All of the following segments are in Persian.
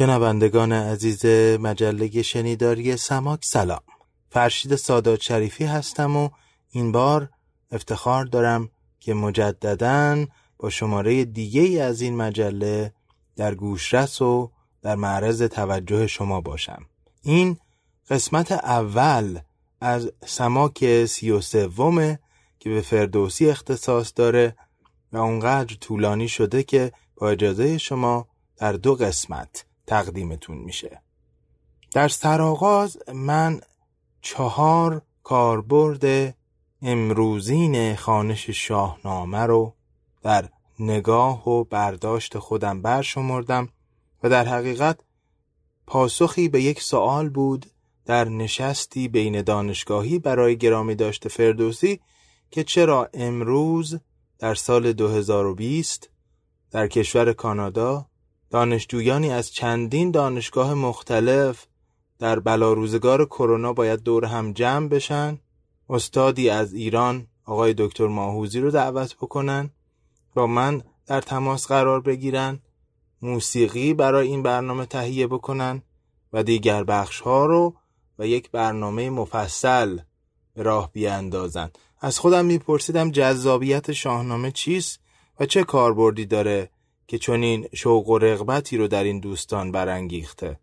شنوندگان عزیز مجله شنیداری سماک سلام. فرشید سادات شریفی هستم و این بار افتخار دارم که مجددا با شماره دیگه ای از این مجله در گوشرس و در معرض توجه شما باشم. این قسمت اول از سماک سی و سومه که به فردوسی اختصاص داره و اونقدر طولانی شده که با اجازه شما در دو قسمت تقدیمتون میشه. در سرآغاز من چهار کاربرد امروزین خانش شاهنامه رو در نگاه و برداشت خودم برشمردم و در حقیقت پاسخی به یک سوال بود در نشستی بین دانشگاهی برای گرامی داشت فردوسی که چرا امروز در سال 2020 در کشور کانادا دانشجویانی از چندین دانشگاه مختلف در بلاروزگار کرونا باید دور هم جمع بشن. استادی از ایران آقای دکتر ماهوزی رو دعوت بکنن. با من در تماس قرار بگیرن. موسیقی برای این برنامه تهیه بکنن و دیگر بخش ها رو و یک برنامه مفصل به راه بیاندازن. از خودم میپرسیدم جذابیت شاهنامه چیست و چه کاربردی داره؟ که چنین شوق و رغبتی رو در این دوستان برانگیخته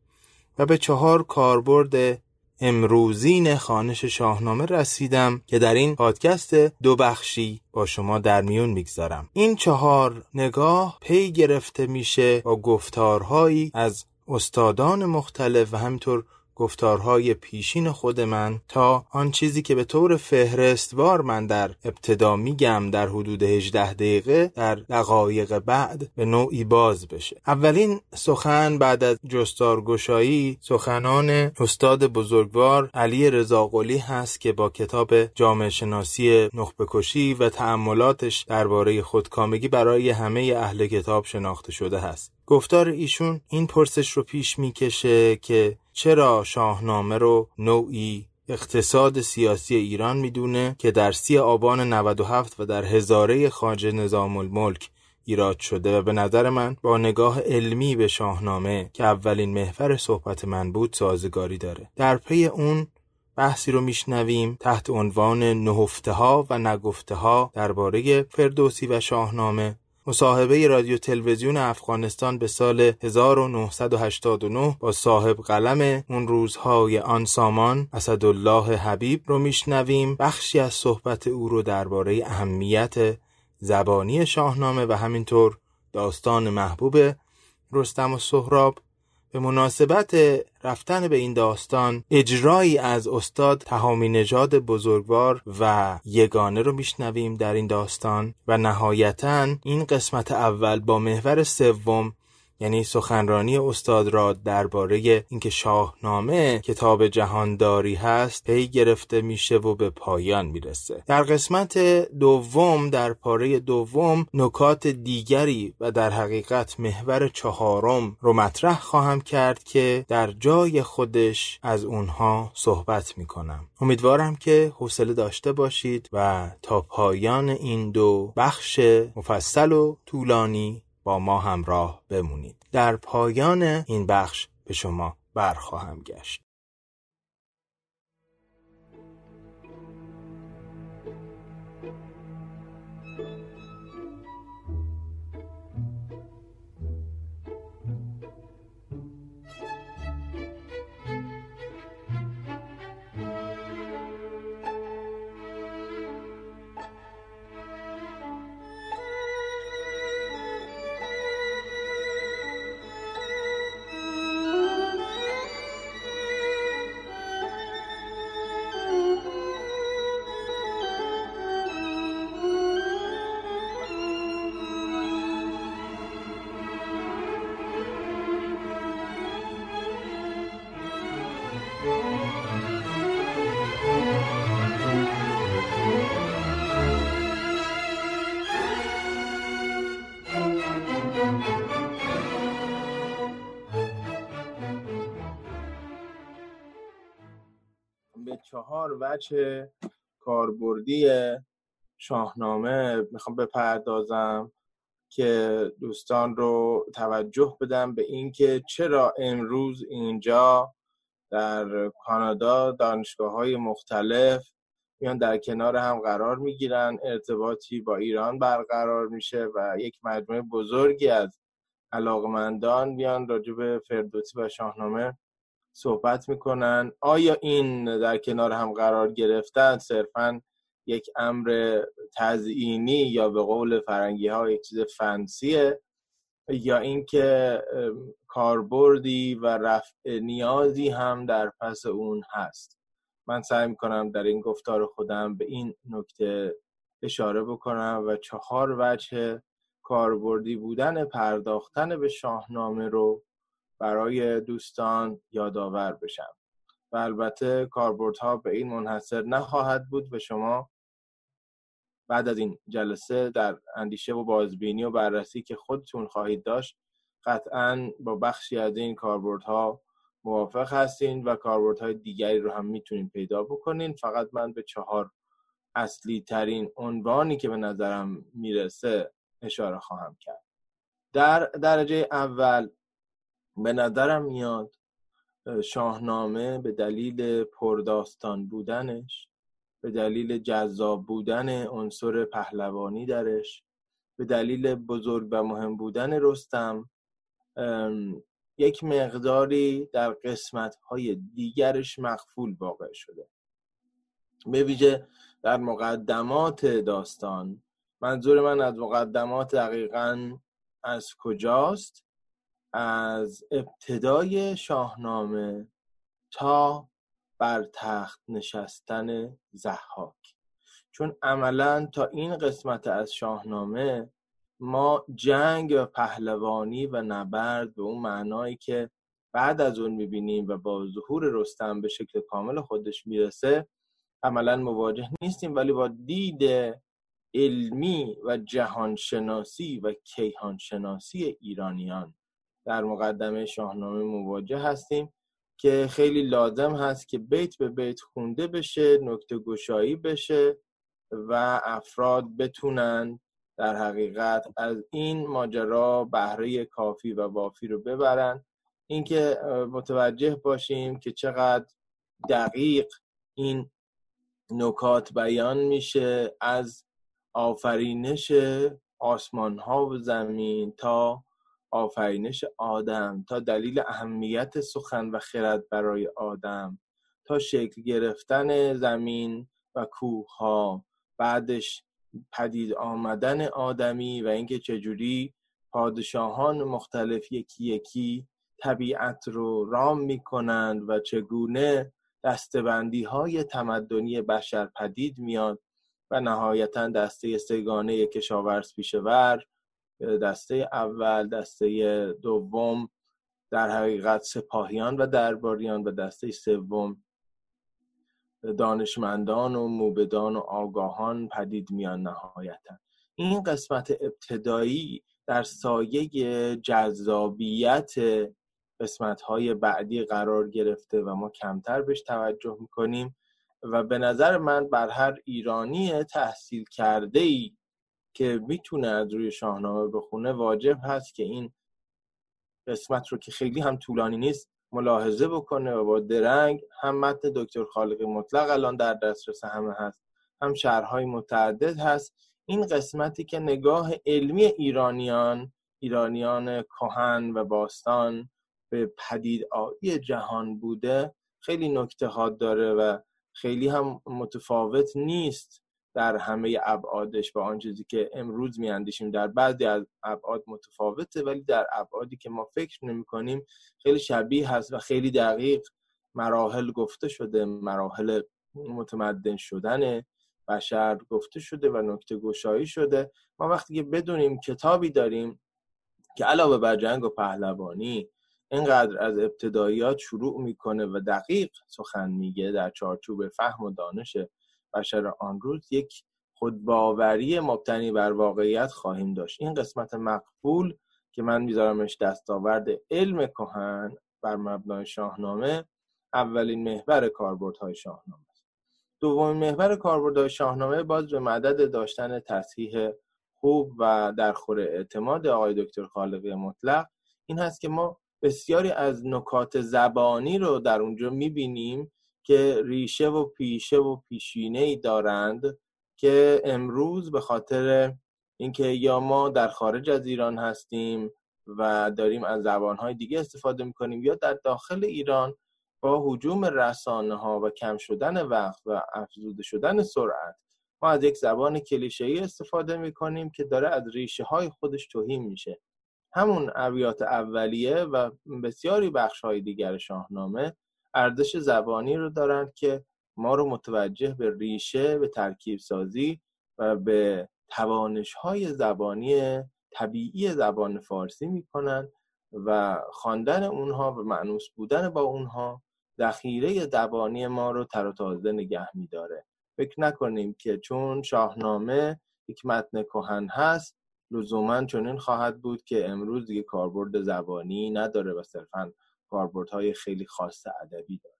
و به چهار کاربرد امروزین خانش شاهنامه رسیدم که در این پادکست دو بخشی با شما در میون می‌گذارم. این چهار نگاه پی گرفته میشه با گفتارهایی از استادان مختلف و همینطور گفتارهای پیشین خود من تا آن چیزی که به طور فهرستوار من در ابتدا میگم در حدود 18 دقیقه در دقایق بعد به نوعی باز بشه. اولین سخن بعد از جستارگشایی سخنان استاد بزرگوار علی رضاقلی هست که با کتاب جامعه شناسی نخبه کشی و تأملاتش درباره خودکامگی برای همه اهل کتاب شناخته شده هست. گفتار ایشون این پرسش رو پیش می‌کشه که چرا شاهنامه رو نوعی اقتصاد سیاسی ایران می‌دونه که در سی آبان 97 و در هزاره خاج نظام الملک ایراد شده و به نظر من با نگاه علمی به شاهنامه که اولین محور صحبت من بود سازگاری داره. در پی اون بحثی رو میشنویم تحت عنوان نهفته ها و نگفته ها درباره فردوسی و شاهنامه. مصاحبه رادیو تلویزیون افغانستان به سال 1989 با صاحب قلم اون روزهای آن سامان اسدالله حبیب رو میشنویم. بخشی از صحبت او رو درباره اهمیت زبانی شاهنامه و همینطور داستان محبوب رستم و سهراب به مناسبت رفتن به این داستان اجرایی از استاد تهامی نژاد بزرگوار و یگانه رو میشنویم در این داستان و نهایتا این قسمت اول با محور سوم یعنی سخنرانی استاد را درباره اینکه شاهنامه کتاب جهانداری هست پی گرفته میشه و به پایان می‌رسه. در قسمت دوم در پاره دوم نکات دیگری و در حقیقت محور چهارم رو مطرح خواهم کرد که در جای خودش از اونها صحبت می‌کنم. امیدوارم که حوصله داشته باشید و تا پایان این دو بخش مفصل و طولانی با ما همراه بمونید. در پایان این بخش به شما برخواهم گشت. چهار وجه کاربردی شاهنامه می‌خوام بپردازم که دوستان رو توجه بدم به اینکه چرا امروز اینجا در کانادا دانشگاه های مختلف میان در کنار هم قرار می‌گیرن ارتباطی با ایران برقرار میشه و یک مجموعه بزرگی از علاقمندان میان راجع به فردوسی و شاهنامه صحبت می‌کنن. آیا این در کنار هم قرار گرفتن صرفا یک امر تزئینی یا به قول فرنگی ها یک چیز فنسیه یا اینکه کاربردی و رفع نیازی هم در پس اون هست؟ من سعی می‌کنم در این گفتار خودم به این نکته اشاره بکنم و چهار وجه کاربردی بودن پرداختن به شاهنامه رو برای دوستان یادآور بشم. و البته کاربردها به این منحصر نخواهد بود و شما بعد از این جلسه در اندیشه و بازبینی و بررسی که خودتون خواهید داشت قطعا با بخشی از این کاربردها موافق هستین و کاربردهای دیگری رو هم می‌تونین پیدا بکنین. فقط من به چهار اصلی ترین عنوانی که به نظرم می‌رسه اشاره خواهم کرد. در درجه اول به نظرم میاد شاهنامه به دلیل پرداستان بودنش به دلیل جذاب بودن عنصر پهلوانی درش به دلیل بزرگ و مهم بودن رستم یک مقداری در قسمت های دیگرش مخفول واقع شده. به ویژه در مقدمات داستان منظور من از مقدمات دقیقا از کجاست؟ از ابتدای شاهنامه تا بر تخت نشستن زحاک چون عملا تا این قسمت از شاهنامه ما جنگ و پهلوانی و نبرد به اون معنایی که بعد از اون می‌بینیم و با ظهور رستم به شکل کامل خودش می‌رسه عملا مواجه نیستیم ولی با دید علمی و جهانشناسی و کیهانشناسی ایرانیان در مقدمه شاهنامه مواجه هستیم که خیلی لازم هست که بیت به بیت خونده بشه نکته گشایی بشه و افراد بتونن در حقیقت از این ماجرا بهره کافی و وافی رو ببرن. اینکه متوجه باشیم که چقدر دقیق این نکات بیان میشه از آفرینش آسمان ها و زمین تا آفرینش آدم تا دلیل اهمیت سخن و خرد برای آدم تا شکل گرفتن زمین و کوه ها بعدش پدید آمدن آدمی و اینکه چجوری پادشاهان مختلف یکی یکی طبیعت رو رام می‌کنند و چگونه دستبندی های تمدنی بشر پدید میاد و نهایتا دسته سگانه کشاورز پیشور دسته اول دسته دوم در حقیقت سپاهیان و درباریان و دسته سوم دانشمندان و موبدان و آگاهان پدید میان نهایتا. این قسمت ابتدایی در سایه جذابیت قسمت های بعدی قرار گرفته و ما کمتر بهش توجه می‌کنیم و به نظر من بر هر ایرانی تحصیل کرده ای که می‌تونه از روی شاهنامه بخونه واجب هست که این قسمت رو که خیلی هم طولانی نیست ملاحظه بکنه و با درنگ هم متن دکتر خالق مطلق الان در دسترس همه هست هم شهرهای متعدد هست. این قسمتی که نگاه علمی ایرانیان ایرانیان کهن و باستان به پدید آیی جهان بوده خیلی نکته داره و خیلی هم متفاوت نیست. در همه ابعادش با آن چیزی که امروز میاندیشیم در بعضی از ابعاد متفاوته ولی در ابعادی که ما فکر نمی کنیم خیلی شبیه هست و خیلی دقیق مراحل گفته شده. مراحل متمدن شدن بشر گفته شده و نکته گشایی شده. ما وقتی که بدونیم کتابی داریم که علاوه بر جنگ و پهلوانی اینقدر از ابتداییات شروع می‌کنه و دقیق سخن میگه در چارچوب فهم و دانش بشر آن روز یک خودباوری مبتنی بر واقعیت خواهیم داشت. این قسمت مقبول که من میذارمش دستاورد علم کهن بر مبنای شاهنامه اولین محور کاربردهای شاهنامه دومین محور کاربردهای شاهنامه باز به مدد داشتن تصحیح خوب و در خور اعتماد آقای دکتر خالقی مطلق این هست که ما بسیاری از نکات زبانی رو در اونجا می‌بینیم که ریشه و پیشه و پیشینه ای دارند که امروز به خاطر اینکه یا ما در خارج از ایران هستیم و داریم از زبانهای دیگه استفاده می‌کنیم یا در داخل ایران با حجوم رسانه ها و کم شدن وقت و افزوده شدن سرعت ما از یک زبان کلیشه‌ای استفاده می‌کنیم که داره از ریشه های خودش توهین میشه. همون ابیات اولیه و بسیاری بخش های دیگر شاهنامه ارزش زبانی رو دارند که ما رو متوجه به ریشه به ترکیب سازی و به توانش های زبانی طبیعی زبان فارسی می‌کنن و خواندن اونها و معنوس بودن با اونها ذخیره زبانی ما رو تر و تازه نگه میداره. فکر نکنیم که چون شاهنامه یک متن کهن هست لزوما چنین خواهد بود که امروز دیگه کاربرد زبانی نداره و صرفا کاربردهای خیلی خاص ادبی داره.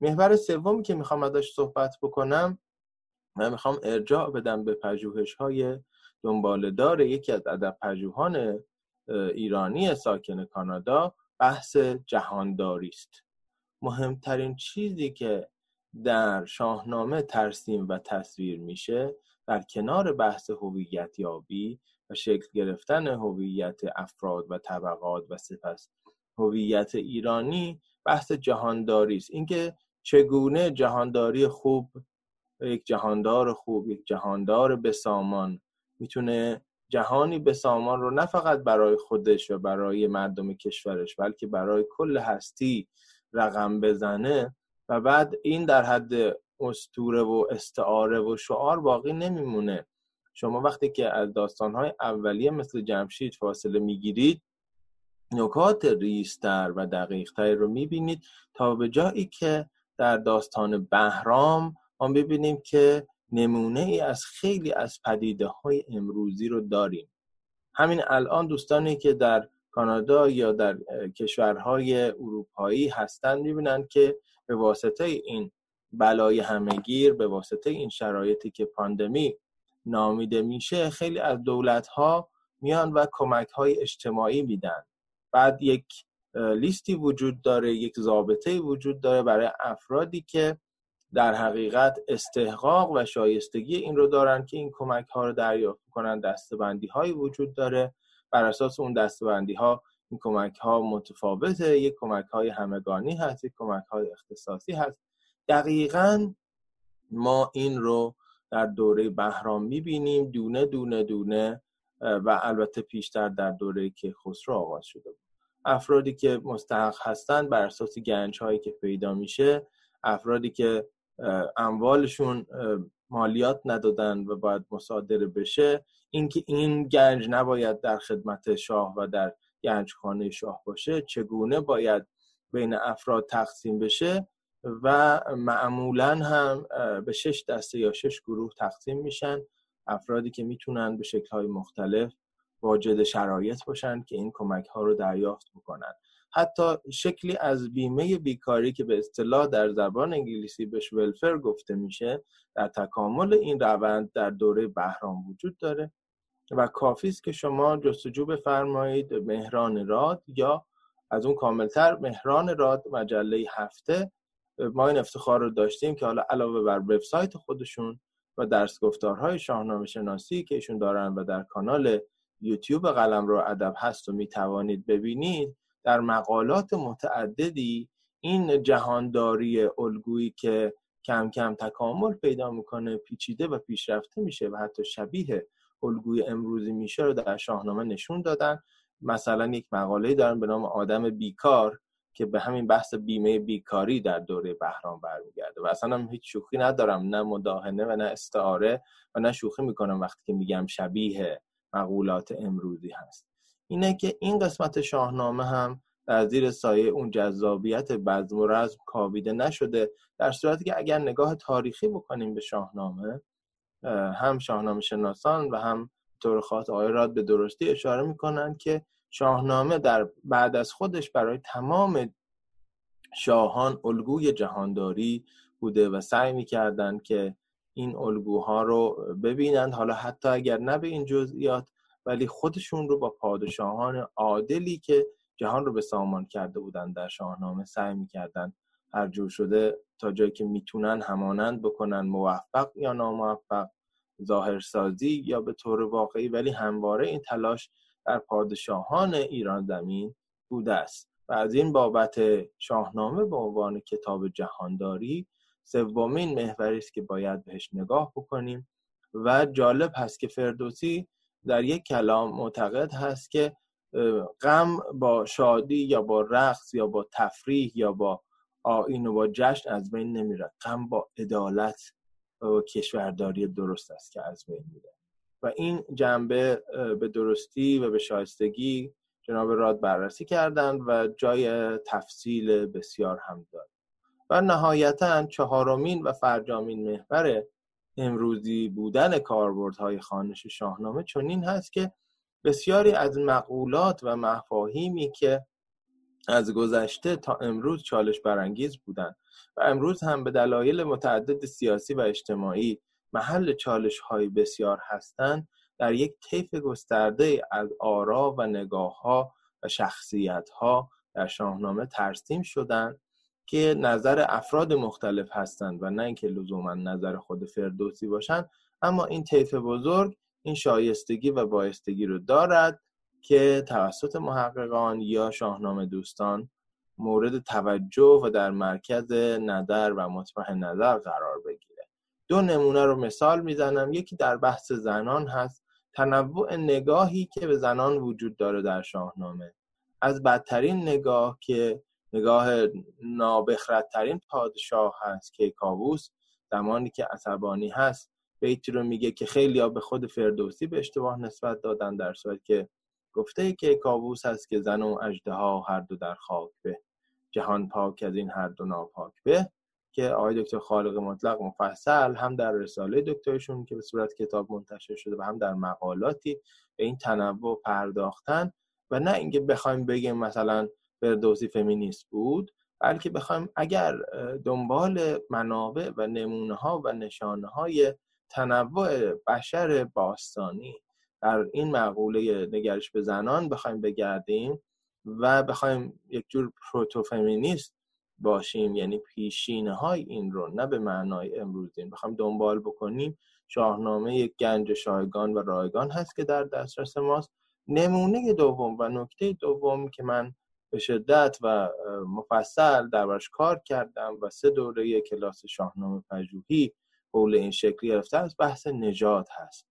محور سومی که می‌خوام ازش صحبت بکنم من می‌خوام ارجاع بدم به پژوهش های دنبالدار یکی از ادب پژوهان ایرانی ساکن کانادا بحث جهانداری است. مهمترین چیزی که در شاهنامه ترسیم و تصویر میشه در کنار بحث هویت یابی و شکل گرفتن هویت افراد و طبقات و سپس هویت ایرانی بحث جهانداری است. اینکه چگونه جهانداری خوب یک جهاندار خوب یک جهاندار بسامان می‌تونه جهانی بسامان رو نه فقط برای خودش و برای مردم کشورش بلکه برای کل هستی رقم بزنه و بعد این در حد استوره و استعاره و شعار باقی نمیمونه. شما وقتی که از داستانهای اولیه مثل جمشید فاصله می‌گیرید نکات ریستر و دقیقتر رو می‌بینید تا به جایی که در داستان بهرام ما ببینیم که نمونه ای از خیلی از پدیده های امروزی رو داریم. همین الان دوستانی که در کانادا یا در کشورهای اروپایی هستند می‌بینند که به واسطه این بلای همهگیر به واسطه این شرایطی که پاندمی نامیده میشه خیلی از دولت ها میان و کمک های اجتماعی میدن. بعد یک لیستی وجود داره یک ضابطه وجود داره برای افرادی که در حقیقت استحقاق و شایستگی این رو دارن که این کمک ها رو دریافت کنن دستبندی هایی وجود داره. بر اساس اون دستبندی ها این کمک ها متفاوته یک کمک های همگانی هست یک کمک های اختصاصی هست. دقیقا ما این رو در دوره بهرام می‌بینیم دونه دونه دونه و البته پیشتر در دوره که خسرو آغاز شده بود. افرادی که مستحق هستند بر اساس گنج هایی که پیدا میشه افرادی که اموالشون مالیات ندادن و باید مصادره بشه اینکه این گنج نباید در خدمت شاه و در گنجخانه شاه باشه چگونه باید بین افراد تقسیم بشه و معمولا هم به شش دسته یا شش گروه تقسیم میشن افرادی که می‌تونن به شکلهای مختلف واجد شرایط باشن که این کمک ها رو دریافت بکنن حتی شکلی از بیمه بیکاری که به اصطلاح در زبان انگلیسی بهش ولفر گفته میشه در تکامل این روند در دوره بهرام وجود داره و کافی است که شما جستجو بفرمایید مهران راد یا از اون کاملتر مهران راد مجله هفته. ما این افتخار رو داشتیم که حالا علاوه بر وبسایت خودشون و درس گفتارهای شاهنامه شناسی که ایشون دارن و در کانال یوتیوب قلم رو ادب هست و می‌توانید ببینید در مقالات متعددی این جهانداری الگویی که کم کم تکامل پیدا می‌کنه پیچیده و پیشرفته میشه و حتی شبیه الگوی امروزی میشه رو در شاهنامه نشون دادن. مثلا یک مقاله دارن به نام آدم بیکار. که به همین بحث بیمه بیکاری در دوره بهرام برمیگرده و اصلا هم هیچ شوخی ندارم نه مداهنه و نه استعاره و نه شوخی می‌کنم وقتی که میگم شبیه مقولات امروزی هست. اینه که این قسمت شاهنامه هم در زیر سایه اون جذابیت بزم و رزم کاویده نشده در صورتی که اگر نگاه تاریخی بکنیم به شاهنامه هم شاهنامه شناسان و هم طور خاص آقای راد به درستی اشاره می‌کنن که شاهنامه در بعد از خودش برای تمام شاهان الگوی جهانداری بوده و سعی می‌کردن که این الگوها رو ببینند. حالا حتی اگر نه به این جزئیات ولی خودشون رو با پادشاهان عادلی که جهان رو به سامان کرده بودن در شاهنامه سعی می‌کردن هر جور شده تا جایی که می‌تونن همانند بکنن موفق یا ناموفق ظاهرسازی یا به طور واقعی. ولی همواره این تلاش در پادشاهان ایران زمین بوده است. و از این بابت شاهنامه به عنوان کتاب جهانداری سومین محوری است که باید بهش نگاه بکنیم و جالب هست که فردوسی در یک کلام معتقد هست که غم با شادی یا با رقص یا با تفریح یا با آین و با جشن از بین نمیره غم با عدالت و کشورداری درست است که از بین میره و این جنبه به درستی و به شایستگی جناب راد بررسی کردند و جای تفصیل بسیار هم داد. و نهایتا چهارمین و فرجامین محور امروزی بودن کاربردهای خانش شاهنامه چنین هست که بسیاری از مقولات و مفاهیمی که از گذشته تا امروز چالش برانگیز بودند و امروز هم به دلایل متعدد سیاسی و اجتماعی محل چالش های بسیار هستند در یک طیف گسترده از آرا و نگاه ها و شخصیت ها در شاهنامه ترسیم شدند که نظر افراد مختلف هستند و نه اینکه لزوما نظر خود فردوسی باشند اما این طیف بزرگ این شایستگی و بایستگی رو دارد که توسط محققان یا شاهنامه دوستان مورد توجه و در مرکز نظر و مطمح نظر قرار بگیره دو نمونه رو مثال می‌زنم. یکی در بحث زنان هست. تنوع نگاهی که به زنان وجود داره در شاهنامه. از بدترین نگاه که نگاه نابخردترین پادشاه هست که کابوس زمانی که عصبانی هست. بیتی رو میگه که خیلی ها به خود فردوسی به اشتباه نسبت دادن در صورت که گفته که کابوس هست که زن و اجده ها هر دو در خاک به. جهان پاک از این هر دو ناپاک به. که آقای دکتر خالق مطلق مفصل هم در رساله دکترشون که به صورت کتاب منتشر شده و هم در مقالاتی به این تنوع پرداختن و نه اینکه بخوایم بگیم مثلا فردوسی فمینیست بود بلکه بخوایم اگر دنبال منابع و نمونه ها و نشانه های تنوع بشر باستانی در این مقوله نگرش به زنان بخوایم بگردیم و بخوایم یک جور پروتوفمینیست باشیم یعنی پیشینه های این رو نه به معنای امروزین بخوایم دنبال بکنیم شاهنامه یک گنج شایگان و رایگان هست که در دسترس ماست. نمونه دوم و نکته دوم که من به شدت و مفصل دربارش کار کردم و سه دوره کلاس شاهنامه پژوهی حول این شکلی گرفته از بحث نجات هست.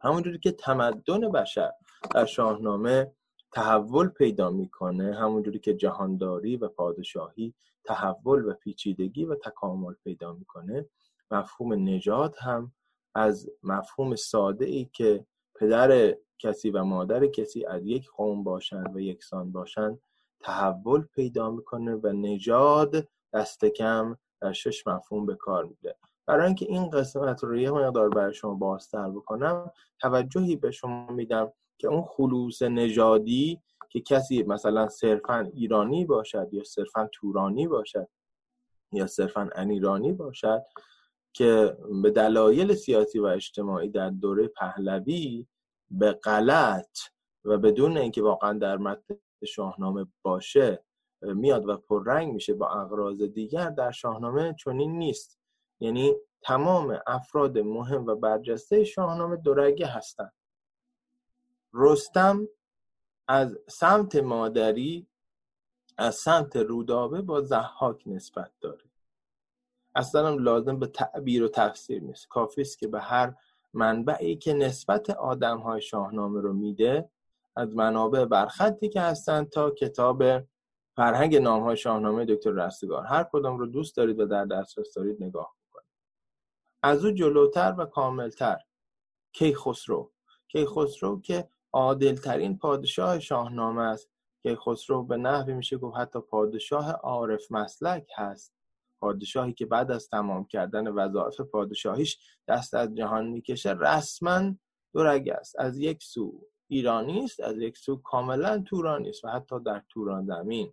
همونجوری که تمدن بشر در شاهنامه تحول پیدا می‌کنه همونجوری که جهانداری و پادشاهی تحول و پیچیدگی و تکامل پیدا می‌کنه. مفهوم نجات هم از مفهوم ساده ای که پدر کسی و مادر کسی از یک قوم باشند و یکسان باشند تحول پیدا می‌کنه و نژاد دست کم در شش مفهوم به کار میده برای اینکه این قسمت رو یه مقدار برای شما بازتر بکنم توجهی به شما میدم که اون خلوص نژادی که کسی مثلا صرفا ایرانی باشد یا صرفا تورانی باشد یا صرفا انیرانی باشد که به دلایل سیاسی و اجتماعی در دوره پهلوی به غلط و بدون اینکه واقعا در متن شاهنامه باشه میاد و پررنگ میشه با اغراض دیگر در شاهنامه چنین نیست. یعنی تمام افراد مهم و برجسته شاهنامه دورگه هستند. رستم از سمت مادری از سمت رودابه با زحاک نسبت داره. اصلا هم لازم به تعبیر و تفسیر نیست. کافی است که به هر منبعی که نسبت آدم های شاهنامه رو میده از منابع برخطی که هستند تا کتاب فرهنگ نام های شاهنامه دکتر رستگار. هر کدام رو دوست دارید و در دسترس دارید نگاه کنید از او جلوتر و کاملتر. کیخسرو. کیخسرو که عادلترین پادشاه شاهنامه است کیخسرو به نحوی میشه گفت حتی پادشاه عارف مسلک هست. پادشاهی که بعد از تمام کردن وظایف پادشاهیش دست از جهان می‌کشه رسما دورگ است. از یک سو ایرانی است از یک سو کاملا تورانی است و حتی در توران زمین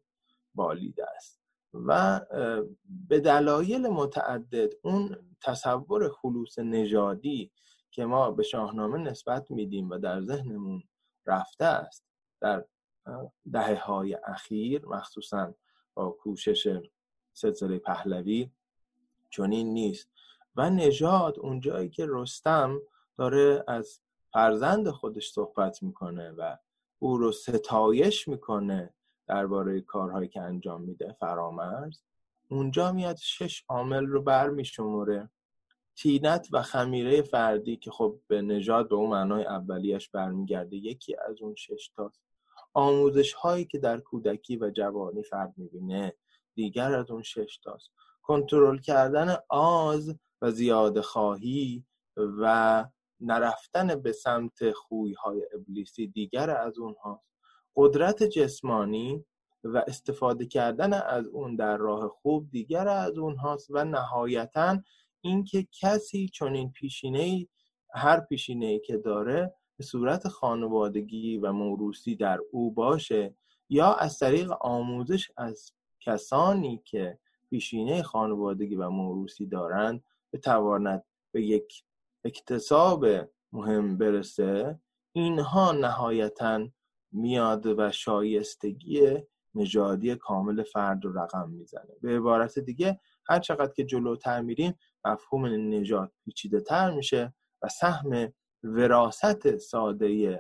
بالیده است. و به دلایل متعدد اون تصور خلوص نژادی که ما به شاهنامه نسبت میدیم و در ذهنمون رفته است. در دهه های اخیر مخصوصا با کوشش سلسله پهلوی چنین نیست. و نژاد اونجایی که رستم داره از فرزند خودش صحبت می‌کنه و او رو ستایش می‌کنه درباره کارهایی که انجام میده فرامرز اونجا میاد شش عامل رو بر میشمره تینت و خمیره فردی که خب به نژاد به اون معنای اولیش برمیگرده یکی از اون شش تاست. آموزش هایی که در کودکی و جوانی فرد می‌بینه دیگر از اون شش تاست. کنترل کردن آز و زیاده خواهی و نرفتن به سمت خوی های ابلیسی دیگر از اونهاست. قدرت جسمانی و استفاده کردن از اون در راه خوب دیگر از اونهاست و نهایتا اینکه کسی چنین پیشینه هر پیشینه که داره به صورت خانوادگی و موروسی در او باشه یا از طریق آموزش از کسانی که پیشینه خانوادگی و موروسی دارند بتواند به یک اکتساب مهم برسه اینها نهایتا میاد و شایستگی نژادی کامل فرد رو رقم می‌زنه. به عبارت دیگه هر چقدر که جلوتر میریم مفهوم نژاد پیچیده تر میشه و سهم وراست ساده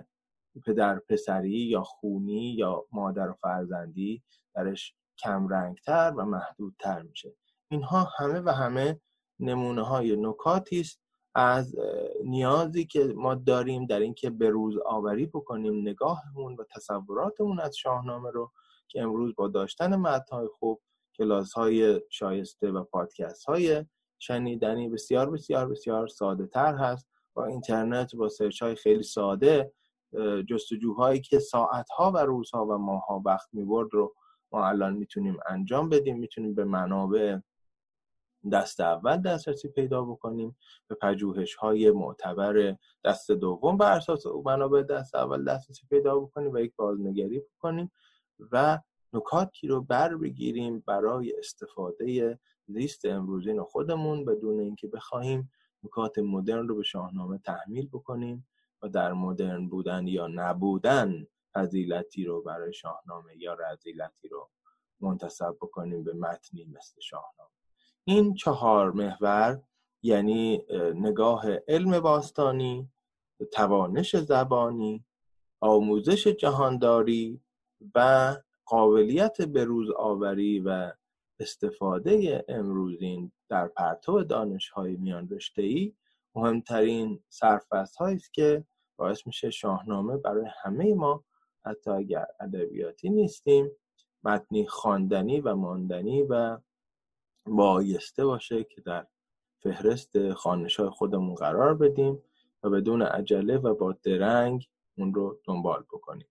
پدر پسری یا خونی یا مادر و فرزندی درش کم رنگتر و محدودتر میشه. اینها همه و همه نمونه های نکاتی است. از نیازی که ما داریم در اینکه به روز آوری بکنیم نگاهمون و تصوراتمون از شاهنامه رو که امروز با داشتن متنهای خوب کلاس های شایسته و پادکست های شنیدنی بسیار بسیار بسیار ساده تر هست با اینترنت با سرچ های خیلی ساده جستجوهایی که ساعتها و روزها و ماهها وقت می‌برد رو ما الان می‌تونیم انجام بدیم می‌تونیم به منابع دست اول دسترسی پیدا بکنیم به پژوهش های معتبر دست دوم بر اساس منابع دست اول دسترسی پیدا بکنیم و یک بازنگری بکنیم و نکاتی رو بر بگیریم برای استفاده لیست امروزین خودمون بدون اینکه بخواهیم نکات مدرن رو به شاهنامه تحمیل بکنیم و در مدرن بودن یا نبودن فضیلتی رو برای شاهنامه یا رذیلتی رو منتصب بکنیم به متنی مثل شاهنامه. این چهار محور یعنی نگاه علم باستانی توانش زبانی آموزش جهانداری و قابلیت بروز آوری و استفاده امروزین در پرتو دانش های میان رشته ای مهمترین سرفست است که باعث میشه شاهنامه برای همه ما حتی اگر ادبیاتی نیستیم متنی خواندنی و ماندنی و بایسته باشه که در فهرست خانش های خودمون قرار بدیم و بدون عجله و با درنگ اون رو دنبال بکنیم.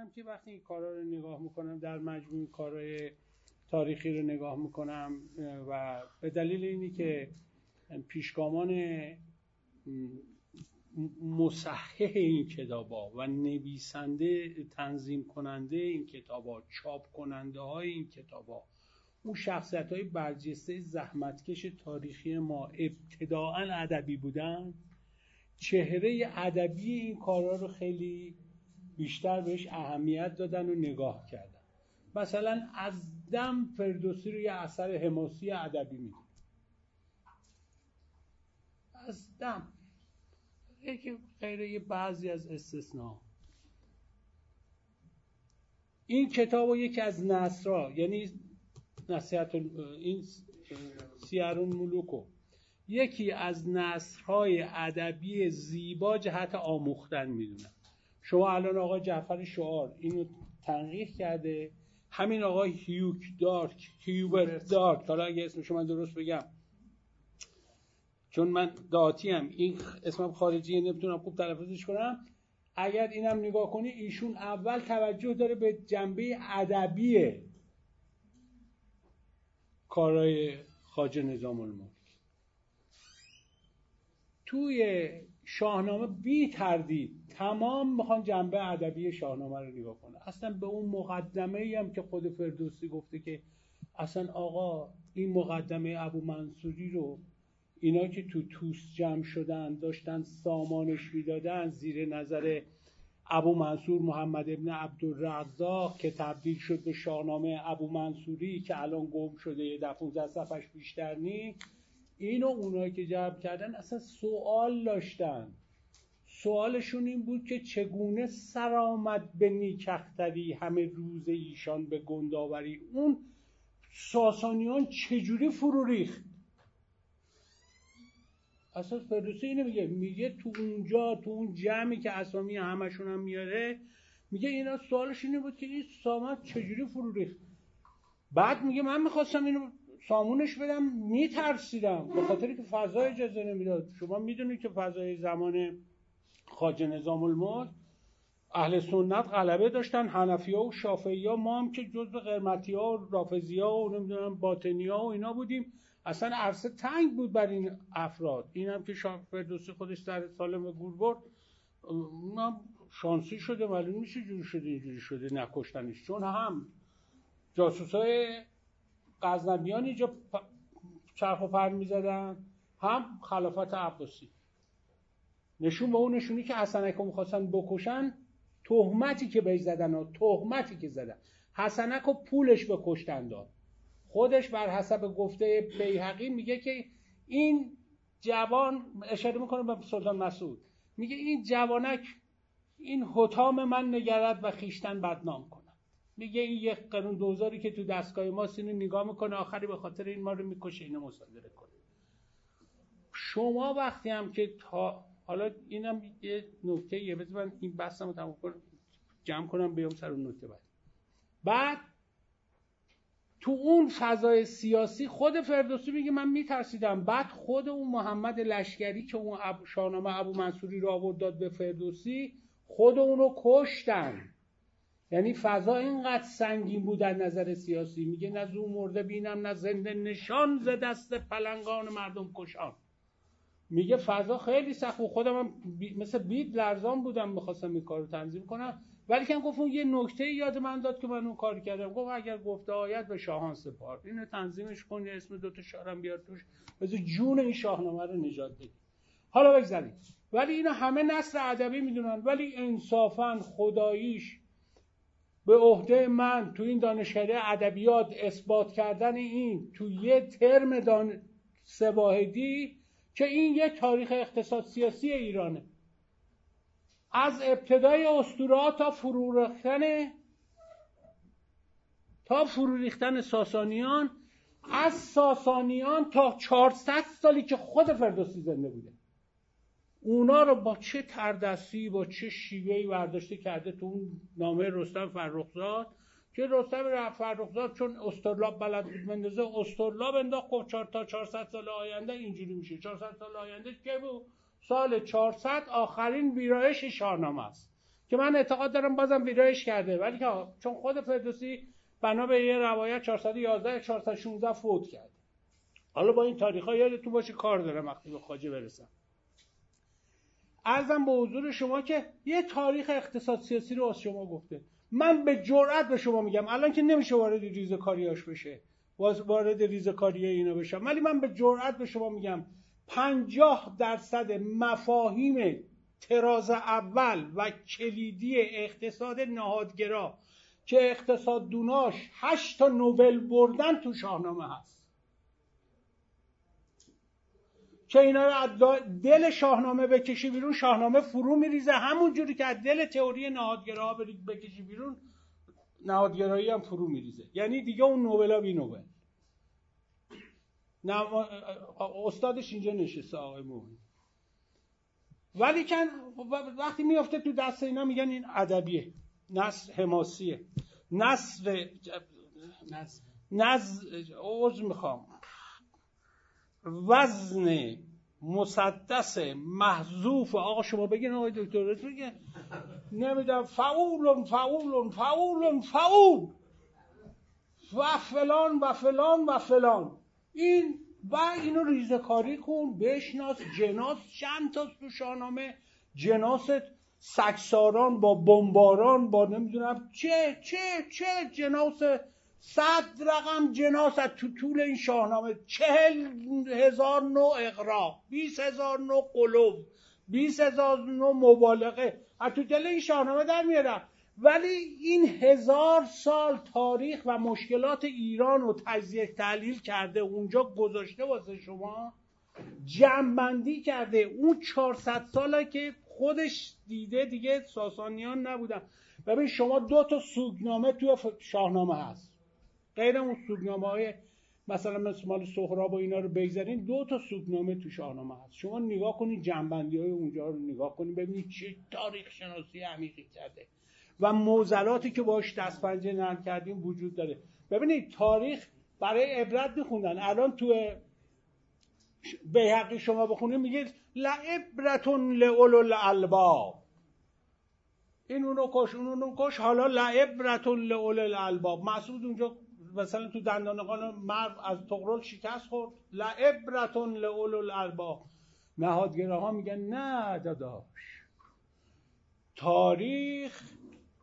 می‌کنم که وقتی این کارا رو نگاه می‌کنم در مجموع کارهای تاریخی رو نگاه می‌کنم و به دلیل اینی که پیشگامان مصحح این کتابا و نویسنده تنظیم کننده این کتابا چاپ کننده های این کتابا اون شخصیت های برجسته زحمتکش تاریخی ما ابتداعا ادبی بودن چهره ادبی این کارا رو خیلی بیشتر بهش اهمیت دادن و نگاه کردن. مثلا از دم فردوسی رو یه اثر حماسی ادبی می‌دونه از دم. یکی غیر بعضی از استثناء این کتاب و یکی از نصرا یعنی نصیحت این سیارون ملوکو. یکی از نصرهای ادبی زیبا جهت آموختن می‌دونم. شما الان آقای جعفر شعار اینو تنقیح کرده. همین آقای هیوک دارک هیوبرت دارک. حالا اگه اسمش من درست بگم. چون من داتی هم این اسمم خارجی نمی‌تونم خوب تلفظش کنم. اگر اینم نگاه کنی ایشون اول توجه داره به جنبه ادبی کارهای خاج نظام الملک. توی شاهنامه بی تردید تمام می‌خوان جنبه ادبی شاهنامه رو نگاه کنه. اصلا به اون مقدمه ای هم که خود فردوسی گفته که اصلا آقا این مقدمه ابو منصوری رو اینا که تو توس جمع شدن داشتن سامانش می‌دادن زیر نظر ابو منصور محمد ابن عبدالرزاق که تبدیل شد به شاهنامه ابو منصوری که الان گم شده یه ده 15 صفحش بیشتر نی اینو اونایی که جمع کردن اصلا سوال داشتن. سوالشون این بود که چگونه سرآمد به نیکختری همه روز ایشان به گنداوری؟ اون ساسانیان چجوری فرو ریخت؟ اساس فردوسی اینو میگه. میگه تو اونجا تو اون جمعی که اسامی همشون هم میاره میگه اینا سوالش اینه بود که این سامت چجوری فرو ریخت؟ بعد میگه من می‌خواستم اینو سامونش بدم میترسیدم. به خاطر که فضای اجازه نمی‌داد. شما می‌دونید که فضای زمان خاج نظام الملک اهل سنت غلبه داشتن حنفی ها و شافعی ها ما هم که جزء قرمتی ها و رافزی ها و نمی‌دونم باطنی ها و اینا بودیم. اصلا عرصه تنگ بود بر این افراد. این هم که فردوسی خودش در سالم گور برد شانسی شده معلوم میشه جوری شده اینجوری شده نکشتنش. چون هم جاسوس های غزنبیان اینجا چرخ و پر می‌زدن. هم خلافت عباسی. نشون به اون نشونی که حسنک رو می‌خواستن بکشن تهمتی که بهش زدن و تهمتی که زدن. حسنک رو پولش به کشتن داد. خودش بر حسب گفته بیحقی میگه که این جوان اشاره می‌کنه به سلطان مسعود. میگه این جوانک این حتام من نگرد و خیشتن بدنام کنه میگه این یک قانون دوزاری که تو دستگاه ما اینو نگاه می‌کنه آخری به خاطر این ما رو می‌کشه اینو مصادره کنه. شما وقتی هم که تا حالا اینم یه نکته یه بذار من این بحثم رو تموم کنم جمع کنم بیام سر اون نکته بعد. بعد تو اون فضای سیاسی خود فردوسی میگه من میترسیدم. بعد خود اون محمد لشکری که اون شاهنامه ابو منصوری رو آورد داد به فردوسی خود اون رو کشتن. یعنی فضا اینقدر سنگین بود در نظر سیاسی. میگه نه زو مرده بینم نه زنده نشان ز دست پلنگان مردم کشان. میگه فضا خیلی سخت و خودم هم مثل بید لرزان بودم می‌خواستم این کار رو تنظیم کنم. ولی که گفت اون یه نکته یاد من داد که من اون کار کردم. گفت اگر گفته آید به شاهان سپار. اینو تنظیمش کن اسم دوتا شعرم بیار توش. بذار جون این شاهنامه رو نجات بدی. حالا بگذارید ولی اینا همه نصر ادبی می‌دونن. ولی انصافا خداییش به عهده من تو این دانشکده ادبیات اثبات کردن این تو یه ترم دان سواهدی که این یه تاریخ اقتصاد سیاسی ایرانه. از ابتدای اسطوره تا فرو ریختن تا فرو ریختن ساسانیان از ساسانیان تا 400 سالی که خود فردوسی زنده بوده. اونا رو با چه تردستی با چه شیوهی برداشته کرده تو اون نامه رستم فرخزاد؟ که رستم فرخزاد چون استرلاب بلد بود مندازه استرلاب انداخت گفت چهار تا 400 سال آینده اینجوری میشه. 400 سال آینده که بود؟ سال 400 آخرین ویرایش شاهنامه است. که من اعتقاد دارم بازم ویرایش کرده. ولی که چون خود فردوسی بنا به یه روایت 411 416 فوت کرده. حالا با این تاریخ ها یادتون باشه کار دارم وقتی به خاجه برسم. ارزم به حضور شما که یه تاریخ اقتصاد سیاسی رو از شما گفته. من به جرئت به شما میگم. الان که نمیشه وارد ریزکاریاش بشه. وارد ریزکاری اینا بشم. ولی من به جرئت به شما میگم. پنجاه درصد مفاهیم تراز اول و کلیدی اقتصاد نهادگرا که اقتصاد دوناش هشت تا نوبل بردن تو شاهنامه هست. که اینا رو از دل شاهنامه بکشی بیرون شاهنامه فرو میریزه. همون جوری که از دل تئوری نهادگراها بکشی بیرون نهادگرایی هم فرو میریزه. یعنی دیگه اون نوبلا بی نوبل. استادش اینجا نشسته آقای مومن ولی کن وقتی میافته تو دست اینا میگن این ادبیه. نصر حماسیه نصر نصر عوض می‌خوام. وزن مسدس محذوف آقا شما بگین آقای دکتر بگین نمی‌دونم فعول فعول فعول فعول. و فلان و فلان و فلان. این و اینو ریزه کاری کن بشناس جناس چند تا تو شاهنامه جناست سکساران با بمباران با نمی‌دونم چه چه چه جناس صد رقم جناس تو طول این شاهنامه. چهل هزار نوع اقرا بیس هزار نوع قلوب بیس هزار نوع مبالغه از تو دل این شاهنامه در میارم ولی این هزار سال تاریخ و مشکلات ایران رو تجزیه تحلیل کرده اونجا گذاشته واسه شما جمعبندی کرده. اون 400 ساله که خودش دیده دیگه ساسانیان نبودن. ببین شما دو تا سوگنامه توی شاهنامه هست. غیر اون سوگنامه های مثلا مثل سهراب و اینا رو بگذارین دو تا سوگنامه تو شاهنامه هست. شما نگاه کنید جنبندی های اونجا رو نگاه کنید ببینید چه تاریخ شناسی عمیقی کرده. و موزلاتی که باش دست پنجه نرم کردیم وجود داره. ببینید تاریخ برای عبرت میخوندن الان تو حقی شما بخونید میگید لعبرتون لعلو الالباب. این اونو کش اون اونو کش حالا لعبرتون لعلو الالباب. مسعود اونجا مثلا تو دندانقان مرد از تقرل شکست خورد. لعبرتون لعلو الالباب نهادگراها میگن نه داداش تاریخ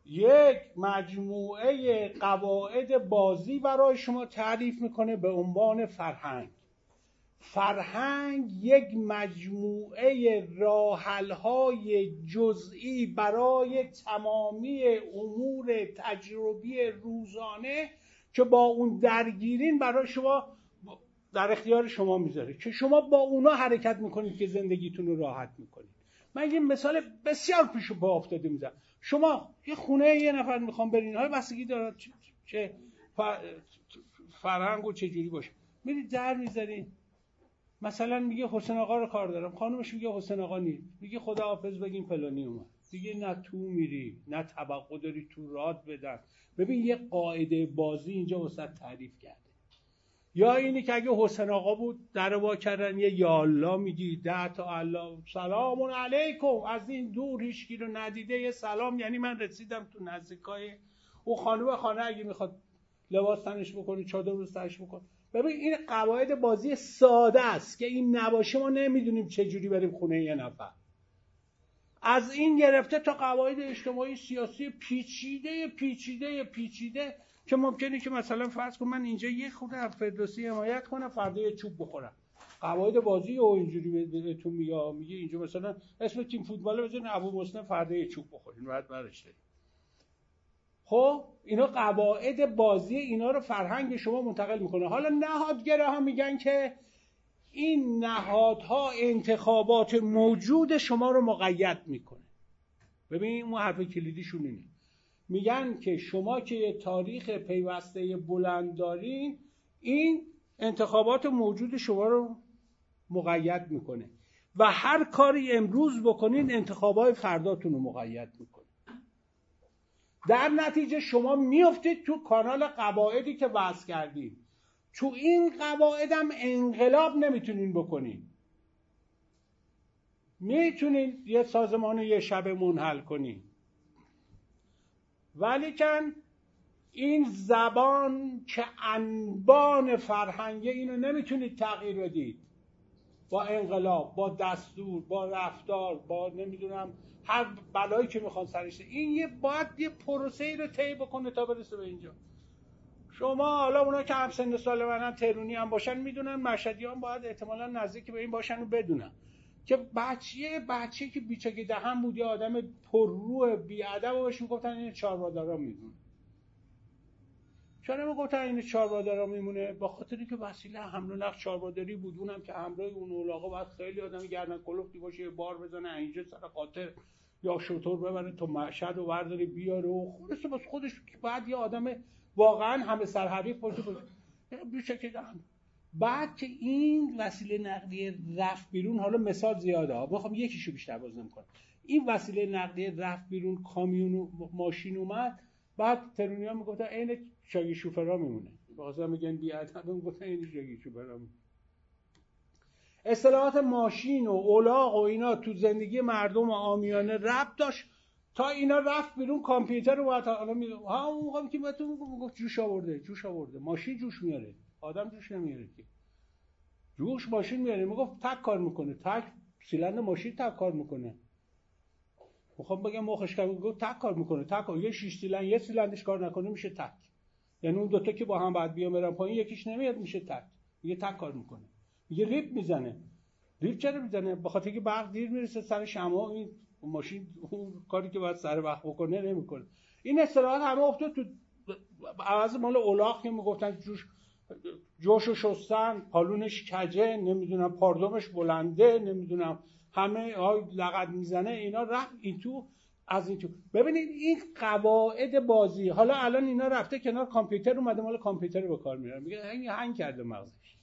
یک مجموعه قواعد بازی برای شما تعریف می‌کنه به عنوان فرهنگ. فرهنگ یک مجموعه راحلهای جزئی برای تمامی امور تجربی روزانه که با اون درگیرین برای شما در اختیار شما می‌ذاره. که شما با اونا حرکت می‌کنید که زندگیتون رو راحت می‌کنید. من یه مثال بسیار پیش با افتاده می‌زنم. شما یه خونه یه نفر می‌خوام برین های بستگی داره چه فرهنگ و چه جوری باشه. میرید در می‌ذارین. مثلا میگه حسین آقا رو کار دارم. خانمش میگه حسین آقا نیست. میگه خدا حافظ بگیم فلانی اومد. دیگه نه تو میری نه توقع داری تو راد بدن. ببین یه قاعده بازی اینجا وسط تعریف کرده. یا اینی که اگه حسین آقا بود در وا کردن یه یالا میگی ده تا الله. سلام علیکم. از این دور هیچکی رو ندیده. یه سلام یعنی من رسیدم تو نزدیکای او خانم خانه. اگه می‌خواد لباس تنش بکنی چادر رو سرش بکن. ببین این قواعد بازی ساده است که این نباشه ما نمی‌دونیم چه جوری بریم خونه یه نفر. از این گرفته تا قواعد اجتماعی سیاسی پیچیده پیچیده پیچیده که ممکنه که مثلا فرض کن من اینجا یه خود فردوسی حمایت کنم فردا یه چوب بخورم. قواعد بازی و اینجوری بهتون میگه میگه اینجا مثلا اسم تیم فوتبال بزنین ابو مسلم فردا یه چوب بخورین بعد برش خب اینا قواعد بازی اینا رو فرهنگ شما منتقل می‌کنه. حالا نهادگره ها میگن که این نهادها انتخابات موجود شما رو مقید می‌کنه. ببین اون حرف کلیدیشون اینه. میگن که شما که تاریخ پیوسته بلند دارین این انتخابات موجود شما رو مقید می‌کنه. و هر کاری امروز بکنین انتخابات فرداتون رو مقید می‌کنه. در نتیجه شما میفتید تو کانال قواعدی که وضع کردید تو این قواعد هم انقلاب نمی‌تونین بکنین. می‌تونین یه سازمان یه شب منحل کنین. ولیکن این زبان که انبان فرهنگه اینو نمی‌تونید تغییر بدید. با انقلاب با دستور با رفتار با نمی‌دونم هر بلایی که می‌خوان سرش. این یه باید یه پروسه ای رو طی بکنه تا برسه به اینجا. شما حالا اونا که هم سن سال منن ترونی هم باشن می‌دونن مشهدی هم باید احتمالا نزدیک به این باشن و بدونن. که بچه بچه که بیچگی دهن بود یا آدم پررو بیادب و بهش می‌گفتن این چاربادارا می‌دونه چرا گفتن این چاربادارا میمونه؟ با خاطری که وسیله حمل و نقل چارباداری بود. اونم که همراه اون اولاغا باید خیلی آدم گردن کلفتی باشه یه بار بزنه اینجا سر خاطر یا شطور ببره تو مشهد و برداره بیاره و خودش بس خودش بعد یه آدم واقعا همه سرحریف باشه باشه که بعد که این وسیله نقلیه رفت بیرون حالا مثال زیاده ها. می‌خوام یکیشو بیشتر باز نمی‌کنم این وسیله نقلیه رفت بیرون کامیون و ماشین اومد. بعد ترونیا می‌گفتن عین شاگی شوفرا میمونه. بازم میگن بی ادب می‌گفتن عین شاگی شوفرا اصطلاحات ماشین و اولاغ و اینا تو زندگی مردم آمیانه ربط داشت. تا اینا رفت بیرون کامپیوتر رو باید حالا می ها اون موقع که بهتون می‌گفت جوش آورده جوش آورده. ماشین جوش میاره. آدم جوش نمیاره که. جوش ماشین میاره. می‌گفت تک کار می‌کنه. تک سیلند ماشین تک کار می‌کنه. می‌خوام بگم مخش که گفت تک کار می‌کنه. تک. یه شیش سیلند یه سیلندش کار نکنه میشه تک. یعنی اون دوتا که با هم بعد بیام برن پایین یکیش نمیاد میشه تک. یه تک کار می‌کنه. یه ریپ می‌زنه. ریپ چرا می‌زنه؟ بخاطر که برق دیر می‌رسه سر شما. این ماشین اون کاری که باید سر وقت بکنه نمی‌کنه. این اصطلاحات همه افتاد تو عوض مال اولاق که می‌گفتن جوش جوشو شستن پالونش کجه نمی‌دونم پاردومش بلنده نمی‌دونم همه های لغت می‌زنه اینا رفت این تو از این تو ببینید این قواعد بازی حالا الان اینا رفته کنار کامپیوتر اومده مال کامپیوتر به کار میاره میگه هنگ کرده مغزش.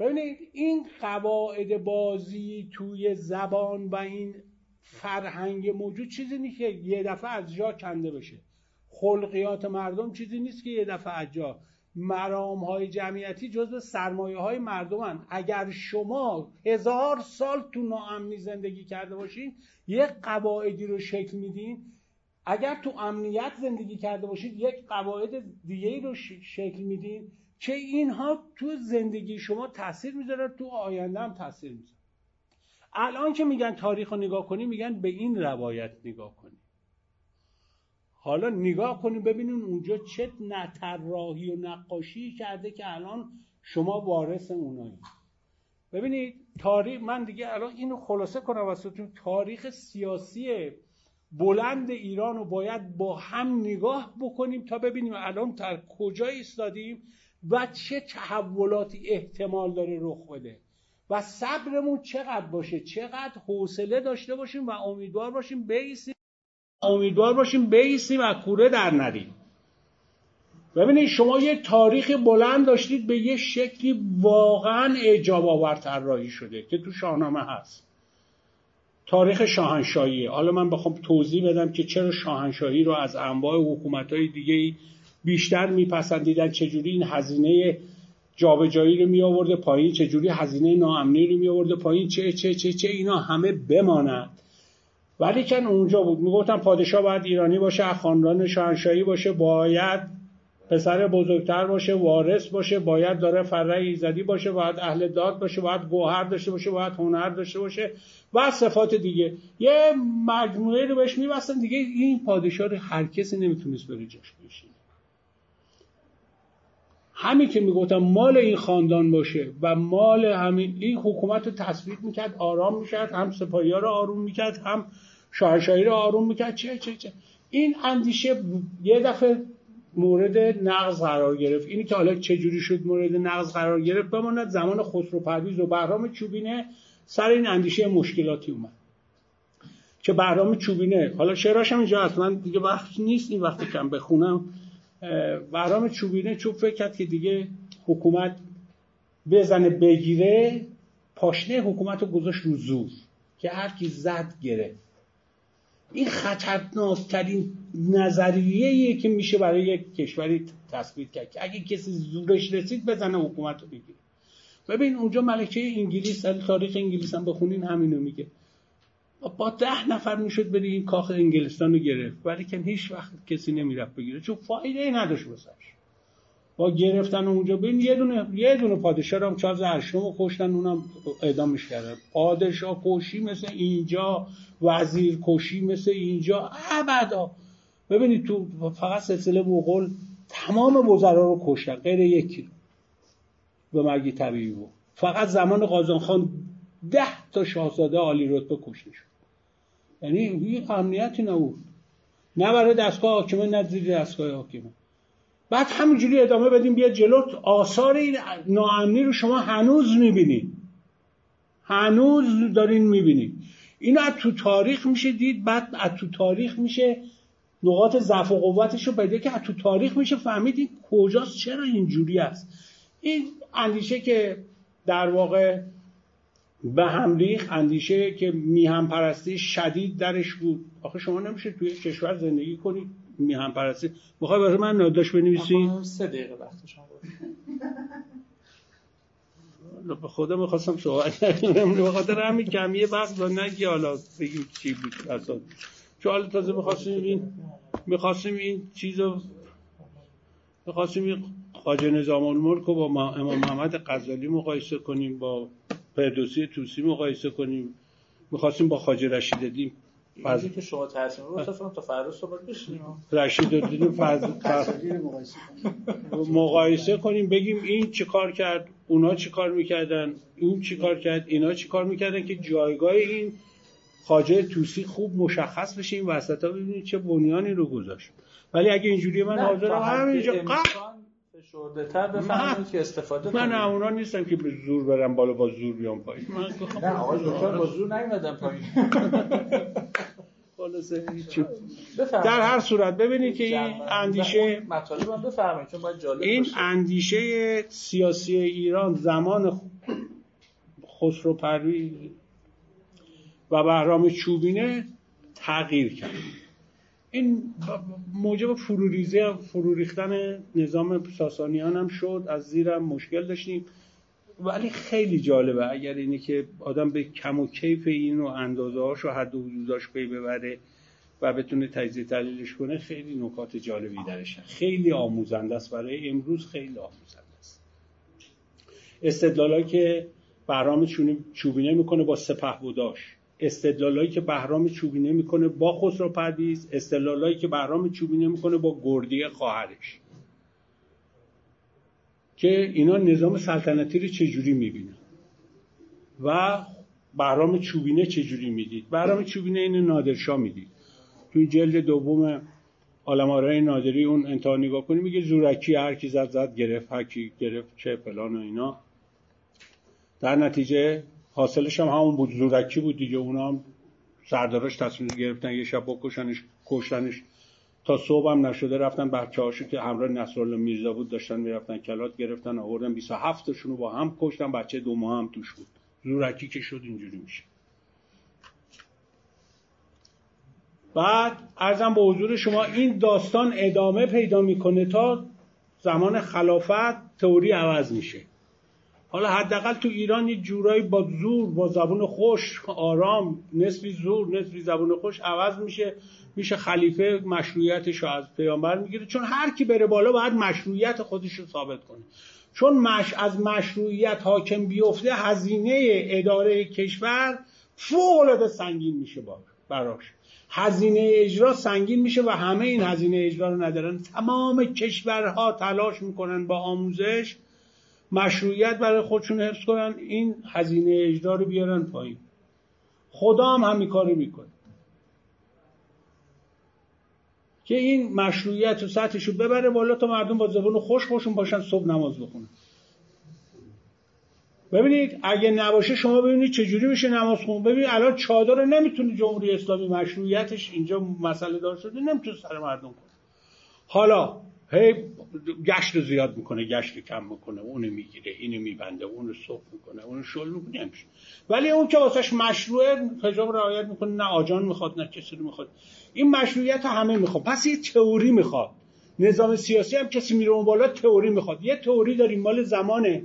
ببینید این قواعد بازی توی زبان و این فرهنگ موجود چیزی نیست که یه دفعه از جا کنده بشه. خلقیات مردم چیزی نیست که یه دفعه از جا. مرام های جمعیتی جزو سرمایه های مردم اگر شما هزار سال تو ناامنی زندگی کرده باشین یک قواعدی رو شکل میدین. اگر تو امنیت زندگی کرده باشید یک قواعد دیگه رو شکل میدین. که اینها تو زندگی شما تاثیر می‌ذاره تو آینده هم تاثیر می‌ذاره. الان که میگن تاریخ رو نگاه کنی میگن به این روایت نگاه کنی. حالا نگاه کنیم ببینیم اونجا چه نطراحی و نقاشی کرده که الان شما وارث اونایی. ببینید تاریخ من دیگه الان اینو خلاصه کنم واسهتون. تاریخ سیاسی بلند ایران رو باید با هم نگاه بکنیم تا ببینیم الان در کجا ایستادیم. و چه تحولاتی احتمال داره رخ بده. و صبرمون چقدر باشه؟ چقدر حوصله داشته باشیم و امیدوار باشیم بیسیم امیدوار باشیم بیستیم و کوره در ندیم ببینید شما یه تاریخ بلند داشتید به یه شکلی واقعا اعجاب آور طراحی شده که تو شاهنامه هست. تاریخ شاهنشاهی حالا من بخوام توضیح بدم که چرا شاهنشاهی رو از انواع حکومت های دیگه بیشتر میپسندیدن چجوری این هزینه جابجایی رو می آورده پایین چجوری هزینه ناامنی رو می آورده پایین چه چه چه چه اینا همه بماند ولی کن اونجا بود. می‌گفتن پادشاه باید ایرانی باشه خاندان شاهنشاهی باشه باید پسر بزرگتر باشه وارث باشه باید داره فره ایزدی باشه باید اهل داد باشه باید گوهر داشته باشه باید هنر داشته باشه و صفات دیگه. یه مجموعه رو بهش میبستن دیگه این پادشاه هر کسی نمی‌تونست بره جاش بشینه. همین که می‌گفتم مال این خاندان باشه و مال همین این حکومت رو تثبیت می‌کرد آرام می‌کرد هم سپاهی رو آروم می‌کرد هم شاهنشاهی رو آروم می‌کرد. چه چه چه. این اندیشه یه دفعه مورد نقض قرار گرفت. اینی که حالا چه جوری شد مورد نقض قرار گرفت بماند زمان خسرو پرویز و بهرام چوبینه سر این اندیشه مشکلاتی اومد. که بهرام چوبینه حالا شعراش هم اینجا من دیگه وقت نیست این وقت کم بخونم. بهرام چوبینه چوب فکر کرد که دیگه حکومت بزنه بگیره پاشنه حکومت رو گذاشت رو زور که هر کی زد گرفت. این خطرناکترین نظریه که میشه برای یک کشوری تثبیت کرد که اگه کسی زورش رسید بزنه حکومت رو بگیره. ببین اونجا ملکه انگلیس تاریخ انگلیس هم بخونین همینو میگه. با ده نفر می‌شد بری این کاخ انگلستان رو گرفت. ولی که هیچ وقت کسی نمی‌رفت بگیره. چون فایده ای نداشت واسش با گرفتن اونجا ببین یه دونه یه دونه پادشاه هم چارلز هشتم کشتن. اونم اعدامش کردن پادشاه کشی مثل اینجا. وزیر کشی مثل اینجا. ابدا. ببینید تو فقط سلسله مغول تمام وزرا رو کشتن. غیر یکی به مرگی طبیعی بود. فقط زمان قازان خان ده تا شاهزاده عالی رتبه کشته شد. یعنی هیچ امنیتی نبود. نه برای دستگاه حاکمه نه زیر دستگاه حاکمه. بعد همینجوری ادامه بدیم بیا جلو. آثار این ناامنی رو شما هنوز می‌بینید. هنوز دارین می‌بینید. اینو از تو تاریخ میشه دید بعد از تو تاریخ میشه نقاط ضعف و قوتش رو پیدا که از تو تاریخ میشه فهمید این کجاست چرا اینجوری است. این اندیشه که در واقع به هم ریخ اندیشه که میهم پرستی شدید درش بود. آخه شما نمیشه توی کشور زندگی کنید میهم پرستی. می‌خوای برای من ناداش بنویسی؟ سه دقیقه وقت شما به خدا می‌خواستم صحبت کنم به خاطر همین کمیه وقت و نگی حالا بگیم چی بود اصلا. چون حالا تازه می‌خواستیم این می‌خواستیم این چیزو می‌خواستیم این خاجه نظام الملک رو با امام محمد غزالی مقایسه کنیم با فردوسی توسی مقایسه کنیم. می‌خواستیم با خاجه رشید دیم. فضل که شما تصمیم رو تا فردا صحبت بشیم رشید الدین فضل مقایسه کنیم. بگیم این چه کار کرد اونا چه کار می‌کردن این چه کار کرد اینا چه کار می‌کردن که جایگاه این خاجه توسی خوب مشخص بشه این وسط ها ببینید چه بنیانی رو گذاشت. ولی اگه اینجوری من حاضرم همینجا فشرده تر بفهمید که استفاده من اونا نیستم که به زور برم بالا با زور بیام پایین. نه آقای دکتر با زور نیومدم پایین. در هر صورت ببینید که این اندیشه مطالب بفرمایید چون باید جالب این اندیشه سیاسی ایران زمان خسرو پرویز و بهرام چوبینه تغییر کرد. این موجب فروریزه فرو ریختن نظام ساسانیان هم شد. از زیرم مشکل داشتیم. ولی خیلی جالبه. اگر اینه که آدم به کم و کیف این و اندازه هاش و حد و حدوداش پی ببره و بتونه تجزیه تحلیلش کنه خیلی نکات جالبی درش خیلی آموزنده است. برای امروز خیلی آموزنده است. استدلالایی که بهرام چوبینه می‌کنه با سپه بوداش استدلالایی که بهرام چوبینه می‌کنه با خسرو پرویز استدلالایی که بهرام چوبینه می‌کنه با گردی خواهرش. که اینا نظام سلطنتی رو چجوری می‌بینن؟ و بهرام چوبینه چجوری می‌دید؟ بهرام چوبینه این نادرشاه می‌دید. توی جلد دوم آلمارای نادری اون انتها نگاه کنی میگه زورکی هر کی زد زد گرفت هر کی گرفت چه فلان و اینا. در نتیجه حاصلش هم همون بود. زورکی بود دیگه. اونا هم سرداراش تصمیم گرفتن. یه شب بکشنش کشتنش. تا صبح هم نشده رفتن. بچه هاشو که همراه نصرالله میرزا بود داشتن می‌رفتن کلات گرفتن آوردن. 27 تاشونو با هم کشتن. بچه دو ماه هم توش بود. زورکی که شد اینجوری میشه. بعد ارزم به حضور شما این داستان ادامه پیدا می‌کنه تا زمان خلافت تئوری عوض میشه. حالا حداقل تو ایران یه جورایی با زور با زبون خوش آرام نصفی زور نصفی زبون خوش عوض میشه. میشه خلیفه مشروعیتش رو از پیامبر می‌گیره. چون هر کی بره بالا باید مشروعیت خودش رو ثابت کنه. چون مش از مشروعیت حاکم بیفته هزینه اداره کشور فوق العاده سنگین میشه براش. هزینه اجرا سنگین میشه و همه این هزینه اجرا رو ندارن. تمام کشورها تلاش می‌کنن با آموزش مشروعیت برای خودشون حفظ کنن این هزینه اجرا رو بیارن پایین. خدا هم همین کارو می‌کنه. که این مشروعیت و سطحش رو ببره بالا تا مردم با زبون خوش خوشون باشن صبح نماز بخونن. ببینید اگه نباشه شما ببینید چجوری میشه نماز خون. ببینید الان چادر نمی‌تونه جمهوری اسلامی مشروعیتش اینجا مسئله دار شده نمی‌تونه سر مردم کنه. حالا هی گشت زیاد می‌کنه گشت کم می‌کنه اونو می‌گیره اینو میبنده اونو صبح می‌کنه اونو شل می‌کنه نمیشه ولی اون که واسش مشروعه حجاب رعایت می‌کنه نه آجان می‌خواد نه کسی رو می‌خواد. این مشروعیت همه می‌خواد. پس یه تئوری می‌خواد. نظام سیاسی هم کسی میره اون بالا تئوری می‌خواد. یه تئوری داریم مال زمان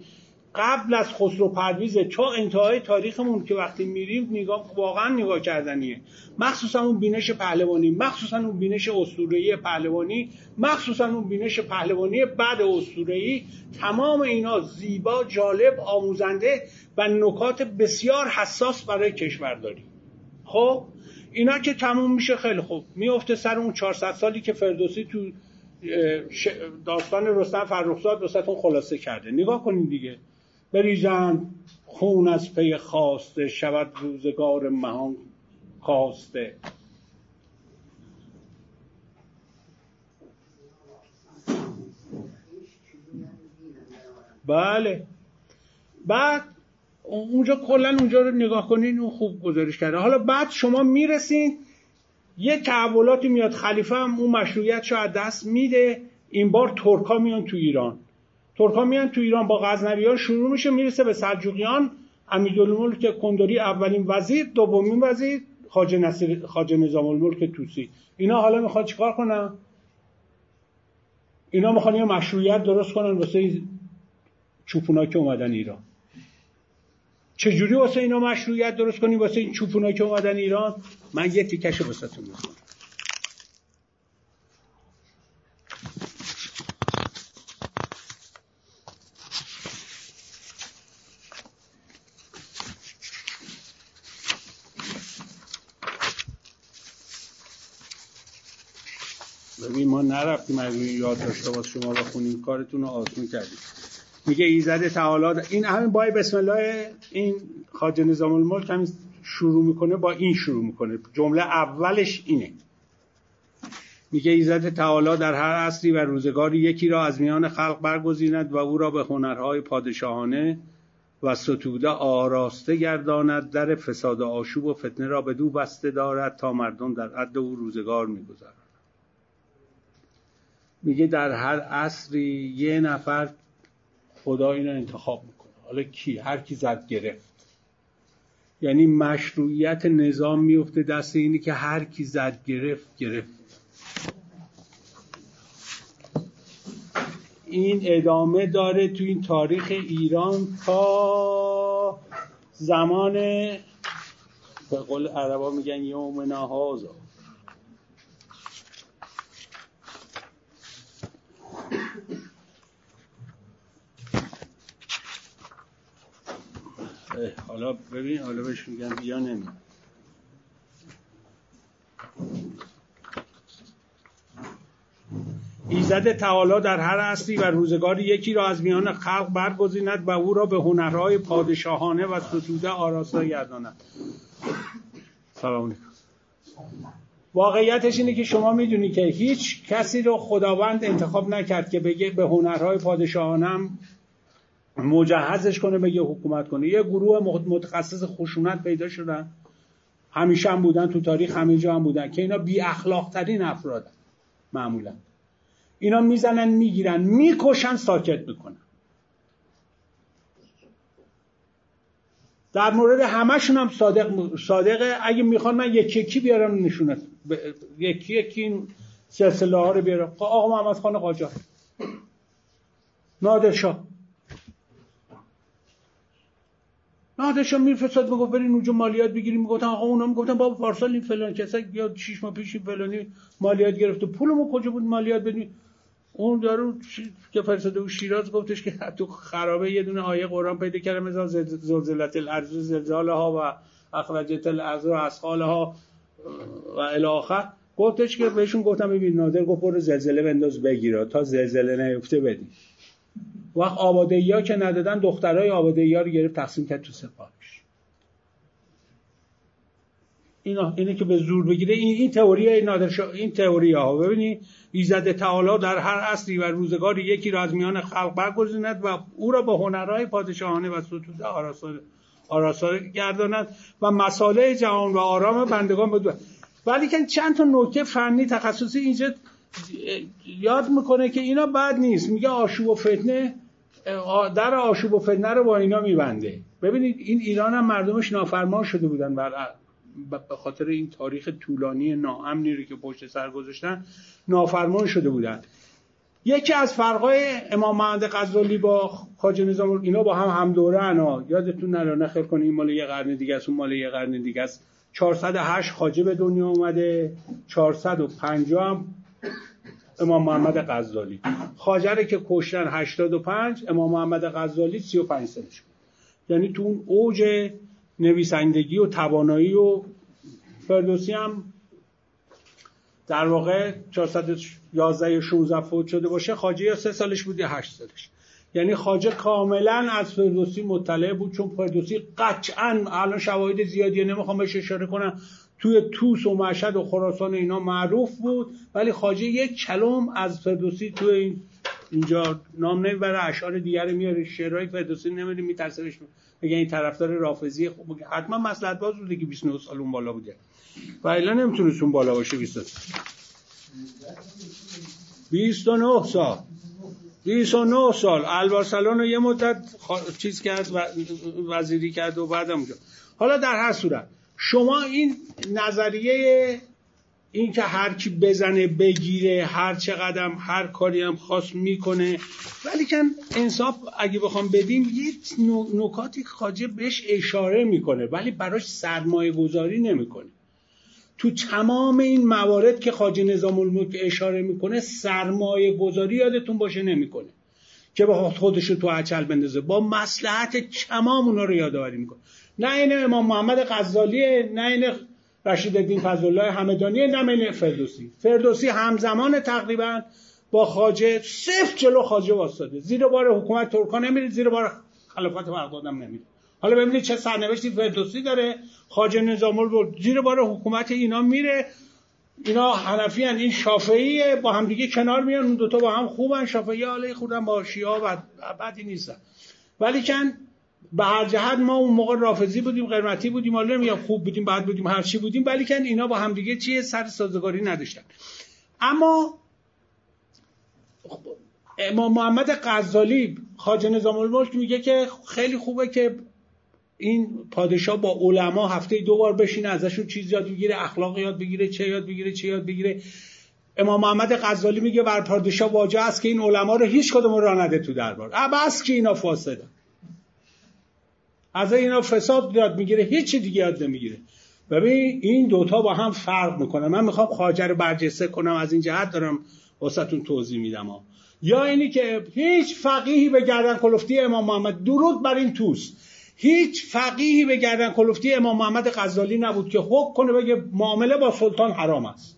قبل از خسرو پرویزه تا انتهای تاریخمون که وقتی میریم نگاه واقعا نگاه کردنیه. مخصوصا اون بینش پهلوانی مخصوصا اون بینش اسطوره‌ای پهلوانی مخصوصا اون بینش پهلوانی بعد اسطوره‌ای. تمام اینا زیبا جالب آموزنده و نکات بسیار حساس برای کشورداری. خب اینا که تموم میشه خیلی خوب. میفته سر اون 400 سالی که فردوسی تو داستان رستم فرخزاد واسهتون خلاصه کرده. نگاه کنید دیگه. بریزن خون از پی خواسته شود روزگار مهان خواسته بله. بعد اونجا کلا اونجا رو نگاه کنین اون خوب گزارش کرده. حالا بعد شما می‌رسین یه تحولاتی میاد. خلیفه هم اون مشروعیت از دست میده. این بار ترکا میان تو ایران. ترکا میان تو ایران با غزنویان شروع میشه می‌رسه به سلجوقیان. امیرالملک کندوری اولین وزیر دومین وزیر خاج نصیر خاج نظام الملک توسی. اینا حالا می‌خواد چیکار کنن؟ اینا می‌خوان یه مشروعیت درست کنن واسه چوپونا که اومدن ایران. چجوری واسه اینا مشروعیت درست کنیم واسه این چوپونا که اومدن ایران؟ من یه تیکش واسه تون می‌خونم ببین ما نرفتیم از یاد داشته باز شما بخونیم. کارتون رو آسون کردیم. میگه ایزد تعالی این همین با بسم الله این خاج نظام الملک همین شروع می‌کنه با این شروع می‌کنه. جمله اولش اینه. میگه ایزد تعالی در هر عصری و روزگاری یکی را از میان خلق برگزیند و او را به هنرهای پادشاهانه و ستوده آراسته گرداند. در فساد آشوب و فتنه را به دو بسته دارد تا مردم در عد او روزگار می‌گذارند میگه در هر عصری یه نفر خدا اینو انتخاب می‌کنه. حالا کی؟ هر کی زد گرفت. یعنی مشروعیت نظام میفته دست اینی که هر کی زد گرفت گرفت. این ادامه داره تو این تاریخ ایران تا زمان به قول عربا میگن یوم نهازا. حالا ببین حالا بهش میگن بیا نمی ایزد تعالی در هر اصلی و روزگاری یکی را از میان خلق برگزیند و او را به هنرهای پادشاهانه و ستوده آراسته گرداند. سلام علیکم. واقعیتش اینه که شما می‌دونی که هیچ کسی رو خداوند انتخاب نکرد که بگه به هنرهای پادشاهانم مجهزش کنه بگه حکومت کنه. یه گروه متخصص خشونت پیدا شدن. همیشه هم بودن تو تاریخ همینجا هم بودن که اینا بی اخلاق ترین افرادن معمولا. اینا می‌زنن می‌گیرن می‌کشن ساکت می‌کنن. در مورد همشون هم صادق صادقه. اگه می‌خوان من یکی یکی بیارم نشونت. یکی یکی این سلسله ها رو بیارم. آقا محمد خان قاجار. نادرشاه نادرشاه میفرستاد می‌گفت برین اونجا مالیات بگیریم. می‌گفتن آقا اونا می‌گفتن بابا پارسال این فلان کسا یا شش ماه پیش فلانی مالیات گرفته. پولمو کجا بود؟ مالیات بدیم اون دارو که فرستاده و شیراز گفتش که تو خرابه یه دونه آیه قرآن پیدا کردم مثلا زلزلت الارض زلزال ها و اخرجت الارض و اسقال ها و الاخر گفتش که بهشون گفتم ببین نادر گفت برو زلزله بنداز بگیره تا زلزله نیفته بدی وقت آبادهی ها که ندادن دخترای آبادهی ها رو گرفت تقسیم کرد تو سپاهش اینا اینه که به زور بگیره. این این تئوری نادر این تئوری ها. ببینید ایزد تعالی در هر اصلی و روزگاری یکی را از میان خلق برگزیند و او را به هنرهای پادشاهانه و ستوده آراسا گرداند و مساله جهان و آرام بندگان بدو. ولی که چند تا نکته فنی تخصصی اینجا یاد می‌کنه که اینا بد نیست. میگه آشوب و فتنه در آشوب و فتنه رو با اینا میبنده. ببینید این ایران هم مردمش نافرمان شده بودن بر به خاطر این تاریخ طولانی ناامنی رو که پشت سر گذاشتن نافرمان شده بودن. یکی از فرقای امام محمد غزالی با خواجه نظام اینا با هم هم دوره انا یادتون نره نخیر کنه این مال یه قرن دیگه است اون مال یه قرن دیگه است. 408 خواجه به دنیا اومده 450 هم امام محمد غزالی. خاجره که کشتن 85 امام محمد غزالی 35 سالش یعنی تو اون اوج نویسندگی و توانایی و فردوسی هم در واقع 411 16 فوت شده باشه خاجه یا سه سالش بود یا هشت سالش. یعنی خاجه کاملا از فردوسی مطلع بود چون فردوسی قطعا الان شواهد زیادی نمی‌خوام بهش اشاره کنم توی توس و مشهد و خراسان اینا معروف بود ولی خاجه یک کلم از فردوسی توی این اینجا نام نمی‌بره اشعار دیگر میاره شعرهای فردوسی نمیره میترسه بهش بگه این طرفدار رافضی خب حتما مصلحت باز بوده که 29 سال اون بالا بوده. و الا نمی‌تونست اون بالا باشه 29 29 سال. 29 سال. البارسلون رو یه مدت چیز کرد و وزیری کرد و بعد اونجا حالا در هر صورت. شما این نظریه این که هر کی بزنه بگیره هر چقدر هر کاری هم خواست می‌کنه. ولی کن انصاف اگه بخوام بدیم یه نکاتی خاجه بهش اشاره می‌کنه ولی براش سرمایه گذاری نمی‌کنه. تو تمام این موارد که خاجه نظام الملک اشاره می‌کنه سرمایه گذاری یادتون باشه نمی‌کنه. که با خودش تو اچل بندازه. با مسلحت تمام اونا رو یادآوری می‌کنه. نه این امام محمد غزالیه نه این رشید الدین فضلالله همدانی نه این فردوسی. فردوسی همزمان تقریبا با خاجه صفر جلو خاجه واسطه. زیر بار حکومت ترکان نمیره زیر بار خلافت بغداد هم نمیره حالا ببینید چه سرنوشتی فردوسی داره. خاجه نظام الدین زیر بار حکومت اینا میره. اینا حنفی هن. این شافعیه با هم دیگه کنار میان. اون دوتا با هم خوبن شافعی حالا خودم با شیعه و بدی نیستن. ولی به هر جهت ما اون موقع رافضی بودیم قرمتی بودیم حالا نمیگم خوب بودیم بعد بودیم هر چی بودیم ولی کن اینا با هم دیگه چیه سر سازگاری نداشتن. اما امام محمد غزالی خاج نظام الملک میگه که خیلی خوبه که این پادشاه با علما هفته دو بار بشینه ازشون چیز یاد بگیره اخلاق یاد بگیره چه یاد بگیره چه یاد بگیره. امام محمد غزالی میگه بر پادشاه واجه است که این علما رو هیچ کدوم را نده تو دربار. بس که اینا فاسده از اینا فساد یاد می‌گیره هیچ دیگه یاد نمی‌گیره. ببین این دوتا با هم فرق می‌کنه. من می‌خوام خاجر رو برجسته کنم از این جهت دارم واسهتون توضیح میدم. ها. یا اینی که هیچ فقیهی به گردن کلفتی امام محمد درود بر این توست. هیچ فقیهی به گردن کلفتی امام محمد غزالی نبود که حکم کنه بگه معامله با سلطان حرام است.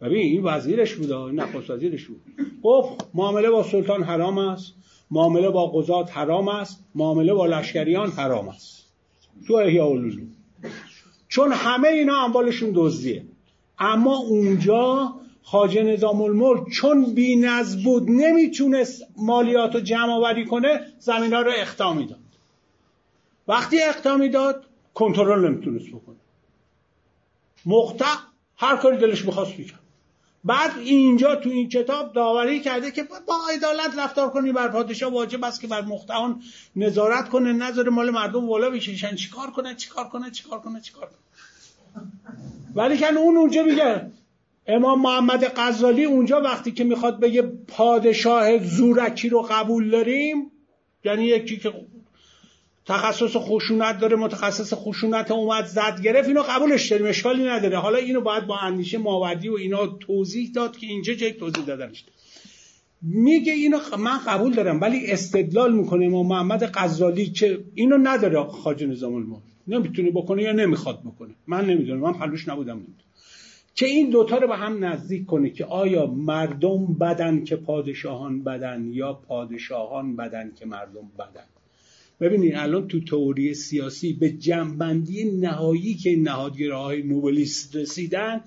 ببین این وزیرش بود این نخست وزیرش بود. گفت معامله با سلطان حرام است. معامله با قضات حرام است معامله با لشکریان حرام است. تو احیاء العلوم چون همه اینا اموالشون دزدیه. اما اونجا خاجه نظام الملک چون بی بود نمی‌تونست مالیات رو جمع آوری کنه زمین ها رو اختا می‌داد. وقتی اقتا می‌داد کنترل نمی‌تونست بکنه. مقطع هر کاری دلش می‌خواست می‌کرد. بعد اینجا تو این کتاب داوری کرده که با عدالت رفتار کنی بر پادشاه واجب است که بر مختهان نظارت کنه نظر مال مردم والا بکشن چیکار کنه چیکار کنه چیکار کنه چیکار کنه. ولی کن اون اونجا میگه امام محمد غزالی اونجا وقتی که می‌خواد بگه پادشاه زورکی رو قبول داریم یعنی یکی که تخصص خشونت داره متخصص خشونت اومد زد گرفت اینو قبولش داریم اشکالی نداره. حالا اینو باید با اندیشه ماوردی و اینا توضیح داد که اینجا جای توضیح دادنش میگه اینو من قبول دارم ولی استدلال می‌کنه ما محمد غزالی که اینو نداره خاج نظام الملک. نمی‌تونه بکنه یا نمی‌خواد بکنه. من نمی‌دونم من حلوش نبودم. که این دوتا رو به هم نزدیک کنه که آیا مردم بدن که پادشاهان بدن یا پادشاهان بدن که مردم بدن. ببینید الان تو تئوری سیاسی به جنبندی نهایی که نهادگراهای نوبلیست رسیدن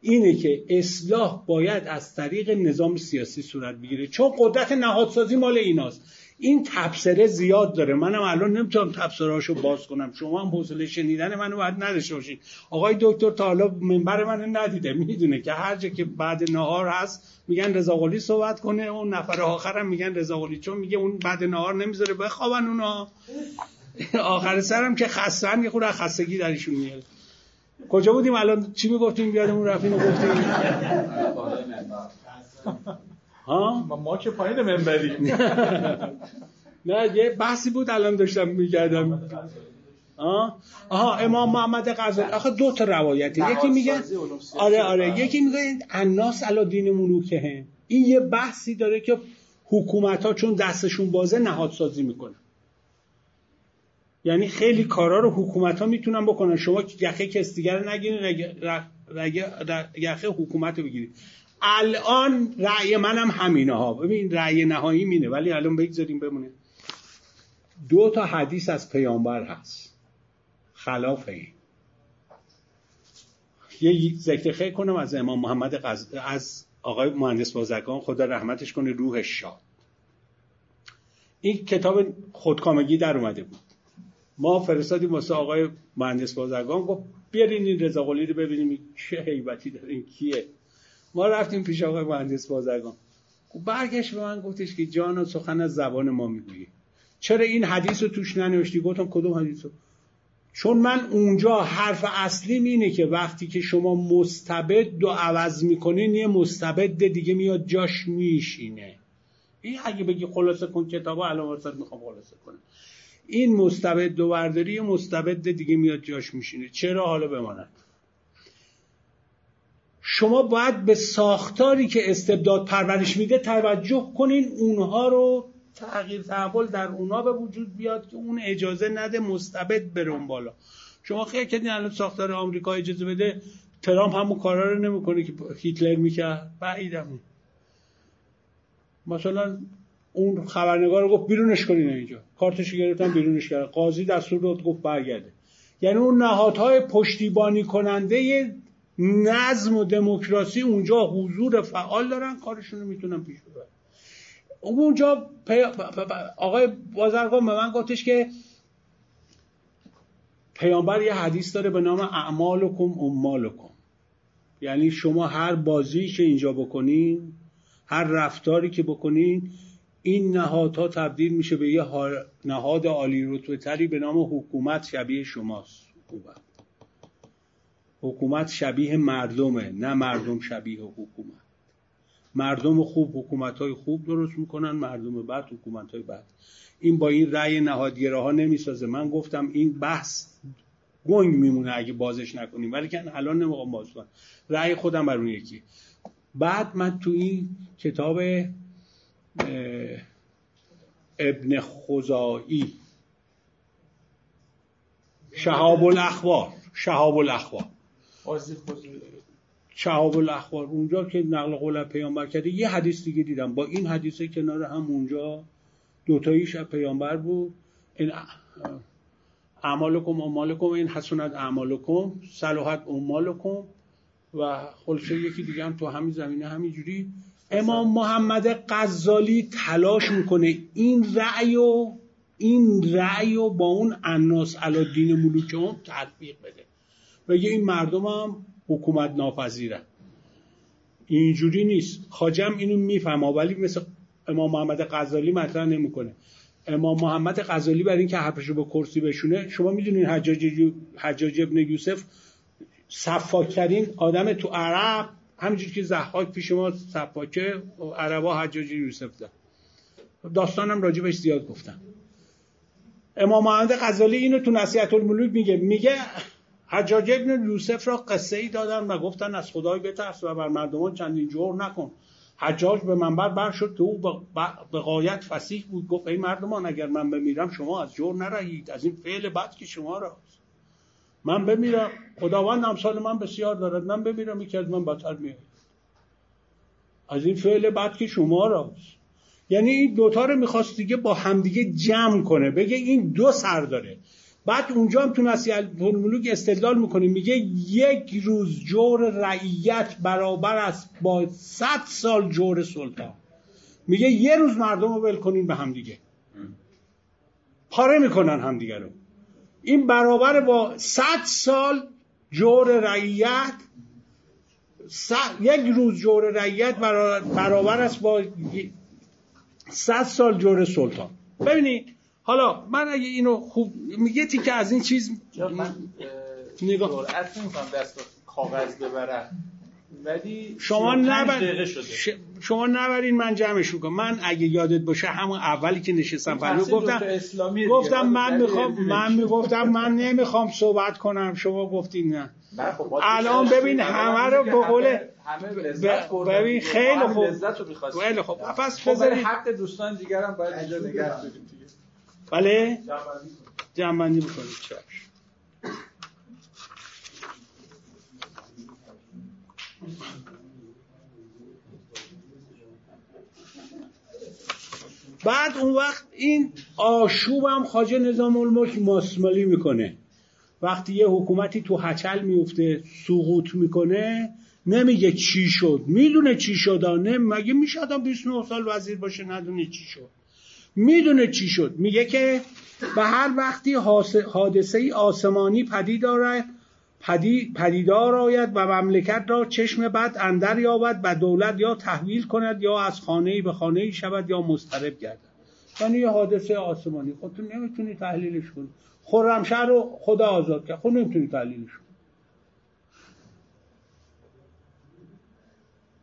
اینه که اصلاح باید از طریق نظام سیاسی صورت بگیره. چون قدرت نهادسازی مال ایناست. این تبصره زیاد داره. منم الان نمی‌تونم تبصرهاشو باز کنم. شما هم حوصله شنیدن منو باید نداشته باشین. آقای دکتر تا حالا منبر من ندیده. می‌دونه که هر جا که بعد نهار هست میگن رضا صحبت کنه. اون نفر آخرم میگن رضا چون میگه اون بعد نهار نمی‌ذاره بخوابن اونا. آخر سرم که خستن یه خورده خستگی درشون میاد. کجا بودیم الان؟ چی می‌گفتیم؟ بیادمون رفتیم گفتیم. ها؟ ما که پایین منبری. نه یه بحثی بود الان داشتم میگردم آها امام محمد غزالی. آخه دو تا روایته. یکی میگه آره آره. یکی میگه الناس علا دین ملوکه. این یه بحثی داره که حکومت ها چون دستشون بازه نهادسازی می‌کنه یعنی خیلی کارا رو حکومت ها می‌تونن بکنن. شما یخه کس دیگر رو نگیرین یخه حکومت رو بگیرید. الان رأی منم همینه ها ببین رأی نهایی مینه ولی الان بگذاریم بمونه. دو تا حدیث از پیامبر هست. خلاف این. یه ذکر خیر کنم از امام محمد غز... از آقای مهندس بازرگان. خدا رحمتش کنه روحش شاد. این کتاب خودکامگی در اومده بود. ما فرستادیم واسه آقای مهندس بازرگان گفت بیارین این رضا رو ببینیم چه حیبتی داره این کیه. ما رفتیم پیش آقای مهندس بازرگان. برگشت به من گفتش که جان و سخن از زبان ما می‌گویی. چرا این حدیث رو توش ننوشتی؟ گفتم کدوم حدیث رو؟ چون من اونجا حرف اصلی اینه که وقتی که شما مستبد و عوض می‌کنین یه مستبد دیگه میاد جاش میشینه. این اگه بگی خلاصه کن کتاب الان واسه می‌خوام خلاصه کنم. این مستبد و برداری مستبد دیگه میاد جاش میشینه. چرا حالا بماند؟ شما باید به ساختاری که استبداد پرورش میده توجه کنین اونها رو تغییر تحول در اونا به وجود بیاد که اون اجازه نده مستبد بره بالا. شما خیلی کردین الان ساختار آمریکا اجازه بده ترامپ همون کارا رو نمی‌کنه که هیتلر می‌کرد. بعیدم مثلا اون خبرنگار رو گفت بیرونش کنین اینجا. کارتش گرفتن بیرونش کرد قاضی دستور داد گفت برگرده. یعنی اون نهادهای پشتیبانی کننده نظم و دموکراسی اونجا حضور فعال دارن کارشون رو می‌تونن پیش ببرن. اونجا آقای بازرگان به من گفتش که پیامبر یه حدیث داره به نام اعمالکم امالکم. یعنی شما هر بازی که اینجا بکنین هر رفتاری که بکنین این نهادها تبدیل میشه به یه نهاد عالی رتبه تری به نام حکومت شبیه شماست. حکومت حکومت شبیه مردمه نه مردم شبیه حکومت. مردم خوب حکومت های خوب درست می‌کنن مردم بد حکومت های بد. این با این رأی نهادگره ها نمی‌سازه. من گفتم این بحث گنگ میمونه اگه بازش نکنیم. ولی که الان نمی‌خوام باز کنم. رأی خودم بر اون یکی. بعد من تو این کتاب ابن خزایی شهاب الاخبار شهاب الاخبار. شهاب الاخبار اونجا که نقل قول پیامبر کرده یه حدیث دیگه دیدم. با این حدیث کنار هم اونجا دوتاییش پیامبر بود. این اعمالکم امالکم این حسنت اعمالکم صلاحت امالکم و خلصه یکی دیگه هم تو همین زمینه همینجوری. امام محمد غزالی تلاش می‌کنه این رأی و این رأی و با اون اناس علادین ملوک هم تطبیق بده. بگه این مردم هم حکومت ناپذیرن اینجوری نیست. خاجم اینو می‌فهمه ولی مثل امام محمد غزالی مطرح نمی‌کنه. امام محمد غزالی برای اینکه حرفش رو به کرسی بشونه شما می‌دونین حجاج حجاج ابن یوسف صفاکترین آدم تو عرب همینجوری که زحاک پیش ما صفاکه عربا حجاج یوسف ده داستانم راجبش زیاد گفتم. امام محمد غزالی اینو تو نصیحت الملوک میگه. میگه حجاج ابن یوسف را قصه ای دادن و گفتن از خدای بترس و بر مردمان چندین جور نکن. حجاج به منبر بر شد که او به قایت فسیح بود. گفت ای مردمان اگر من بمیرم شما از جور نرهید. از این فعل بد که شما را. من بمیرم. خداوند امثال من بسیار دارد. من بمیرم یکی از من بدتر میاد از این فعل بد که شما راست. یعنی این دوتا رو می‌خواست دیگه با همدیگه جمع کنه. بگه این دو سر داره. بعد اونجا هم تو نصیحت الملوک استدلال می‌کنه. میگه یک روز جور رعیت برابر است با صد سال جور سلطان. میگه یه روز مردم رو ول کنین به همدیگه. پاره می‌کنن همدیگه رو. این برابر با صد سال جور رعیت یک روز جور رعیت برابر است با صد سال جور سلطان. ببینید حالا من اگه اینو خوب میگه که از این چیز من نگاه دست کاغذ ببرم. ولی شما نبر... شما نبرین من جمعش کنم. من اگه یادت باشه همون اولی که نشستم فرو گفتم گفتم من می‌خوام من می‌گفتم من نمی‌خوام صحبت کنم. شما گفتین نه. خب الان ببین همه رو به قول ببین خیلی خوب. خیلی خوب. پس خب، بذارید حق دوستان دیگرم باید اینجا نگه بله؟ جنبندی بکنید چشم. بعد اون وقت این آشوب هم خاجه نظام الملک ماسمالی می‌کنه. وقتی یه حکومتی تو هچل میفته سقوط می‌کنه نمیگه چی شد. می‌دونه چی شد مگه میشه آدم 29 سال وزیر باشه ندونه چی شد. می‌دونه چی شد. میگه که به هر وقتی حادثه آسمانی پدید آرد پدیدار آید و مملکت را چشم بد اندر یابد و دولت یا تحویل کند یا از خانه به خانه شود یا مسترب گردد. یعنی یه حادثه آسمانی. خودتون نمی‌تونی تحلیلش کنی. خرمشهر رو خدا آزاد کرد. خود نمی‌تونی تحلیلش کنی.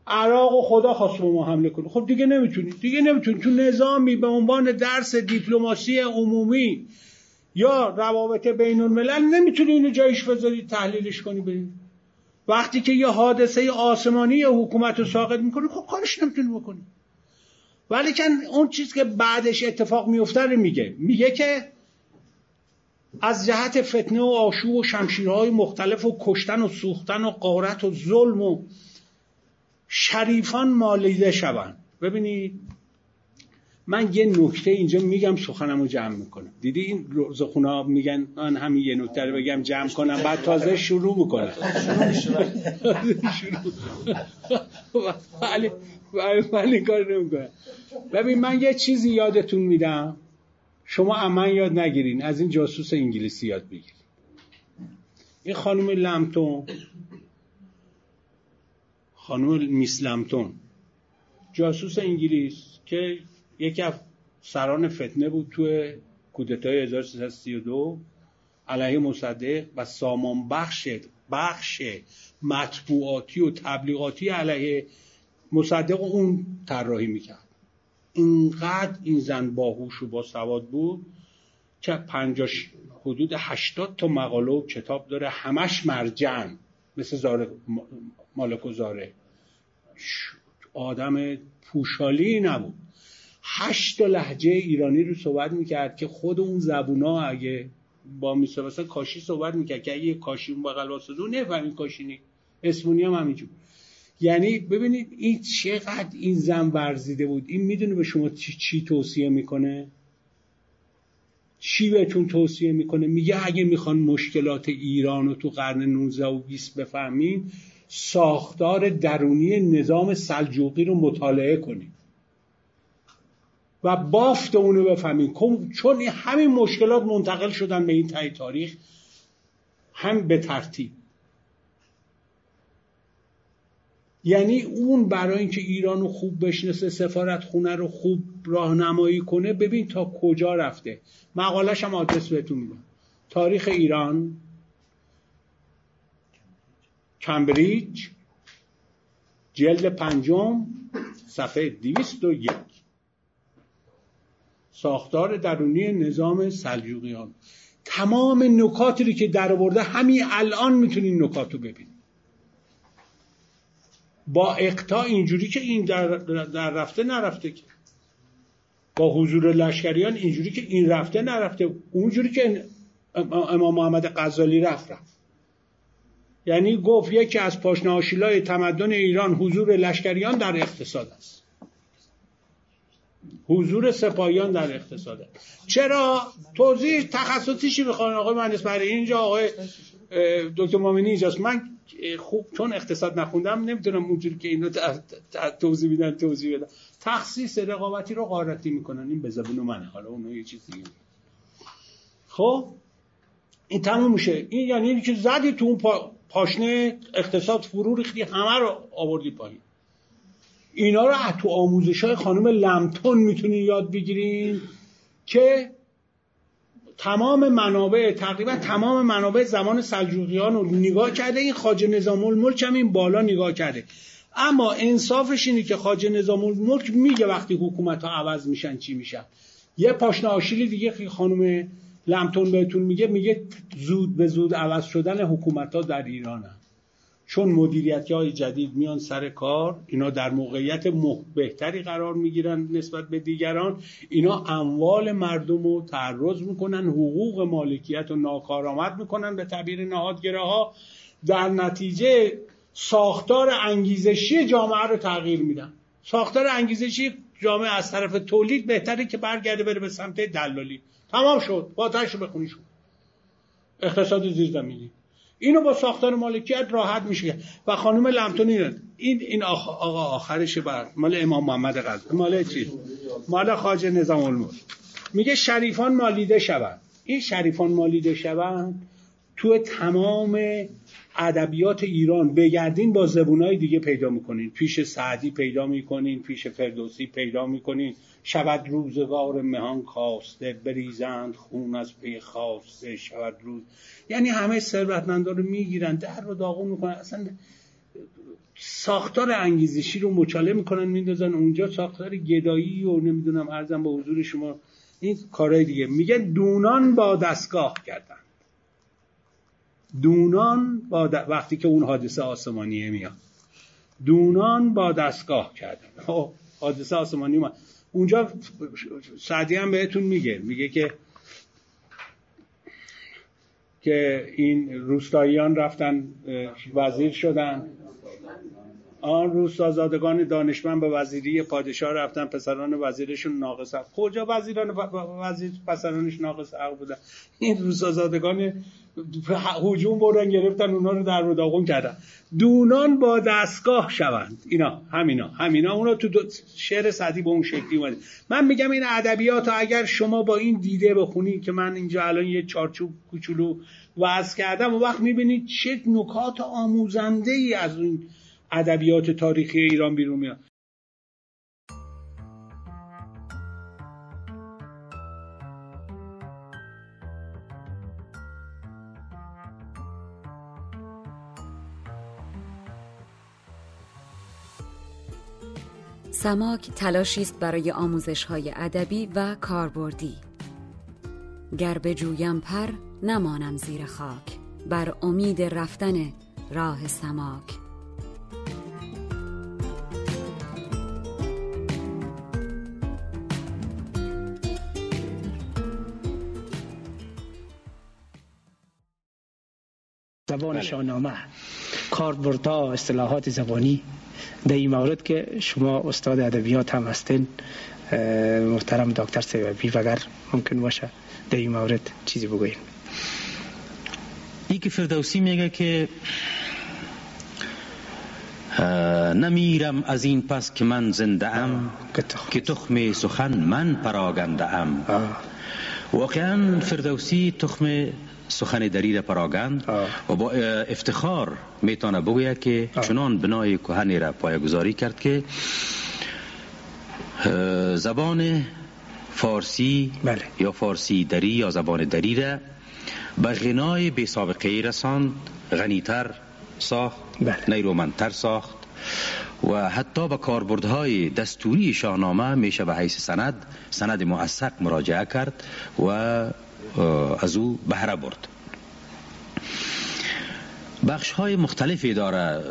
عراق و خدا خواست ما حمله کنه. خب دیگه نمی‌تونی. دیگه نمی‌تونی. تو نظامی به عنوان درس دیپلماسی عمومی یا روابط بین الملل نمی‌تونی اینو جایش بذاری تحلیلش کنی برید وقتی که یه حادثه آسمانی یا حکومت رو ساقط می‌کنی خب کارش نمی‌تونی بکنی. ولی کن اون چیز که بعدش اتفاق میفته رو میگه. میگه که از جهت فتنه و آشوب و شمشیرهای مختلف و کشتن و سوختن و قارت و ظلم و شریفان مالیده شوند. ببینید من یه نکته اینجا میگم سخنمو جمع می‌کنم. دیدی این روزخونا میگن من همین یه نکته رو بگم جمع کنم بعد تازه شروع می‌کنم. ولی ولی کار نمی‌کنم. ببین من یه چیزی یادتون میدم. شما اما یاد نگیرین. از این جاسوس انگلیسی یاد بگیرین. این خانم لمتون خانم میس لمتون جاسوس انگلیس که یکی از سران فتنه بود توی کودتای 1332 علیه مصدق و سامان بخش بخش مطبوعاتی و تبلیغاتی علیه مصدق اون طراحی می‌کرد. اینقدر این زن باهوش و با سواد بود که پنجاش حدود هشتاد تا مقاله و کتاب داره. همش مرجن مثل زاره مالک و زاره آدم پوشالی نبود. هشت لحجه ایرانی رو صحبت می‌کرد که خود اون زبونا اگه با مثلا مثلا کاشی صحبت می‌کرد که اگه کاشی اون بغل واسه نفهمین کاشی نی. اسمونی هم همینجور. یعنی ببینید این چقدر این زن ورزیده بود. این می‌دونه به شما چی, چی توصیه می‌کنه؟ چی بهتون توصیه می‌کنه؟ میگه اگه می‌خوان مشکلات ایران رو تو قرن 19 و 20 بفهمین ساختار درونی نظام سلجوقی رو مطالعه کنید و بافت اونو بفهمین چون همین مشکلات منتقل شدن به این تای تاریخ هم به ترتیب. یعنی اون برای اینکه ایران رو خوب بشناسه سفارت خونه رو خوب راهنمایی کنه ببین تا کجا رفته. مقالش هم آدرس بهتون میدم. تاریخ ایران کمبریج جلد پنجم صفحه دیویست و یک. ساختار درونی نظام سلجوقیان. تمام نکاتی که در آورده همین الان می‌تونین نکات رو ببینید با اقتا اینجوری که این در, در رفته نرفته که. با حضور لشکریان اینجوری که این رفته نرفته. اونجوری که امام محمد غزالی رفت رفت. یعنی گفت یکی از پاشنه تمدن ایران حضور لشکریان در اقتصاد است. حضور سپاهیان در اقتصاد چرا؟ توضیح تخصصیشی بخوان آقای مهندس برای اینجا آقای دکتر مامینی اینجاست. من خوب چون اقتصاد نخوندم نمی‌تونم اونجوری که اینو توضیح میدن توضیح بدم تخصیص رقابتی رو غارتی می‌کنن. این به زبون منه. حالا اونو یه چیز دیگه. خب؟ این تموم میشه. این یعنی که زدی تو اون پاشنه اقتصاد فرو ریختی همه رو آوردی پایین. اینا رو تو آموزش های خانم لمتون می‌تونین یاد بگیرین که تمام منابع تقریبا تمام منابع زمان سلجوقیان رو نگاه کرده. این خاج نظام الملک هم این بالا نگاه کرده. اما انصافش اینه که خاج نظام الملک میگه وقتی حکومت ها عوض میشن چی میشن. یه پاشنه آشیلی دیگه خانم لمتون بهتون میگه میگه زود به زود عوض شدن حکومت ها در ایران هم. چون مدیریتی های جدید میان سر کار اینا در موقعیت بهتری قرار می‌گیرن نسبت به دیگران. اینا اموال مردم رو تعرض می‌کنن حقوق مالکیت رو ناکارآمد می‌کنن به تعبیر نهادگره ها در نتیجه ساختار انگیزشی جامعه رو تغییر میدن. ساختار انگیزشی جامعه از طرف تولید بهتره که برگرده بره به سمت دلالی. تمام شد. با رو بخونی شد. اقتصاد زیرزمینی. اینو با ساختار مالکیت راحت میشه. و خانم لمتونی این این آقا آخرش بر مال امام محمد غزنوی مال چی؟ مال خواجه نظام الملک. میگه شریفان مالیده شوند. این شریفان مالیده شوند تو تمام ادبیات ایران. بگردین با زبونای دیگه پیدا می‌کنین. پیش سعدی پیدا می‌کنین پیش فردوسی پیدا می‌کنین. شود روزگار مهان خواسته بریزند خون از پی خواسته شود روز. یعنی همه ثروتمندا رو می‌گیرن در رو داغون می‌کنن. اصلا ساختار انگیزشی رو مچاله می‌کنن میندازن اونجا. ساختار گدایی و نمی‌دونم ارزم با حضور شما این کارهای دیگه. میگن دونان با دستگاه کردن. دونان با وقتی که اون حادثه آسمانیه میاد. دونان با دستگاه کردن. خب حادثه آسمانی ما اونجا سعدی هم بهتون میگه. میگه که که این روستاییان رفتن وزیر شدن. آن روستازادگان دانشمند به وزیری پادشاه رفتن پسران وزیرشون ناقص کجا وزیران وزیر پسرانش ناقص حق بودن؟ این روستازادگان هجوم بردن گرفتن اونا رو در رو کردن. دونان با دستگاه شوند. اینا همینا. همینا اونا تو شعر سعدی به اون شکلی اومده. من میگم این ادبیات اگر شما با این دیده بخونید که من اینجا الان یه چارچوب کوچولو وضع کردم و وقت می‌بینید چه نکات آموزنده ای از این ادبیات تاریخی ایران بیرون میاد. سماک تلاشی است برای آموزش های ادبی و کاربردی. گر به جویم پر نمانم زیر خاک. بر امید رفتن راه سماک. زبان بله. شاهنامه. کاربردها اصطلاحات زبانی. در این مورد که شما استاد ادبیات هم هستین محترم دکتر سیوبی اگر ممکن باشه در این مورد چیزی بگوین ای که فردوسی میگه که نمیرم از این پس که من زنده ام که تخم سخن من پراگنده ام. واقعا فردوسی تخم سخن دری پراگند و با افتخار می‌تونه بگوید که چنان بنای کهنی را پایگذاری کرد که زبان فارسی بله. یا فارسی دری یا زبان دری را به غنای بی سابقه رساند غنیتر ساخت بله. نیرومندتر ساخت و حتی به کاربردهای دستوری شاهنامه میشه به حیث سند سند مؤسق مراجعه کرد و از او بهره برد. بخش های مختلفی داره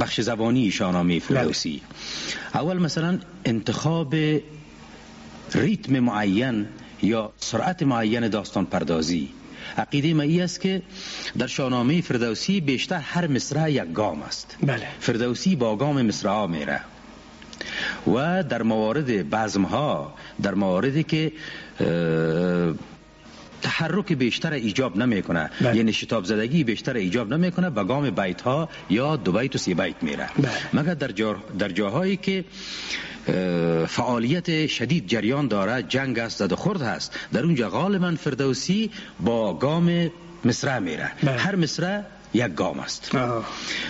بخش زبانی شاهنامه فردوسی اول مثلا انتخاب ریتم معین یا سرعت معین داستان پردازی عقیده ما ای است که در شاهنامه فردوسی بیشتر هر مصرع یک گام است. بله. فردوسی با گام مصرع میره. و در موارد بعضم ها در مواردی که تحرک بیشتر ایجاب نمی‌کنه بله. یعنی شتاب زدگی بیشتر ایجاب نمی‌کنه به گام بیت ها یا دو بیت و سی بیت میره بله. مگر در, جا در جاهایی که فعالیت شدید جریان داره جنگ است زد خورد هست در اونجا غالبا فردوسی با گام مصرع میره بله. هر مصرع یک گام است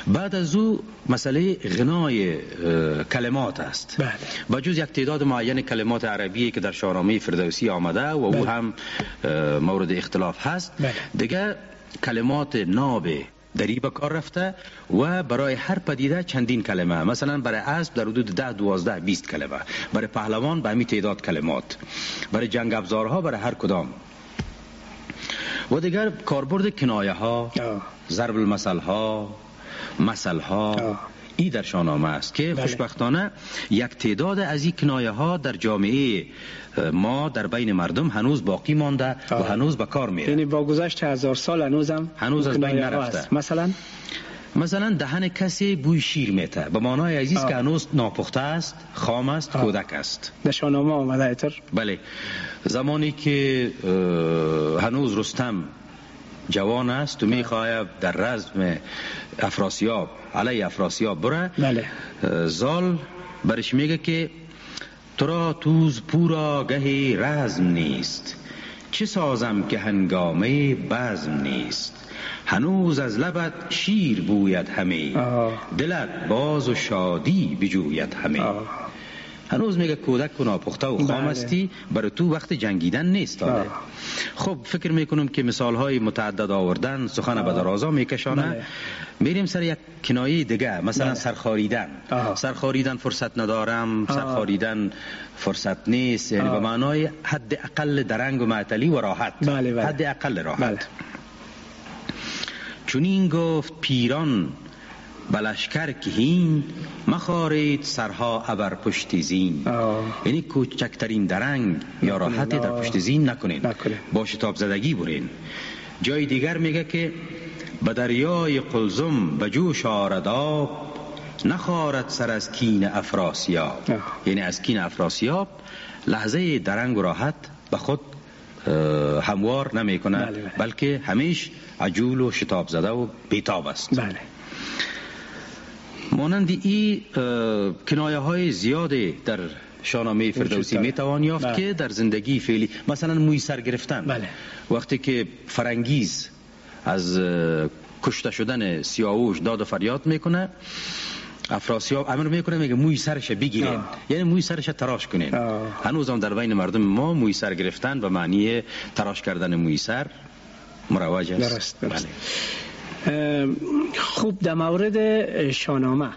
بعد از او مسئله غنای کلمات است بله. با جز یک تعداد معین کلمات عربی که در شاهنامه فردوسی آمده و او بله. هم مورد اختلاف هست بله. دیگه کلمات ناب دری به کار رفته و برای هر پدیده چندین کلمه مثلا برای اسب در حدود ده دوازده بیست کلمه برای پهلوان به همین تعداد کلمات برای جنگ ابزارها برای هر کدام و دیگر کاربرد کنایه ها ضرب المثل ها مسئله ها ای در شاهنامه است که بله. خوشبختانه یک تعداد از این کنایه ها در جامعه ما در بین مردم هنوز باقی مانده و هنوز به کار میره یعنی با گذشت هزار سال هنوزم هنوز از بین نرفته. مثلا؟ مثلا دهن کسی بوی شیر میته. به معنای عزیز که هنوز ناپخته است خام است کودک است. در شاهنامه آمده ایتر بله. زمانی که هنوز رستم جوان است و می‌خواهد در رزم افراسیاب علی افراسیاب بره بله. زال برش میگه که تو را توز پورا گهی رزم نیست. چه سازم که هنگامه بزم نیست؟ هنوز از لبت شیر بوید همه دلت باز و شادی بجوید همه هنوز میگه کودک و ناپخته و خام هستی برای تو وقت جنگیدن نیست داره خب فکر می‌کنم که مثال های متعدد آوردن سخن به درازا میکشانه. بله. میریم سر یک کنایه دیگه مثلا بله. سرخاریدن. سرخاریدن فرصت ندارم سرخاریدن فرصت نیست یعنی به معنای حد اقل درنگ و معتلی و راحت. بله بله. حد اقل راحت. بله. چون این گفت پیران بلشکر کهین مخارید سرها ابر پشت زین. یعنی کوچکترین درنگ یا راحتی در پشت زین نکنین. با شتاب زدگی برین. جای دیگر میگه که به دریای قلزم به جوش آرداب نخارد سر از کین افراسیاب. یعنی از کین افراسیاب لحظه درنگ و راحت به خود هموار نمی‌کنه بله بله. بلکه همیش عجول و شتاب زده و بیتاب است. بله. مانند ای کنایه های زیاده در شاهنامه فردوسی می توان یافت بله. که در زندگی فعلی مثلا موی سر گرفتن بله. وقتی که فرنگیز از کشته شدن سیاوش داد و فریاد می‌کنه افراسیاب امر می‌کنه میگه موی سرش بگیرین یعنی موی سرش تراش کنین هنوز هم در بین مردم ما موی سر گرفتن به معنی تراش کردن موی سر مروج است درست, درست. بله. خوب در مورد شانامه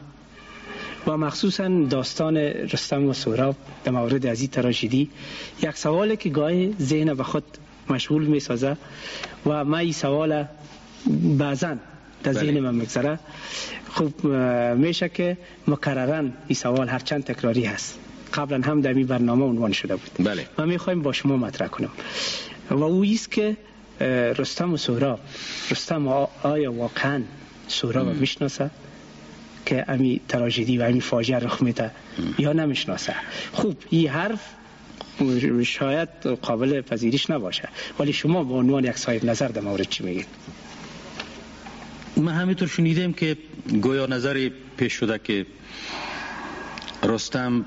و مخصوصا داستان رستم و سهراب در مورد از این تراژدی یک سوالی که گاهی ذهن به خود مشغول می سازه و ما این سوال بعضا در ذهن بله. من میگذره خوب میشه که مکررن این سوال هرچند تکراری هست قبلا هم در این برنامه عنوان شده بود بله. ما می‌خوایم با شما مطرح کنم و او است که رستم و سهراب. رستم آیا واقعا سهراب می‌شناسه؟ که امی تراژدی و امی فاجعه رخ میده یا نمی‌شناسه. خوب این حرف شاید قابل پذیرش نباشه. ولی شما به عنوان یک صاحب نظر در مورد چی میگید؟ ما همینطور شنیدیم که گویا نظری پیش شده که رستم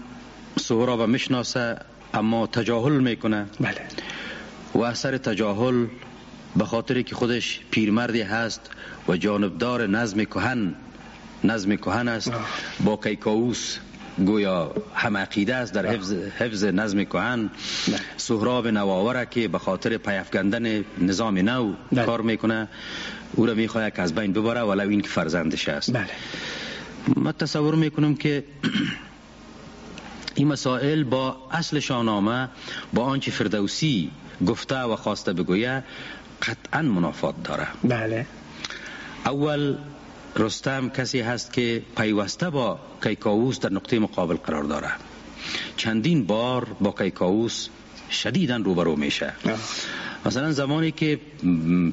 سهراب می‌شناسه اما تجاهل می‌کنه. بله. و اثر تجاهل به خاطر که خودش پیرمردی هست و جانبدار نظم کهن نظم کهن است. با کیکاوس گویا هم عقیده است در حفظ, حفظ نظم کهن. سهراب نواوره که به خاطر پیافگندن نظام نو کار می‌کنه او را می‌خواه که از بین ببره ولو این که فرزندش است. بله. من تصور می‌کنم که این مسائل با اصل شاهنامه با آنچه فردوسی گفته و خواسته بگویه قطعا منافات داره. بله. اول رستم کسی هست که پیوسته با کیکاووس در نقطه مقابل قرار داره. چندین بار با کیکاووس شدیدن روبرو میشه. مثلا زمانی که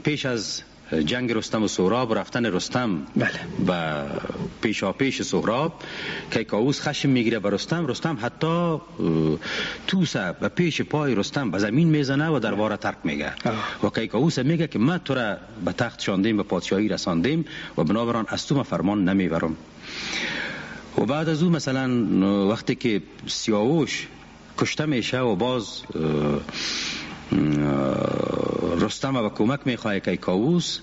پیش از جنگ رستم و سهراب رفتن رستم بله. و پیشا پیش سهراب کیکاووس خشم می‌گیره به رستم رستم حتی توسه و پیش پای رستم به زمین می‌زنه و درباره ترک میگه. و کیکاووس میگه که من تو را به تخت شاندیم و پادشاهی رساندیم و بنابران از تو فرمان نمی‌برم. و بعد از او مثلا وقتی که سیاوش کشته میشه و باز رستم و کمک می‌خواه کیکاووس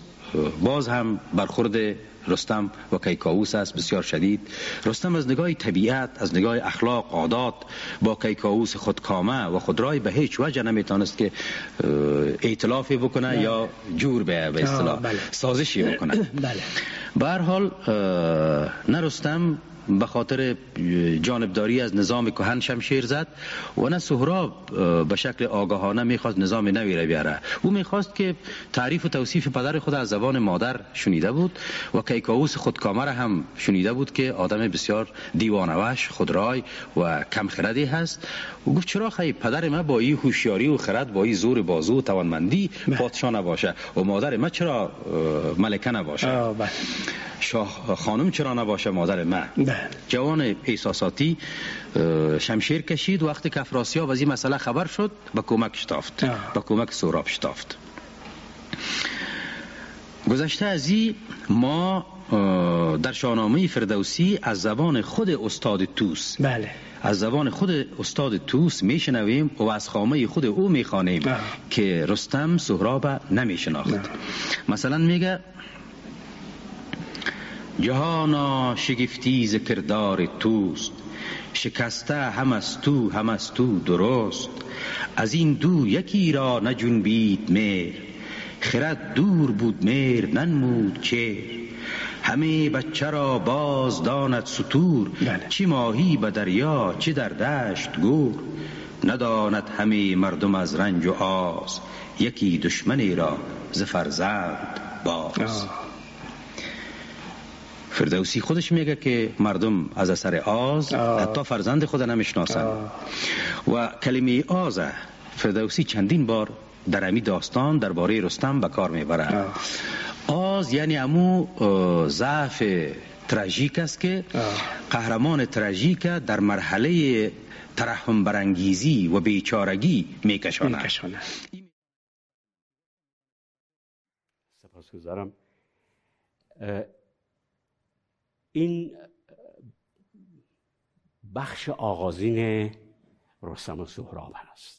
باز هم برخورد رستم و کیکاووس است بسیار شدید رستم از نگاه طبیعت از نگاه اخلاق عادات با کیکاووس خودکامه و خودرای به هیچ وجه نمی‌تونست که ائتلافی بکنه بله. یا جور به اصطلاح بله. سازشی بکنه بله به حال نه رستم به خاطر جانبداری از نظام کهن شمشیر زد و نه سهراب به شکل آگاهانه می‌خواست نظام نوی را بیاره. او می‌خواست که تعریف و توصیف پدر خود از زبان مادر شنیده بود و کیکاوس خودکامه هم شنیده بود که آدم بسیار دیوانوش خودرای و کم خردی هست. و گفت چرا خیلی پدر ما با این هوشیاری و خرد با این زور بازو و توانمندی بله. پادشاه نباشه و مادر ما چرا ملکه نباشه بله. شاه خانم چرا نباشه مادر ما بله. جوان احساساتی شمشیر کشید وقتی که افراسیاب از این مسئله خبر شد به کمک شتافت به کمک سوراب شتافت گذشته از این ما در شاهنامه فردوسی از زبان خود استاد توس بله. از زبان خود استاد توس میشنویم و از خامه خود او می‌خوانیم که رستم سهراب نمیشناخت. مثلا میگه جهانا شگفتی ز کردار توست شکسته هم از تو هم از تو درست. از این دو یکی را نجنبید میر خرد دور بود میر ننمود چه همه بچه را باز داند سطور بله. چی ماهی به دریا چه در دشت گور. نداند همه مردم از رنج و آز. یکی دشمنی را ز فرزند باز. فردوسی خودش میگه که مردم از اثر آز حتی فرزند خود نمی‌شناسن. و کلمه آز فردوسی چندین بار در امی داستان درباره رستم به کار می‌بره آز یعنی امو ضعف تراژیک است که قهرمان تراژیک در مرحله ترحم برانگیزی و بیچارگی میکشاند سپاسگزارم. این بخش آغازین رستم و سهراب هست.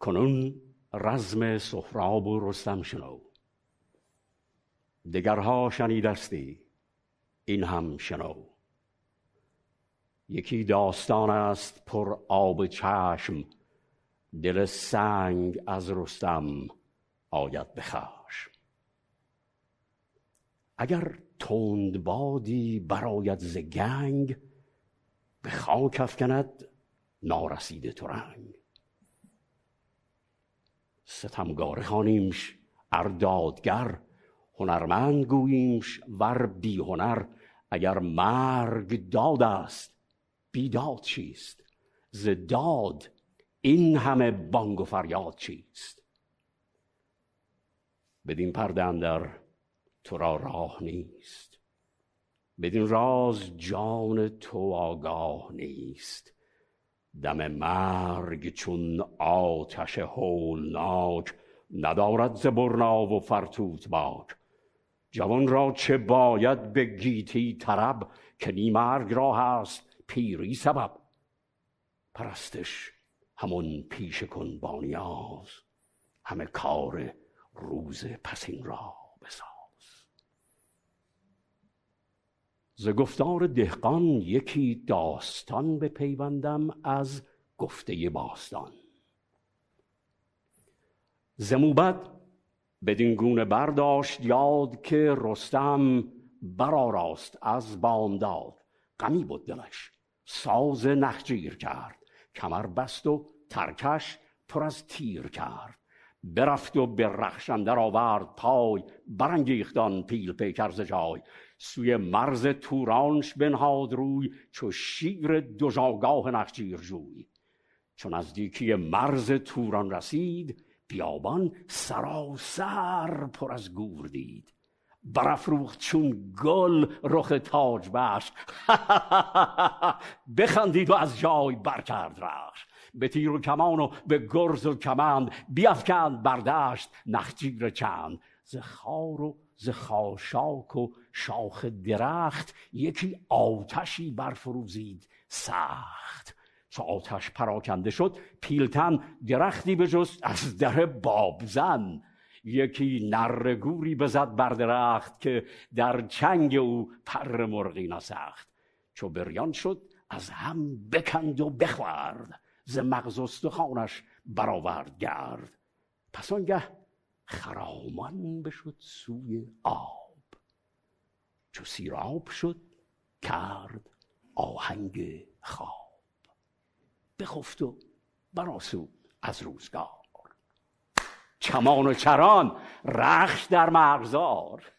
کنون رزم سهراب و رستم شنو. دگرها شنیدستی این هم شنو. یکی داستان است پر آب چشم دل سنگ از رستم آید بخشم اگر تند بادی براید ز گنگ به خاک افکند نارسیده تو رنگ ستمگاره خانیمش اردادگر هنرمند گوییمش ور بی هنر اگر مرگ داد است بیداد چیست؟ ز داد این همه بانگ و فریاد چیست؟ بدین پرده در تو را راه نیست. بدین راز جان تو آگاه نیست. دم مرگ چون آتش هولناک ندارد زبرنا و فرتوت باک. جوان را چه باید به گیتی طرب که نی مرگ را هست پیری سبب. پرستش همون پیش کن با نیاز همه کار روز پسین را بساز. ز گفتار دهقان یکی داستان به پیوندم از گفته باستان. ز موبد بدین گونه برداشت یاد که رستم برآراست از بامداد. غمی بود دلش ساز نخجیر کرد. کمر بست و ترکش پر از تیر کرد. برفت و به رخشندر آورد پای برانگیختان پیل پیکر ز جای. سوی مرز تورانش بنهاد روی چو شیر جوی. چون نزدیکی مرز توران رسید بیابان سراسر پر از گور دید. برافروخت چون گل رخ تاج بخش. بخندید و از جای برکرد رخش. به تیر و کمان و به گرز و کمند بیافکند بردشت نخجیر چند. ز خار و ز خاشاک و شاخ درخت یکی آتشی برفروزید سخت. چو آتش پراکنده شد پیلتن درختی بجست از در بابزن یکی نرگوری بزد بر درخت که در چنگ او پر مرغی نسخت چو بریان شد از هم بکند و بخورد ز مغز استخوانش برآورد گرد. پس آنگه خرامان بشد سوی آب. چو سیراب شد کرد آهنگ خواب. بخفت و براسود از روزگار. چمان و چران رخش در مغزار.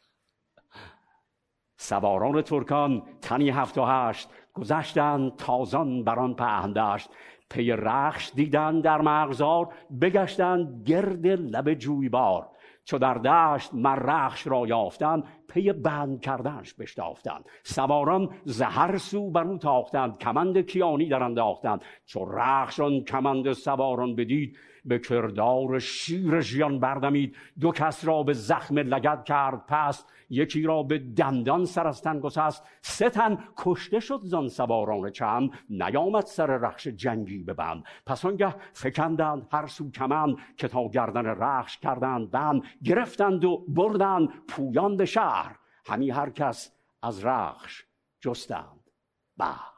سواران ترکان تنی هفت و هشت گذشتند تازان بران پهندشت. پی رخش دیدند در مرغزار بگشتند گرد لب جویبار. چو در دشت مر رخش را یافتند پی بند کردنش بشتافتند. سواران ز هر سو بر او تاختند کمند کیانی در انداختند. چو رخش آن کمند سواران بدید به کردار شیر ژیان بردمید. دو کس را به زخم لگد کرد پست یکی را به دندان سر از تن گسست. سه تن کشته شد زان سواران چند نیامد سر رخش جنگی به بند پس آنگه فکندند هر سو کمند که تا گردن رخش کردند بند گرفتند و بردند پویان به شهر. همی هر کس از رخش جستند. بر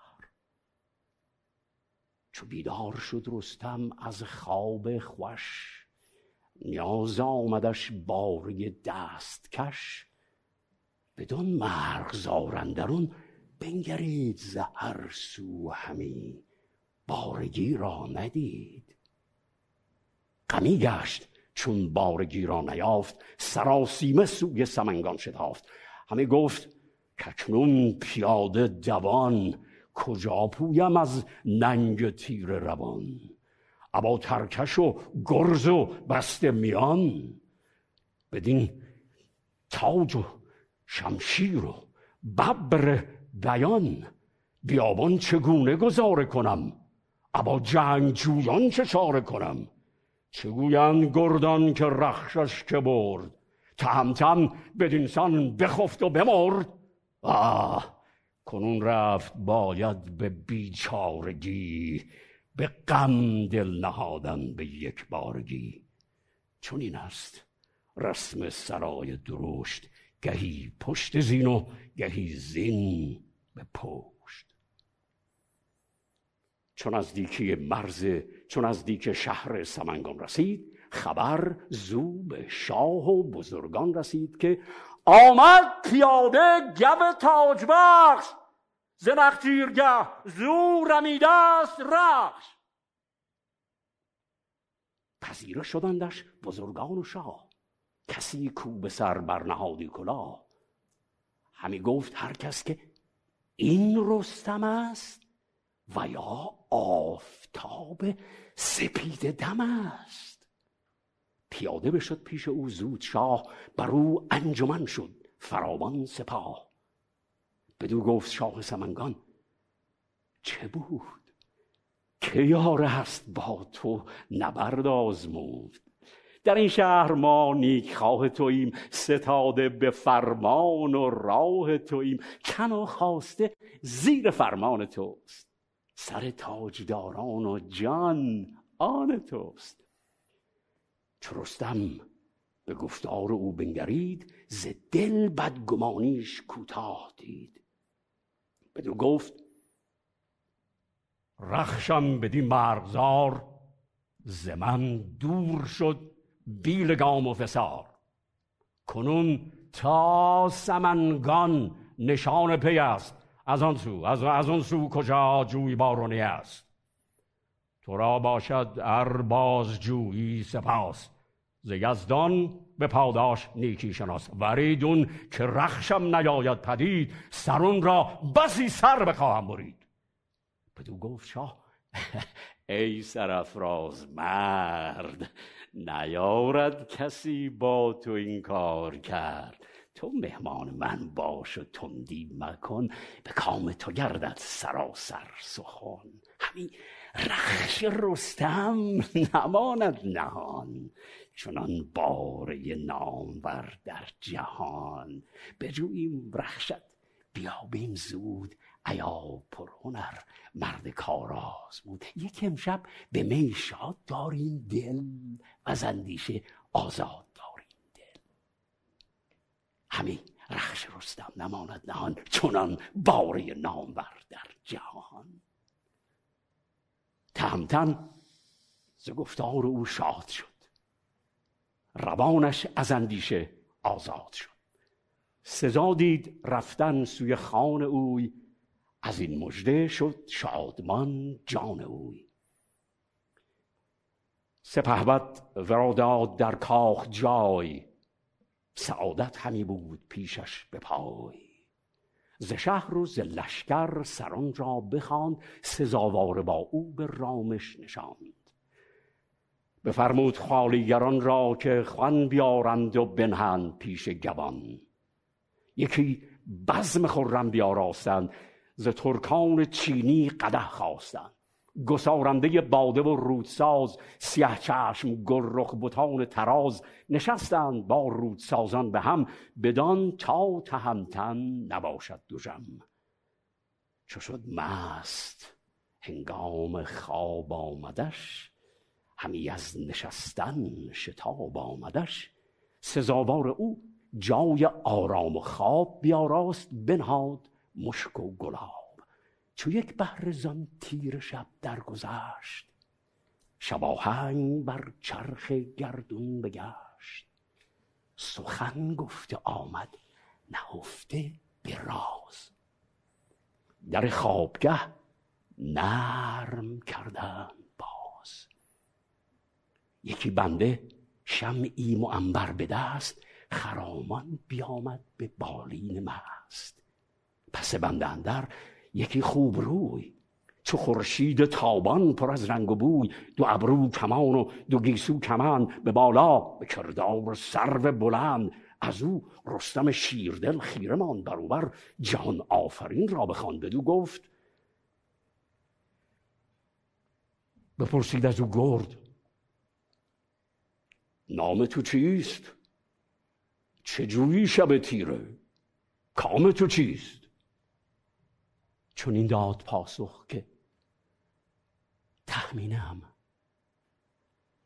چو بیدار شد رستم از خواب خوش. نیاز آمدش باری دست کش. بدون مرغزار اندرون بنگرید ز هر سو همی. بارگی را ندید. غمی گشت چون بارگی را نیافت. سراسیمه سوی سمنگان شتافت. همه گفت ککنون پیاده دوان کجا پویم از ننگ تیر روان؟ ابا ترکش و گرز و بست میان. بدین تاج و شمشیر و ببر بیان. بیابان چگونه گذاره کنم؟ ابا جنگ جویان چه چاره کنم؟ چگویند گردان که رخشش که برد؟ تهمتن بدینسان بخفت و بمرد. آه! کنون رفت باید به بیچارگی به غم دل نهادن به یک بارگی. چون این است رسم سرای درشت گهی پشت زین و گهی زین به پشت. چون از دیکی مرز چون از دیک شهر سمنگان رسید خبر زو به شاه و بزرگان رسید که آمد پیاده گو تاج بخش ز نخجیرگه زو رمیده است رخش. پذیره شدندش بزرگان و شاه کسی کو به سر برنهادی کلاه همی گفت هر کس که این رستم است و یا آفتاب سپید دم است. پیاده بشد پیش او زود شاه بر او انجمن شد فراوان سپاه. بدو گفت شاه سمنگان چه بود؟ که یاره هست با تو نبرد آزمود. در این شهر ما نیک خواه توییم ستاده به فرمان و راه توییم. کن و خواسته زیر فرمان توست. سر تاجداران و جان آن توست. چو رستم به گفتار او بنگرید ز دل بدگمانیش کوتاه دید. بدو گفت رخشم بدین مرغزار ز من دور شد بیلگام و فسار. کنون تا سمنگان نشان پی است از آن سو از, از آن سو کجا جوی بارونی است. تو را باشد ار باز جویی سپاس. ز یزدان به پاداش نیکی شناس وریدون که رخشم نیاید پدید سرون را بسی سر بخواهم برید. بدو گفت شاه ای سرفراز مرد نیارد کسی با تو این کار کرد. تو مهمان من باش و تندی مکن به کام تو گردد سراسر سخن. همین رخش رستم نماند نهان. چنان باره نامور در جهان. بجوییم رخشت بیابیم زود. ایا پرهنر مرد کاراز بود. یک امشب به می شاد داریم دل از اندیشه آزاد داریم دل. همین رخش رستم نماند نهان چنان باره نامور در جهان. تهمتن ز گفتار او شاد شد. روانش از اندیشه آزاد شد. سزا دید رفتن سوی خان اوی از این مژده شد شادمان جان اوی. سپهبد ورا در کاخ جای سعادت همی بود پیشش به پای. ز شهر و ز لشکر سران را بخواند سزاوار با او به رامش نشاند. بفرمود خالیگران را که خوان بیارند و بنهند پیش گوان. یکی بزم خرم بیاراستند ز ترکان چینی قده خواستند. گسارنده باده و رودساز سیه چشم گرخ بتان تراز نشستند با رودسازان به هم بدان تا تهمتن نباشد دوژم چو شد مست هنگام خواب آمدش همی از نشستن شتاب آمدش. سزاوار او جای آرام و خواب بیاراست بنهاد مشک و گلاب. چو یک بهر زان تیر شب درگذشت شباهنگ بر چرخ گردون بگشت. سخن گفته آمد نهفته به راز. در خوابگه نرم کردن باز یکی بنده شمعی معنبر به دست خرامان بیامد به بالین مست. پس بنده اندر یکی خوب روی چو خورشید تابان پر از رنگ و بوی دو ابرو کمان و دو گیسو کمان به بالا به کردار سرو بلند. از او رستم شیردل خیره ماند بروبر جهان آفرین را بخوان بدو گفت. بپرسید از او گرد نام تو چیست؟ چه جویی شب تیره؟ کام تو چیست؟ چون این داد پاسخ که تخمینم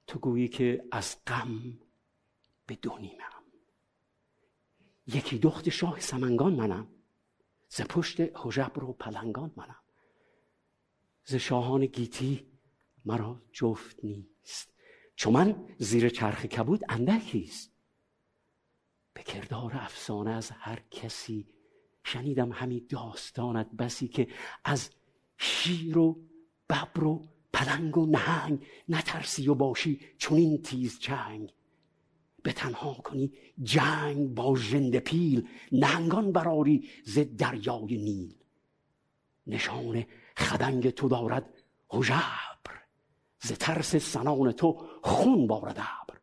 تو گویی که از غم به دو نیمم. یکی دخت شاه سمنگان منم. ز پشت حجبر و پلنگان منم. ز شاهان گیتی مرا جفت نیست. چون من زیر چرخ کبود اندکیست به کردار افسانه از هر کسی شنیدم همی داستانت بسی که از شیر و ببر و پلنگ و نهنگ نترسی و باشی چون این تیز چنگ. به تنها کنی جنگ با ژند پیل نهنگان براری ز دریای نیل. نشان خدنگ تو دارد هژبر ز ترس سنان تو خون بارد ابر.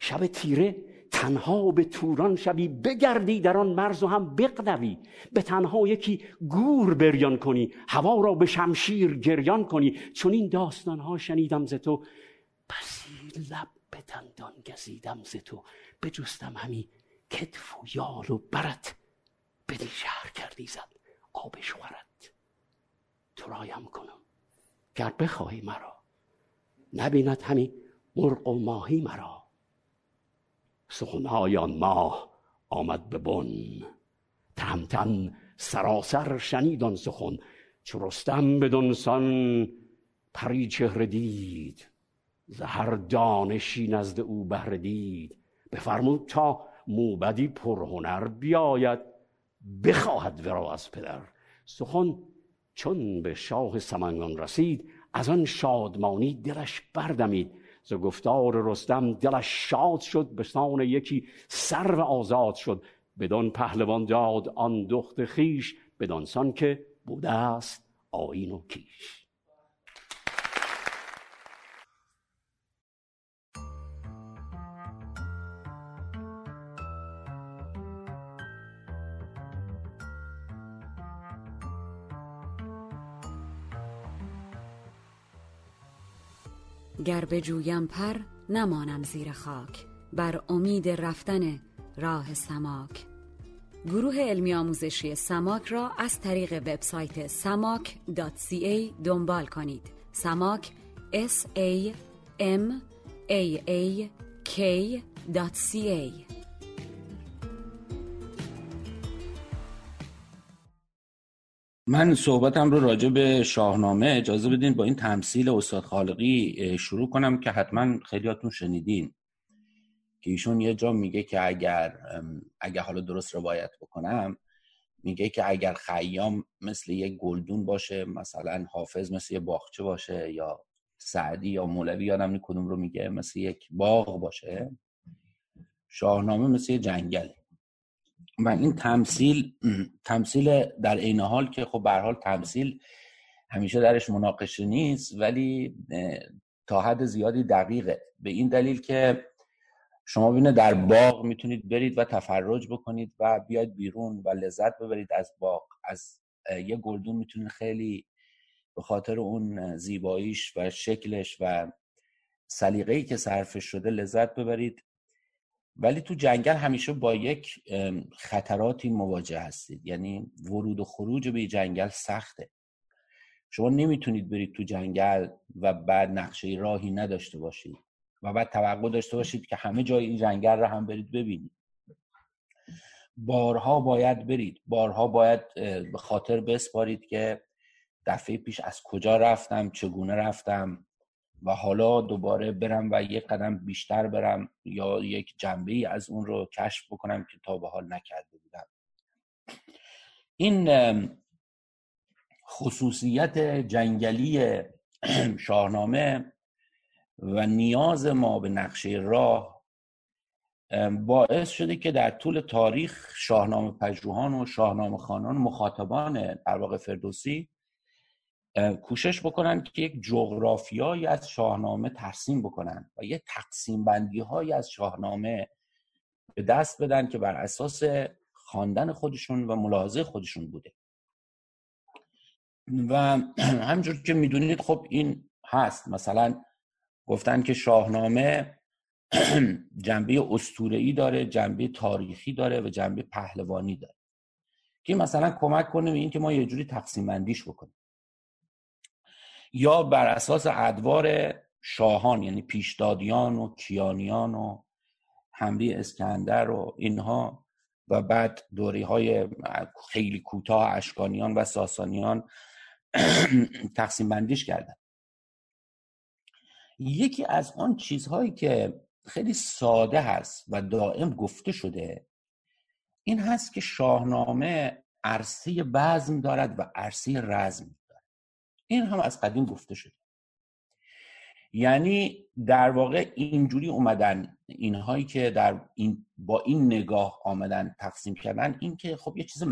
شب تیره تنها به توران شوی بگردی در آن مرز و هم بقدوی به تنها یکی گور بریان کنی هوا را به شمشیر گریان کنی. چون این داستان ها شنیدم ز تو بسی لب به دندان گزیدم ز تو. بجستم همی کتف و یال و برت بدی شهر کردی زد آبش خورد. تو رایم کنم. گر بخواهی مرا. نبیند همی مرغ و ماهی مرا. سخنهای آن ماه آمد به بن. تهمتن سراسر شنید آن سخن. چو رستم بدانسان پری چهره دید. ز هر دانشی نزد او بهره دید. بفرمود تا موبدی پرهنر بیاید. بخواهد ورا از پدر. سخن چون به شاه سمنگان رسید از آن شادمانی دلش بردمید. ز گفتار رستم دلش شاد شد به سان یکی سرو آزاد شد. بدان پهلوان داد آن دخت خیش بدانسان که بوده است آین و کیش. گر بجویم پر نمانم زیر خاک. بر امید رفتن راه سماک. گروه علمی آموزشی سماک را از طریق وبسایت samak.ca دنبال کنید. سماک s a m a a k.ca من صحبتم رو راجع به شاهنامه اجازه بدین با این تمثیل استاد خالقی شروع کنم که حتما خیلیاتون شنیدین. که ایشون یه جا میگه که اگر اگر حالا درست روایت بکنم میگه که اگر خیام مثل یک گلدون باشه مثلا حافظ مثل یه باغچه باشه یا سعدی یا مولوی یادم کدوم رو میگه مثل یک باغ باشه شاهنامه مثل یه جنگل. و این تمثیل تمثیل در عین حال که خب به حال تمثیل همیشه درش مناقشه نیست ولی تا حد زیادی دقیقه. به این دلیل که شما ببینید در باغ می‌تونید برید و تفرج بکنید و بیاید بیرون و لذت ببرید از باغ. از یه گلدون می‌تونید خیلی به خاطر اون زیباییش و شکلش و سلیقه‌ای که صرفش شده لذت ببرید. ولی تو جنگل همیشه با یک خطراتی مواجه هستید. یعنی ورود و خروج به جنگل سخته. شما نمی‌تونید برید تو جنگل و بعد نقشه راهی نداشته باشید و بعد توقع داشته باشید که همه جای این جنگل رو هم برید ببینید. بارها باید برید. بارها باید به خاطر بسپارید که دفعه پیش از کجا رفتم چگونه رفتم. و حالا دوباره برم و یک قدم بیشتر برم یا یک جنبه ای از اون رو کشف بکنم که تا به حال نکرده بودم. این خصوصیت جنگلی شاهنامه و نیاز ما به نقشه راه باعث شده که در طول تاریخ شاهنامه پژوهان و شاهنامه خانان مخاطبان در واقع فردوسی کوشش بکنن که یک جغرافیایی از شاهنامه ترسیم بکنن و یه تقسیم بندی های از شاهنامه به دست بدن که بر اساس خواندن خودشون و ملاحظه خودشون بوده. و همجور که می‌دونید خب این هست. مثلا گفتن که شاهنامه جنبه ای داره جنبه تاریخی داره و جنبه پهلوانی داره. که مثلا کمک کنه به این که ما یه جوری تقسیم بندیش بکنیم. یا بر اساس ادوار شاهان یعنی پیشدادیان و کیانیان و حمله اسکندر و اینها و بعد دوری های خیلی کوتاه اشکانیان و ساسانیان تقسیم بندیش کردن. یکی از آن چیزهایی که خیلی ساده هست و دائم گفته شده این هست که شاهنامه عرصه بزم دارد و عرصه رزم. این هم از قدیم گفته شده. یعنی در واقع اینجوری اومدن اینهایی که در این با این نگاه آمدن تقسیم کردن این که خب یه چیز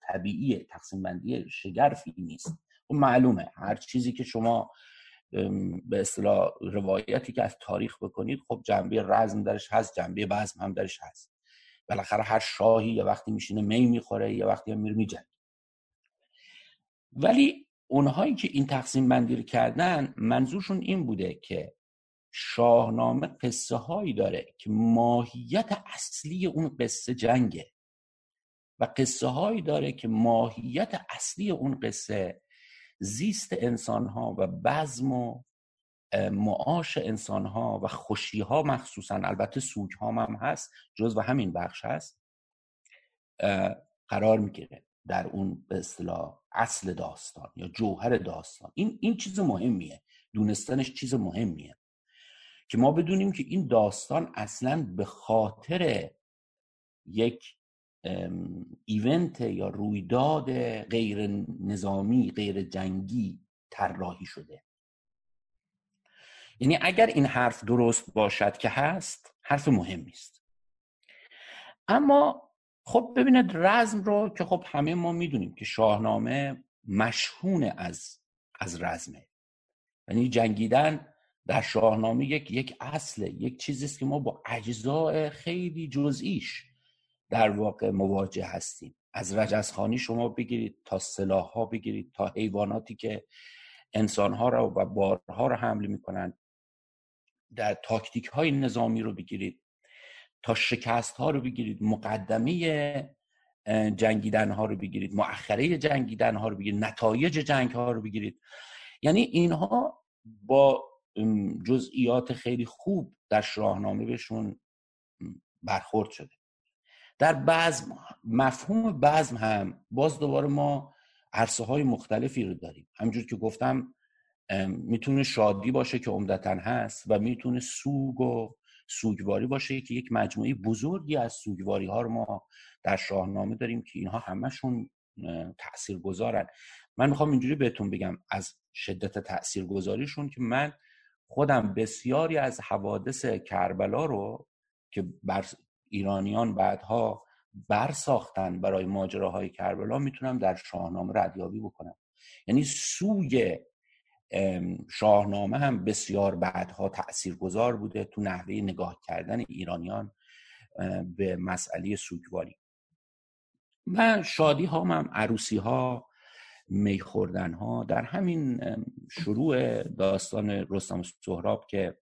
طبیعیه تقسیم بندی شگرفی نیست. خب معلومه هر چیزی که شما به اصطلاح روایتی که از تاریخ بکنید خب جنبه رزم درش هست جنبه بزم هم درش هست. بالاخره هر شاهی یه وقتی میشینه می می‌خوره یه وقتی هم میره میجنگ ولی اونهایی که این تقسیم بندی رو کردن منظورشون این بوده که شاهنامه قصه هایی داره که ماهیت اصلی اون قصه جنگه و قصه هایی داره که ماهیت اصلی اون قصه زیست انسان ها و بزم و معاش انسان ها و خوشی ها مخصوصا البته سوگ ها هم هست جز و همین بخش هست قرار می‌گیره در اون به اصطلاح اصل داستان یا جوهر داستان. این این چیز مهمیه. دونستنش چیز مهمیه. که ما بدونیم که این داستان اصلا به خاطر یک ایونت یا رویداد غیر نظامی غیر جنگی طراحی شده. یعنی اگر این حرف درست باشد که هست حرف مهمی است. اما خب ببینید رزم رو که خب همه ما می‌دونیم که شاهنامه مشهون از از رزمه. یعنی جنگیدن در شاهنامه یک یک اصله یک چیزی است که ما با اجزاء خیلی جزئیش در واقع مواجه هستیم. از رجزخانی شما بگیرید تا سلاح ها بگیرید تا حیواناتی که انسان ها را و بارها را حمله می‌کنند در تاکتیک های نظامی رو بگیرید. تا شکست ها رو بگیرید مقدمه جنگیدن ها رو بگیرید مؤخره جنگیدن ها رو بگیرید نتایج جنگ ها رو بگیرید. یعنی اینها با جزئیات خیلی خوب در شاهنامه بهشون برخورد شده. در بزم مفهوم بزم هم باز دوباره ما عرصه های مختلفی رو داریم. همجور که گفتم می‌تونه شادی باشه که عمدتا هست و می‌تونه سوگ و سوگواری باشه که یک مجموعه بزرگی از سوگواری ها رو ما در شاهنامه داریم که اینها همشون تأثیر گذارن من می‌خوام اینجوری بهتون بگم از شدت تأثیر گذاریشون که من خودم بسیاری از حوادث کربلا رو که بر ایرانیان بعدها برساختن برای ماجراهای کربلا می‌تونم در شاهنامه ردیابی بکنم. یعنی سوی شاهنامه هم بسیار بعدها تأثیر گذار بوده تو نحوه نگاه کردن ایرانیان به مسئله سوگواری. و شادی ها هم عروسی ها می خوردن ها در همین شروع داستان رستم سهراب که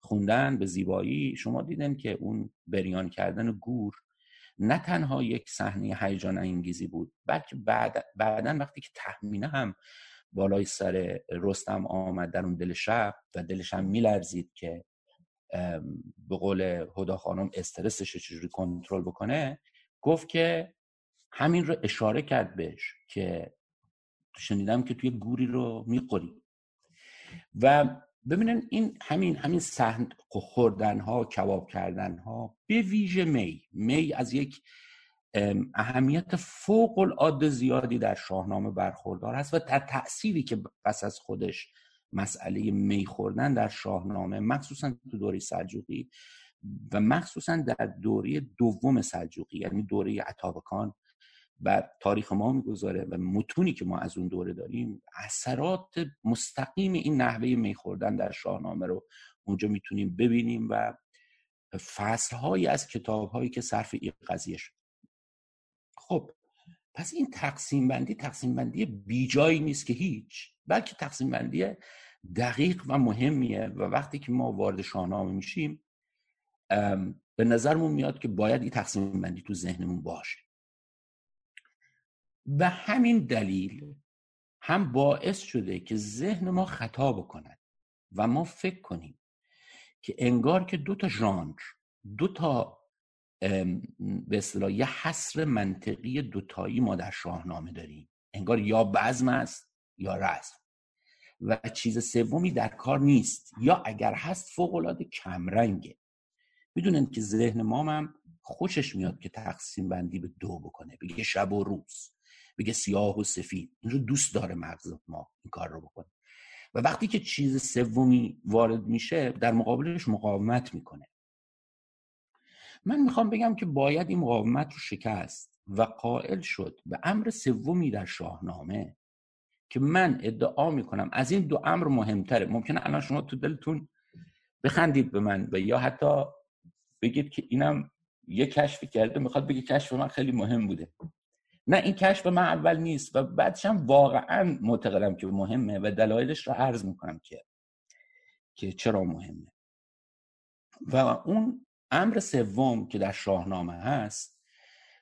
خوندن به زیبایی شما دیدن که اون بریان کردن گور نه تنها یک صحنه هیجان انگیزی بود بلکه بعد بعدا وقتی که تخمینه هم بالای سر رستم آمد در اون دل شب و دلش هم میلرزید که به قول هدا خانم استرسش رو چجوری کنترل بکنه. گفت که همین رو اشاره کرد بهش که شنیدم که توی گوری رو میقوری و ببینن این همین همین سهن خوردن ها کباب کردن ها به ویژه می. می از یک اهمیت فوق العاده زیادی در شاهنامه برخوردار است و تأثیری که پس از خودش مسئله می خوردن در شاهنامه مخصوصا تو دوره سلجوقی و مخصوصا در دوره دوم سلجوقی یعنی دوره عطابکان و تاریخ ما می‌گذاره و متونی که ما از اون دوره داریم اثرات مستقیم این نحوه میخوردن در شاهنامه رو اونجا می‌تونیم ببینیم و فصلهایی از کتاب هایی که صرف این قضیه شد. خب پس این تقسیم بندی تقسیم بندی بیجایی نیست که هیچ بلکه تقسیم بندی دقیق و مهمیه و وقتی که ما وارد شاهنامه میشیم به نظرمون میاد که باید این تقسیم بندی تو ذهنمون باشه. و همین دلیل هم باعث شده که ذهن ما خطا بکند و ما فکر کنیم که انگار که دو تا ژانر دو تا به اصطلاح یه حصر منطقی دوتایی ما در شاهنامه داریم. انگار یا بزم است یا رزم. و چیز سومی در کار نیست. یا اگر هست فوق العاده کمرنگه. می‌دونن که ذهن ما هم خوشش میاد که تقسیم بندی به دو بکنه. بگه شب و روز. بگه سیاه و سفید. این دوست داره مغز ما این کار رو بکنه. و وقتی که چیز سومی وارد میشه در مقابلش مقاومت می‌کنه. من می‌خوام بگم که باید این مقاومت رو شکست و قائل شد به امر سومی در شاهنامه که من ادعا می‌کنم. از این دو امر مهمتره. ممکنه الان شما تو دلتون بخندید به من و یا حتی بگید که اینم یه کشفی کرده می‌خواد بگه کشف من خیلی مهم بوده. نه این کشف من اول نیست و بعدش هم واقعا معتقدم که مهمه و دلایلش رو عرض می‌کنم که که چرا مهمه. و اون امر سوم که در شاهنامه هست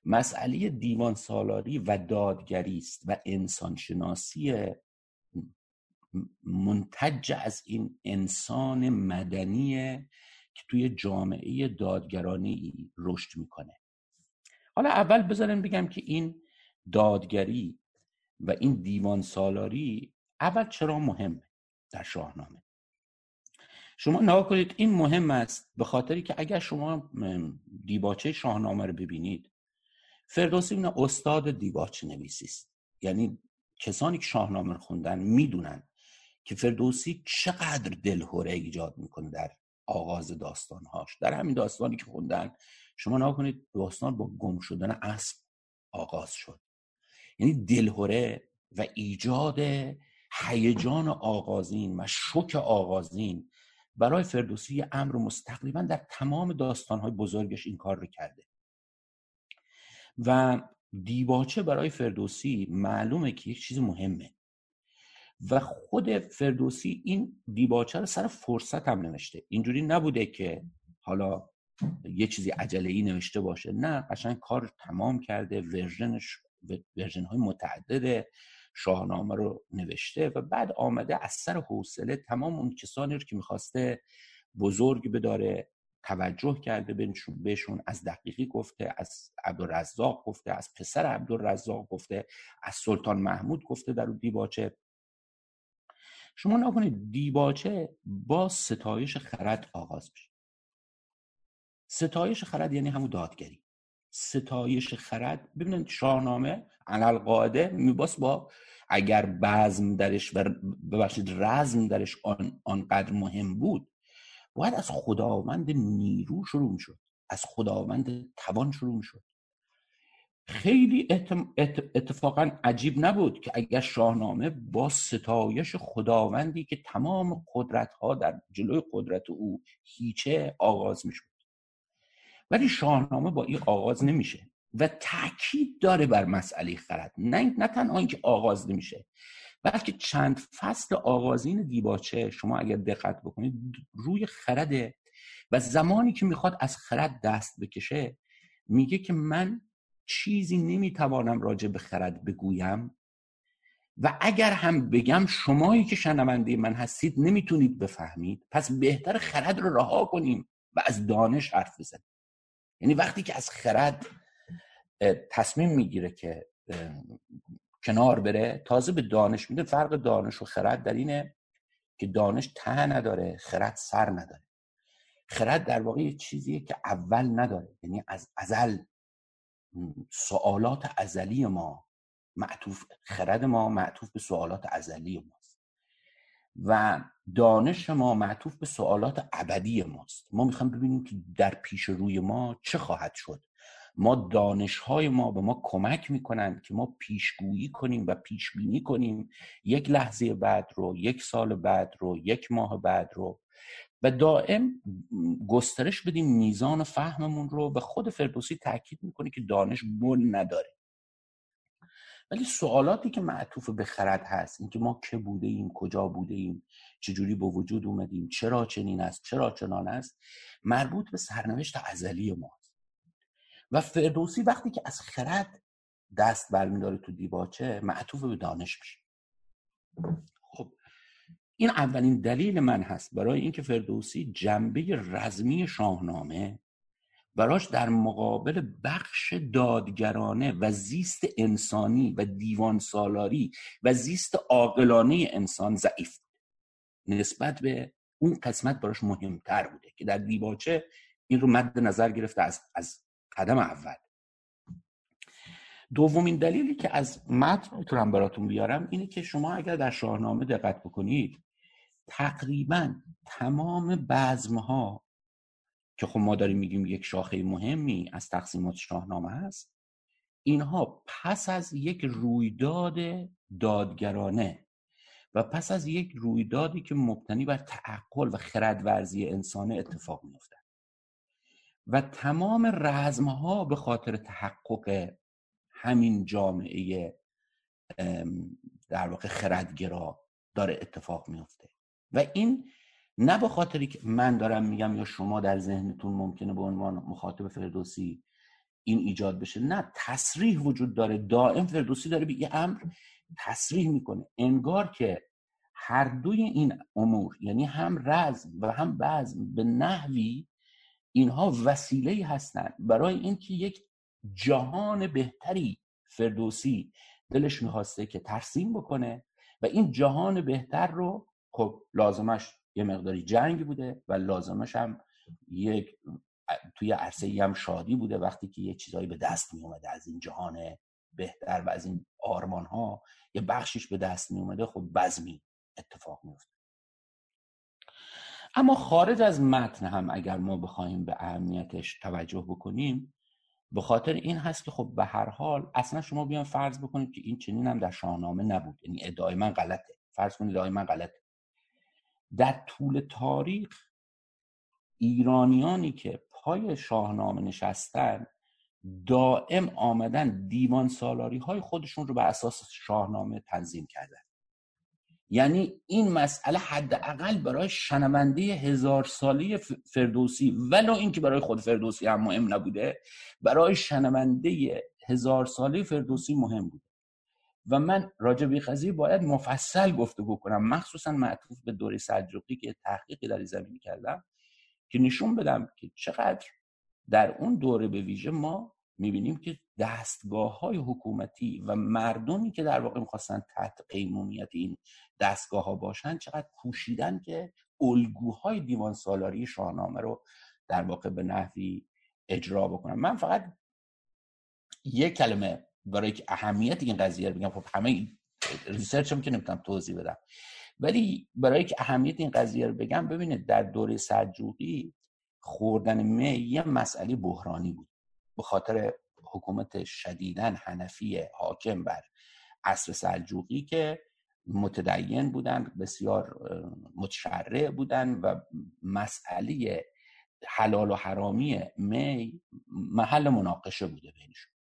مسئله دیوان سالاری و دادگری است و انسانشناسی منتج از این انسان مدنی که توی جامعه دادگرانی رشد می‌کنه. حالا اول بذارم بگم که این دادگری و این دیوان سالاری اول چرا مهمه در شاهنامه؟ شما نگاه کنید این مهم است به خاطری که اگر شما دیباچه شاهنامه رو ببینید فردوسی این استاد دیباچه نویسی است. یعنی کسانی که شاهنامه رو خوندن می‌دونن که فردوسی چقدر دلهوره ایجاد می‌کنه در آغاز داستانهاش. در همین داستانی که خوندن شما نگاه کنید داستان با گم شدن اسب آغاز شد. یعنی دلهوره و ایجاد هیجان آغازین و شک آغازین برای فردوسی امر مستقیما در تمام داستانهای بزرگش این کار رو کرده. و دیباچه برای فردوسی معلومه که یک چیز مهمه. و خود فردوسی این دیباچه رو سر فرصت هم نوشته. اینجوری نبوده که حالا یه چیزی عجله ای نوشته باشه. نه قشنگ کار تمام کرده ورژنش ورژن های متعدد شاهنامه رو نوشته و بعد آمده از سر حوصله تمام اون کسانی رو که می‌خواسته بزرگ بداره توجه کرده بهشون از دقیقی گفته از عبدالرزاق گفته از پسر عبدالرزاق گفته از سلطان محمود گفته در اون دیباچه. شما نکنید دیباچه با ستایش خرد آغاز میشه. ستایش خرد یعنی همون دادگری. ستایش خرد. ببینید شاهنامه علال قاعده میباس با اگر بزم درش و ببخشید رزم درش آن آنقدر مهم بود باید از خداوند نیرو شروع می‌شد. از خداوند توان شروع می‌شد. خیلی اتفاقا عجیب نبود که اگر شاهنامه با ستایش خداوندی که تمام قدرت ها در جلوی قدرت او هیچه آغاز می‌شد. ولی شاهنامه با این آغاز نمیشه و تاکید داره بر مسئله خرد. نه نه تنها اینکه آغاز نمیشه بلکه چند فصل آغازین دیباچه شما اگر دقت بکنید روی خرده و زمانی که می‌خواد از خرد دست بکشه میگه که من چیزی نمی‌توانم راجع به خرد بگویم و اگر هم بگم شمایی که شنونده من هستید نمی‌تونید بفهمید. پس بهتر خرد رو رها کنیم و از دانش حرف بزنیم. یعنی وقتی که از خرد تصمیم می‌گیره که کنار بره تازه به دانش میده. فرق دانش و خرد در اینه که دانش ته نداره خرد سر نداره. خرد در واقع یه چیزیه که اول نداره. یعنی از ازل سوالات ازلی ما معطوف خرد ما معطوف به سوالات ازلی ماست. و دانش ما معطوف به سوالات ابدی ماست. ما می‌خوایم ببینیم که در پیش روی ما چه خواهد شد. ما دانش های ما به ما کمک می‌کنند که ما پیشگویی کنیم و پیش بینی کنیم. یک لحظه بعد رو یک سال بعد رو یک ماه بعد رو. و دائم گسترش بدیم میزان فهممون رو و خود فردوسی تاکید می‌کنه که دانش بن نداره. ولی سوالاتی که معطوف به خرد هست اینکه ما که بوده ایم کجا بوده ایم چجوری به وجود اومدیم چرا چنین است چرا چنان است مربوط به سرنوشت ازلی ماست. و فردوسی وقتی که از خرد دست برمیداره تو دیباچه معطوف به دانش میشه. خب این اولین دلیل من هست. برای اینکه فردوسی جنبه رزمی شاهنامه براش در مقابل بخش دادگرانه و زیست انسانی و دیوان سالاری و زیست عاقلانه انسان ضعیف نسبت به اون قسمت براش مهمتر بوده که در دیباچه این رو مد نظر گرفته از, از قدم اول. دومین دلیلی که از متن می‌تونم براتون بیارم اینه که شما اگر در شاهنامه دقت بکنید تقریبا تمام بزمها که خب ما داریم میگیم یک شاخه مهمی از تقسیمات شاهنامه هست اینها پس از یک رویداد دادگرانه و پس از یک رویدادی که مبتنی بر تعقل و خردورزی انسانه اتفاق میفتن و تمام رزمها به خاطر تحقق همین جامعه در واقع خردگرا داره اتفاق میفته و این نه به خاطری که من دارم میگم یا شما در ذهنتون ممکنه به عنوان مخاطب فردوسی این ایجاد بشه نه تصریح وجود داره. دائم فردوسی داره به یه امر تصریح می‌کنه. انگار که هر دوی این امور یعنی هم رزم و هم بزم به نحوی اینها وسیله هستند برای اینکه یک جهان بهتری فردوسی دلش می‌خواسته که ترسیم بکنه و این جهان بهتر رو خب لازمش یه مقداری جنگ بوده و لازمش هم یک توی عرصه هم شادی بوده وقتی که یه چیزایی به دست می اومده از این جهان بهتر و از این آرمان ها یه بخشش به دست می اومده خب بزمی اتفاق میفته اما خارج از متن هم اگر ما بخوایم به اهمیتش توجه بکنیم به خاطر این هست که خب به هر حال اصلا شما بیان فرض بکنید که این چنین هم در شاهنامه نبود. یعنی ادعای من غلطه. فرض کنید ادعای من غلطه. در طول تاریخ ایرانیانی که پای شاهنامه نشستن دائم آمدن دیوان سالاری های خودشون رو به اساس شاهنامه تنظیم کردن. یعنی این مسئله حداقل برای شنونده هزار سالی فردوسی ولو اینکه برای خود فردوسی هم مهم نبوده برای شنونده هزار سالی فردوسی مهم بوده و من راجع به قضیه باید مفصل گفته بکنم مخصوصا معطوف به دوره سلجوقی که تحقیقی در زمین کردم که نشون بدم که چقدر در اون دوره به ویژه ما می‌بینیم که دستگاه های حکومتی و مردمی که در واقع می‌خواستن تحت قیمومیت این دستگاه ها باشن چقدر کوشیدن که الگوهای دیوان سالاری شاهنامه رو در واقع به نحوی اجرا بکنن. من فقط یک کلمه برای که اهمیت این قضیه رو بگم خب همه ریسرچ هم که نمی‌تونم توضیح بدم. ولی برای که اهمیت این قضیه رو بگم ببینید در دوره سلجوقی خوردن می یه مسئله بحرانی بود. به خاطر حکومت شدیدن حنفی حاکم بر عصر سلجوقی که متدین بودن بسیار متشرع بودن و مسئله حلال و حرامی می محل مناقشه بوده بینشون.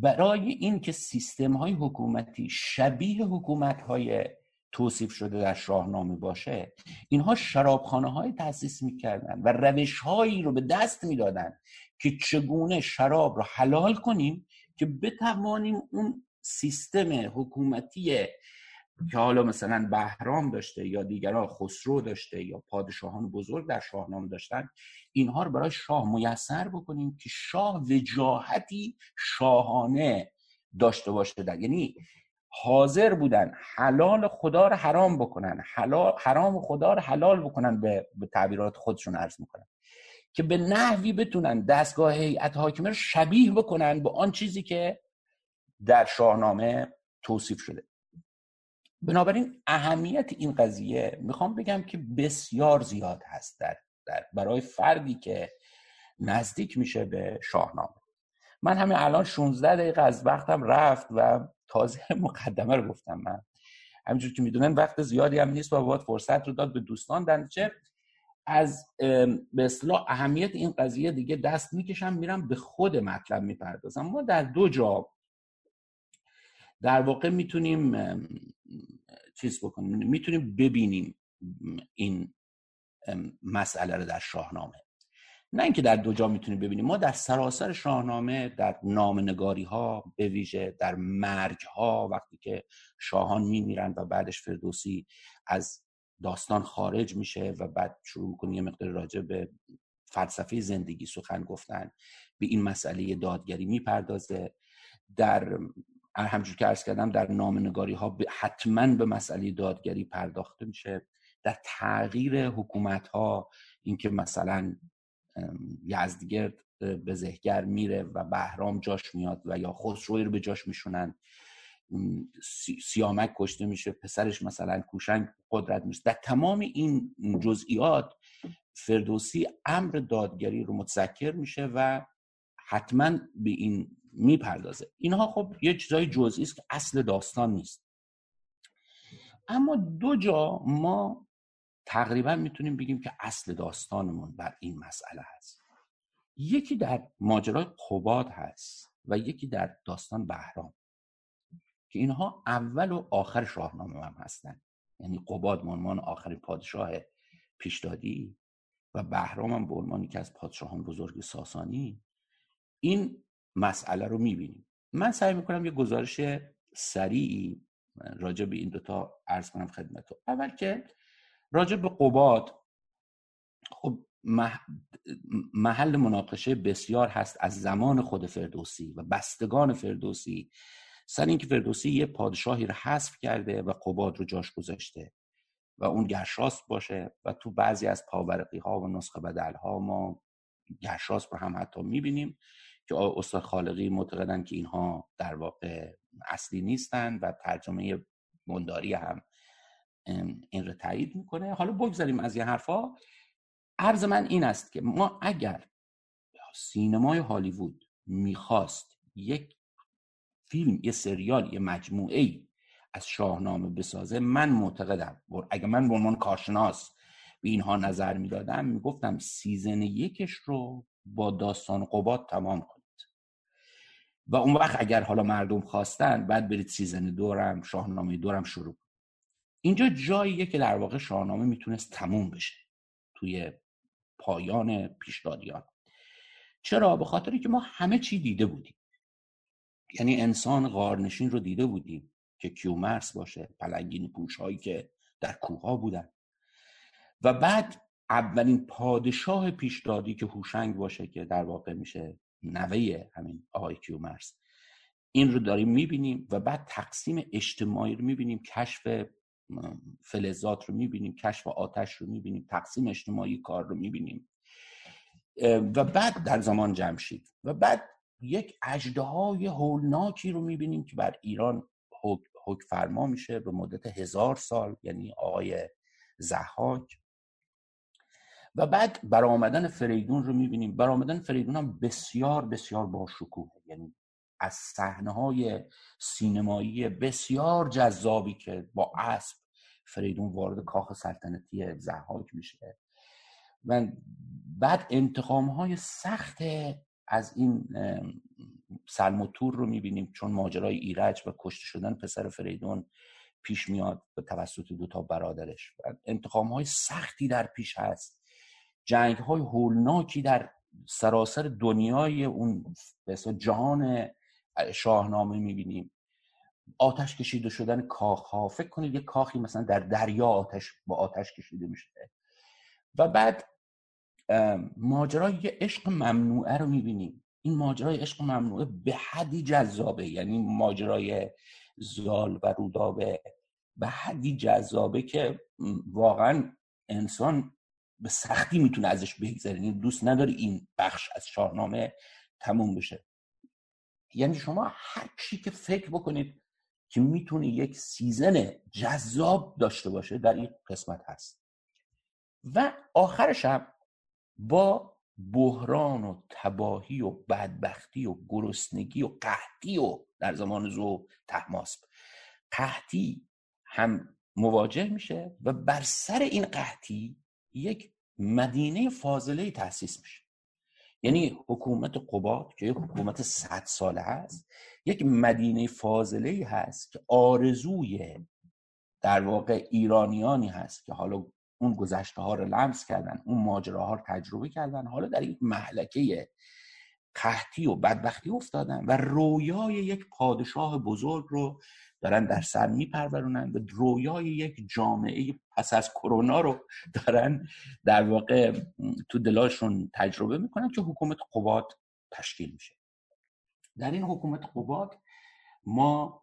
برای اینکه سیستم های حکومتی شبیه حکومت های توصیف شده در شاهنامه باشه اینها شرابخانه های تاسیس می‌کردن و روش هایی رو به دست می‌دادن که چگونه شراب رو حلال کنیم که بتوانیم اون سیستم حکومتی که حالا مثلا بهرام داشته یا دیگران خسرو داشته یا پادشاهان بزرگ در شاهنامه داشتن اینها رو برای شاه میسر بکنیم که شاه وجاهتی شاهانه داشته باشه در یعنی حاضر بودن حلال خدا رو حرام بکنن حلال حرام خدا رو حلال بکنن به, به تعبیرات خودشون عرض می‌کنن که به نحوی بتونن دستگاه هیئت حاکمه رو شبیه بکنن به آن چیزی که در شاهنامه توصیف شده. بنابراین اهمیت این قضیه می‌خوام بگم که بسیار زیاد هست در, در برای فردی که نزدیک میشه به شاهنامه. من همین الان 16 دقیقه از وقتم رفت و تازه مقدمه رو گفتم من. همینجور که می‌دونن وقت زیادی هم نیست و باید فرصت رو داد به دوستان. در چه از به اصطلاح اهمیت این قضیه دیگه دست می‌کشم میرم به خود مطلب می‌پردازم. ما در دو جا در واقع می‌تونیم چیز بکنیم می‌تونیم ببینیم این مسئله رو در شاهنامه. نه اینکه در دو جا می‌تونیم ببینیم ما در سراسر شاهنامه در نامنگاری ها به ویژه در مرگ ها وقتی که شاهان میمیرن و بعدش فردوسی از داستان خارج میشه و بعد شروع می‌کنه یه مقدار راجع به فلسفه زندگی سخن گفتن به این مسئله دادگری می‌پردازه. در همجور که ارز کردم در نامنگاری ها حتما به مسئله دادگری پرداخته میشه. در تغییر حکومت ها اینکه مثلا یزدگرد به زهگر میره و بهرام جاش میاد و یا خسروی رو به جاش میشونن سیامک کشته میشه پسرش مثلا کوشنگ قدرت میشه در تمام این جزئیات فردوسی امر دادگری رو متذکر میشه و حتما به این می‌پردازه. اینها خب یه چیزای جزئی است که اصل داستان نیست. اما دو جا ما تقریبا می‌تونیم بگیم که اصل داستانمون بر این مسئله هست. یکی در ماجرای قباد هست و یکی در داستان بهرام که اینها اول و آخر شاهنامه هم هستن. یعنی قباد عنوان آخرین پادشاه پیشدادی و بهرام هم به که از پادشاهان بزرگ ساسانی. این مسئله رو می‌بینیم. من سعی می‌کنم یه گزارش سریعی راجع به این دوتا ارز کنم خدمت اول که راجع به قباد خب محل مناقشه بسیار هست از زمان خود فردوسی و بستگان فردوسی. سر اینکه فردوسی یه پادشاهی رو حذف کرده و قباد رو جاش گذاشته و اون گرشاست باشه و تو بعضی از پاورقی ها و نسخه بدل ها ما گرشاست رو هم حتی می‌بینیم. که استاد خالقی معتقدن که اینها در واقع اصلی نیستن و ترجمه منداری هم این رو تایید می‌کنه. حالا بگذاریم از این حرفا. عرض من این است که ما اگر سینمای هالیوود می‌خواست یک فیلم یه سریال یه مجموعه ای از شاهنامه بسازه من معتقدم اگر من به عنوان کارشناس به اینها نظر می‌دادم می‌گفتم season یکش رو با داستان قباد تمام کنید. و اون وقت اگر حالا مردم خواستن بعد برید season دوم شاهنامه دوم شروع اینجا جاییه که در واقع شاهنامه می‌تونست تموم بشه توی پایان پیشدادیان. چرا؟ به خاطری که ما همه چی دیده بودیم. یعنی انسان غارنشین رو دیده بودیم که کیومرس باشه پلنگین پوش هایی که در کوه بودن. و بعد اولین پادشاه پیشدادی که هوشنگ باشه که در واقع میشه نوه همین آقای کیومرس این رو داریم می‌بینیم و بعد تقسیم اجتماعی رو می‌بینیم کشف فلزات رو می‌بینیم کشف آتش رو می‌بینیم تقسیم اجتماعی کار رو می‌بینیم. و بعد در زمان جمشید و بعد یک اجده های هولناکی رو می‌بینیم که بر ایران حکم فرما میشه به مدت هزار سال یعنی آقای زحاک. و بعد برآمدن فریدون رو می‌بینیم. برآمدن فریدون هم بسیار بسیار با شکوه یعنی از صحنه های سینمایی بسیار جذابی که با اسب فریدون وارد کاخ سلطنتی زحاک میشه. و بعد انتخام های سخت از این سلموتور رو می‌بینیم. چون ماجرای ایرج و کشته شدن پسر فریدون پیش میاد به توسط دو تا برادرش. و انتخام های سختی در پیش هست. جنگ های هولناکی در سراسر دنیای اون جهان شاهنامه می‌بینیم. آتش کشیده شدن کاخ ها. فکر کنید یک کاخی مثلا در دریا آتش با آتش کشیده میشه. و بعد ماجرای عشق ممنوعه رو می‌بینیم. این ماجرای عشق ممنوعه به حدی جذابه. یعنی ماجرای زال و رودابه به حدی جذابه که واقعا انسان به سختی می‌تونه ازش بگذره. یعنی دوست نداره این بخش از شاهنامه تموم بشه. یعنی شما هر چی که فکر بکنید که می‌تونه یک سیزن جذاب داشته باشه در این قسمت هست. و آخرش هم با بحران و تباهی و بدبختی و گرسنگی و قحطی و در زمان زو تحماسب قحطی هم مواجه میشه و بر سر این قحطی یک مدینه فاضله تاسیس میشه. یعنی حکومت قباد که یک حکومت صد ساله هست یک مدینه فاضله هست که آرزوی در واقع ایرانیانی هست که حالا اون گذشته ها رو لمس کردن اون ماجراها رو تجربه کردن حالا در یک محلکه قحطی و بدبختی افتادن و رویای یک پادشاه بزرگ رو دارن در سر میپرورونن و رویای یک جامعه پس از کرونا رو دارن در واقع تو دلاشون تجربه می‌کنن که حکومت قباد تشکیل میشه. در این حکومت قباد ما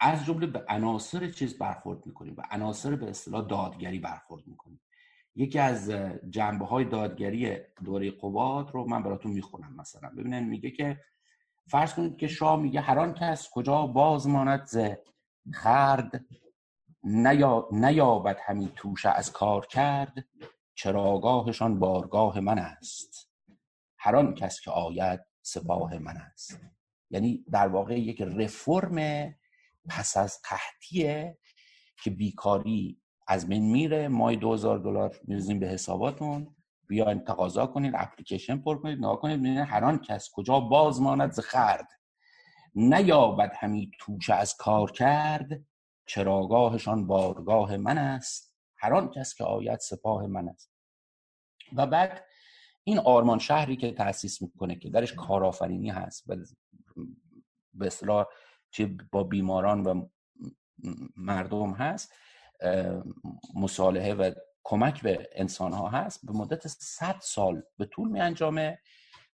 از جمله به عناصر چیز برخورد می‌کنیم. و عناصر به اصطلاح دادگری برخورد می‌کنیم. یکی از جنبه های دادگری دوره قباد رو من براتون می‌خونم مثلا. ببینن میگه که فرض کنید که شاه میگه هر آن کس کجا باز ماند ز خرد نیا... نیابد همین توشه از کار کرد چراگاهشان بارگاه من است. هر آن کس که آید سپاه من است. یعنی در واقع یک رفرم پس از قحطیه که بیکاری از من میره. مای 2000 دلار میرزیم به حساباتون. بیاین تقاضا کنید اپلیکیشن پر کنید نگاه کنید ببینید هر آن کس کجا باز ماند ز خرد. نیابد همی توشه از کار کرد چراگاهشان بارگاه من است. هر آن کس که آید سپاه من است. و بعد این آرمان شهری که تأسیس می‌کنه که درش کارآفرینی هست و به اصطلاح چه با بیماران و مردم هست مصالحه و کمک به انسان ها هست به مدت 100 سال به طول می انجامه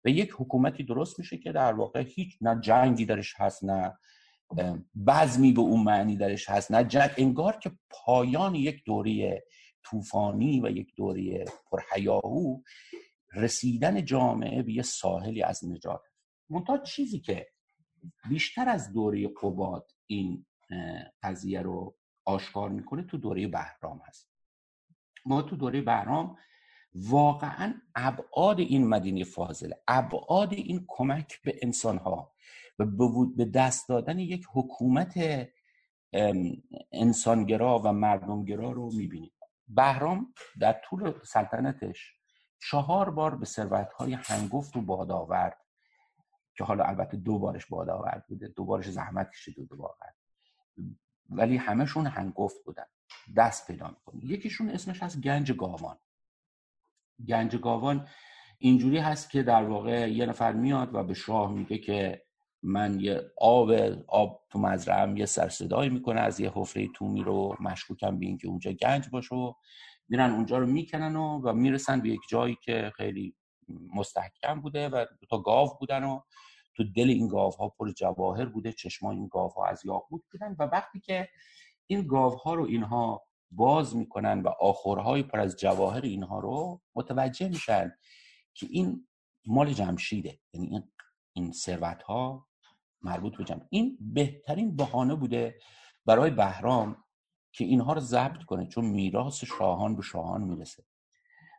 و یک حکومتی درست میشه که در واقع هیچ نه جنگی درش هست نه بزمی به اون معنی درش هست نه جنگ. انگار که پایان یک دوره طوفانی و یک دوره پرهیاهو رسیدن جامعه به یه ساحلی از نجات منتها چیزی که بیشتر از دوره قباد این قضیه رو آشکار می‌کنه تو دوره بهرام هست. ما تو دوره بهرام واقعا ابعاد این مدینه فاضله ابعاد این کمک به انسان ها و به دست دادن یک حکومت انسانگرا و مردمگرا رو می‌بینیم. بهرام در طول سلطنتش چهار بار به ثروت های هنگفت و باد آورد که حالا البته دو بارش باد آورد بوده دو بارش زحمت کشید دو واقعا ولی همشون هنگفت بودن. دست پیدا می‌کنه یکیشون اسمش هست گنج گاوان. گنج گاوان اینجوری هست که در واقع یه نفر میاد و به شاه میگه که من یه آب آب تو مزرعم یه سر صدایی می‌کنه از یه حفره تومی رو مشکوکم به اینکه اونجا گنج باشه و میرن اونجا رو می‌کنن و, و می‌رسن به یک جایی که خیلی مستحکم بوده و دو تا گاو بودن و تو دل این گاو ها پر جواهر بوده چشمای این گاو ها از یاقوت بودن. و وقتی که این گاوها رو اینها باز می‌کنن و آخرهای پر از جواهر اینها رو متوجه میشن که این مال جمشیده. یعنی این این ثروت ها مربوط به جمشید این بهترین بهانه بوده برای بهرام که اینها رو ضبط کنه چون میراث شاهان به شاهان می‌رسه.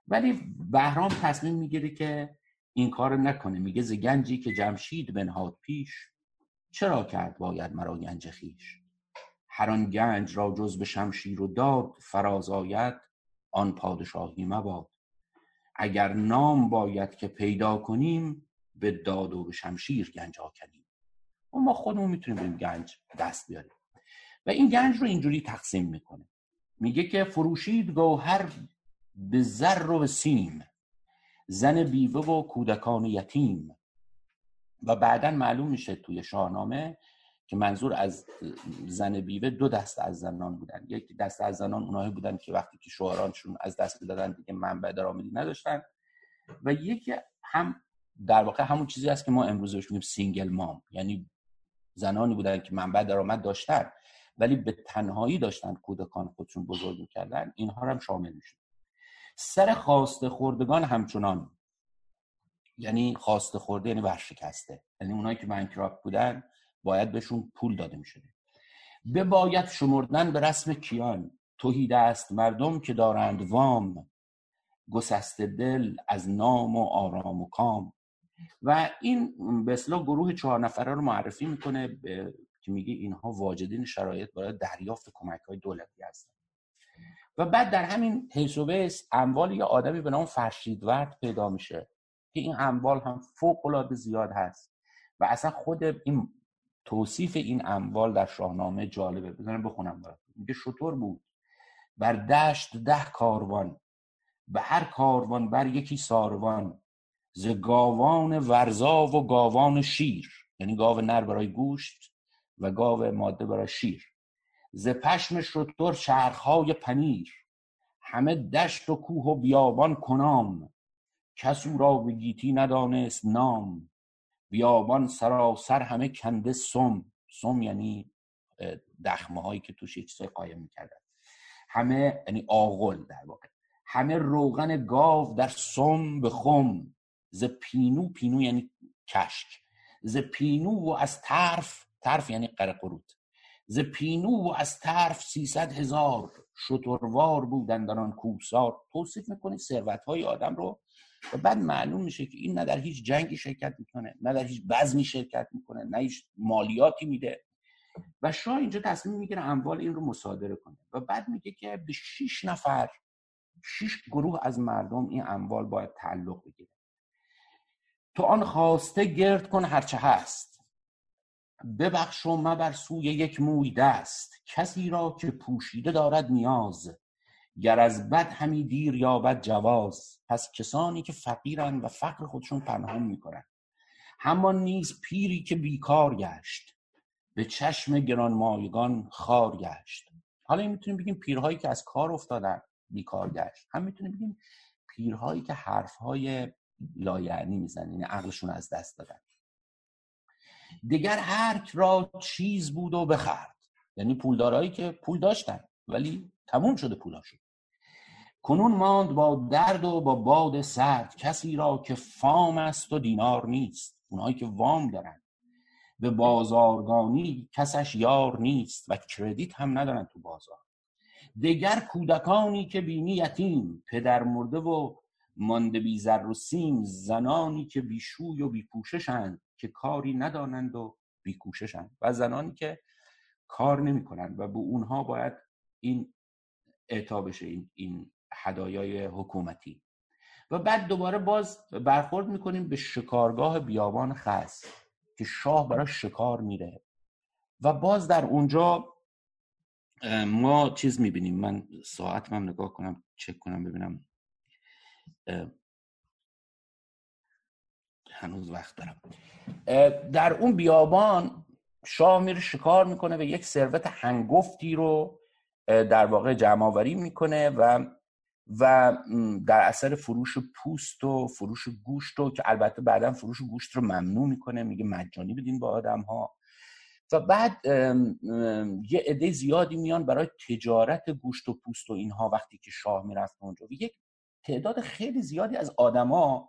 ولی بهرام تصمیم می‌گیره که این کار نکنه. میگه ز گنجی که جمشید بنهاد پیش چرا کرد باید مرا گنج خیش هر آن گنج را جز به شمشیر و داد فراز آید آن پادشاهی مباد. اگر نام باید که پیدا کنیم به داد و به شمشیر گنج آکنیم. و ما خودمون می‌تونیم به گنج دست بیاریم. و این گنج رو اینجوری تقسیم می‌کنه. میگه که فروشید گوهر به زر و به سیم زن بیوه و کودکان یتیم. و بعدا معلوم میشه توی شاهنامه که منظور از زن بیوه دو دست از زنان بودن. یک دست از زنان اونایی بودن که وقتی که شوهرانشون از دست دادن دیگه منبع درآمدی نداشتن و یکی هم در واقع همون چیزی است که ما امروز بهش میگیم single mom یعنی زنانی بودن که منبع درآمد داشتن ولی به تنهایی داشتن کودکان خودشون بزرگ می‌کردن اینها هم شامل می‌شد. سر خواسته خوردگان همچنان. یعنی خواسته خورده یعنی ورشکسته. یعنی اونایی که بنکراپ بودن باید بهشون پول داده می‌شده. به باید شمردن به رسم کیان. توهیده است مردم که دارند وام. گسسته دل از نام و آرام و کام. و این به گروه چهار نفره رو معرفی می‌کنه که میگه اینها واجدین شرایط برای دریافت کمک های دولتی هستند. و بعد در همین و اموال یه آدمی به نام فرشیدورد پیدا میشه که این اموال هم فوق العاده زیاد هست و اصلا خود این توصیف این اموال در شاهنامه جالبه. بزنم بخونم براتون. میگه شطور بود. بر دشت ده کاروان به هر کاروان بر یکی ساروان. ز گاوان ورزا و گاوان شیر. یعنی گاو نر برای گوشت و گاو ماده برای شیر. ز پشم شطور چرخهای پنیر. همه دشت و کوه و بیابان کنام. کس او را به گیتی ندانست نام. بیابان سراسر همه کنده سم. سم یعنی دخمه هایی که توش چیزای قایم می‌کردن. همه یعنی آغل در واقع. همه روغن گاو در سم به خم. ز پینو پینو یعنی کشک. ز پینو و از طرف طرف یعنی قرقرود. ز پینو و از طرف سیصد هزار شتروار بودن در آن کوسار توصیف می‌کنه ثروت های آدم رو و بعد معلوم میشه که این نه در هیچ جنگی شرکت می‌کنه نه در هیچ بزمی شرکت می‌کنه نه هیچ مالیاتی میده. و شاه اینجا تصمیم می‌گیره اموال این رو مصادره کنه و بعد میگه که به شیش نفر شیش گروه از مردم این اموال باید تعلق بگیره. تو آن خواسته گرد کن هرچه هست. ببخش و مبر سوی یک موی دست. کسی را که پوشیده دارد نیاز. گر از بد همی دیر یابد جواز. پس کسانی که فقیرن و فقر خودشون پنهان می‌کنن همان نیز پیری که بیکار گشت. به چشم گرانمایگان خار گشت. حالا می‌تونیم بگیم پیرهایی که از کار افتادن بیکار گشت. هم می‌تونیم بگیم پیرهایی که حرفهای لایعنی می‌زنن یعنی عقلشون از دست دادن. دیگر هر را چیز بود و بخرد. یعنی پولدارایی که پول داشتن ولی تموم شده پولاشون کنون ماند با درد و با باد سرد کسی را که فام است و دینار نیست اونایی که وام دارن به بازارگانی کسش یار نیست و کردیت هم ندارن تو بازار. دیگر کودکانی که بینی یتیم پدر مرده و مانده بی زر و سیم زنانی که بیشوی و بیپوششند که کاری ندانند و بیکوششند و زنانی که کار نمی‌کنند و به اونها باید این اعطا بشه این, این هدایای حکومتی. و بعد دوباره باز برخورد می‌کنیم به شکارگاه بیابان خاص که شاه برای شکار میره. و باز در اونجا ما چیز می‌بینیم. من ساعت من نگاه کنم چک کنم ببینم. هنوز وقت دارم. در اون بیابان شاه میره شکار می‌کنه و یک ثروت هنگفتی رو در واقع جمع آوری می‌کنه و و در اثر فروش پوست و فروش گوشت و که البته بعدا فروش گوشت رو ممنوع می‌کنه میگه مجانی بدین با آدم ها و بعد یه عده زیادی میان برای تجارت گوشت و پوست و اینها وقتی که شاه می‌رفت اونجا. و یک تعداد خیلی زیادی از آدما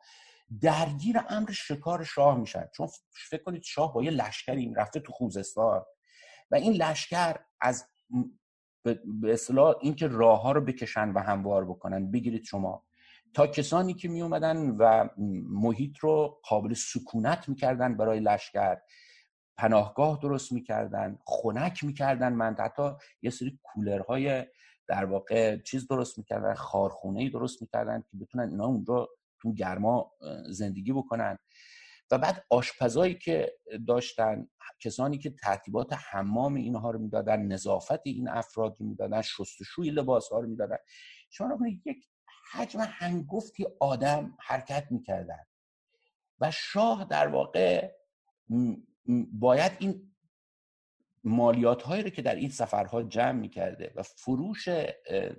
درگیر امر شکار شاه میشن. چون فکر کنید شاه با یه لشکری رفته تو خوزستان. و این لشکر از به اصطلاح اینکه راه ها رو بکشن و هموار بکنن. بگیرید شما. تا کسانی که می اومدن و محیط رو قابل سکونت می‌کردن برای لشکر پناهگاه درست می‌کردن خنک می‌کردن من حتی یه سری کولرهای در واقع چیز درست می‌کردن خارخونه ای درست می‌کردن که بتونن اینا اونجا تو گرما زندگی بکنن. و بعد آشپزایی که داشتن کسانی که ترتیبات حمام اینها رو می‌دادن نظافت این افراد رو می‌دادن شستشوی لباس ها رو می‌دادن. شما یک حجم هنگفتی آدم حرکت می‌کردن. و شاه در واقع باید این مالیات هایی رو که در این سفرها جمع می‌کرده و فروش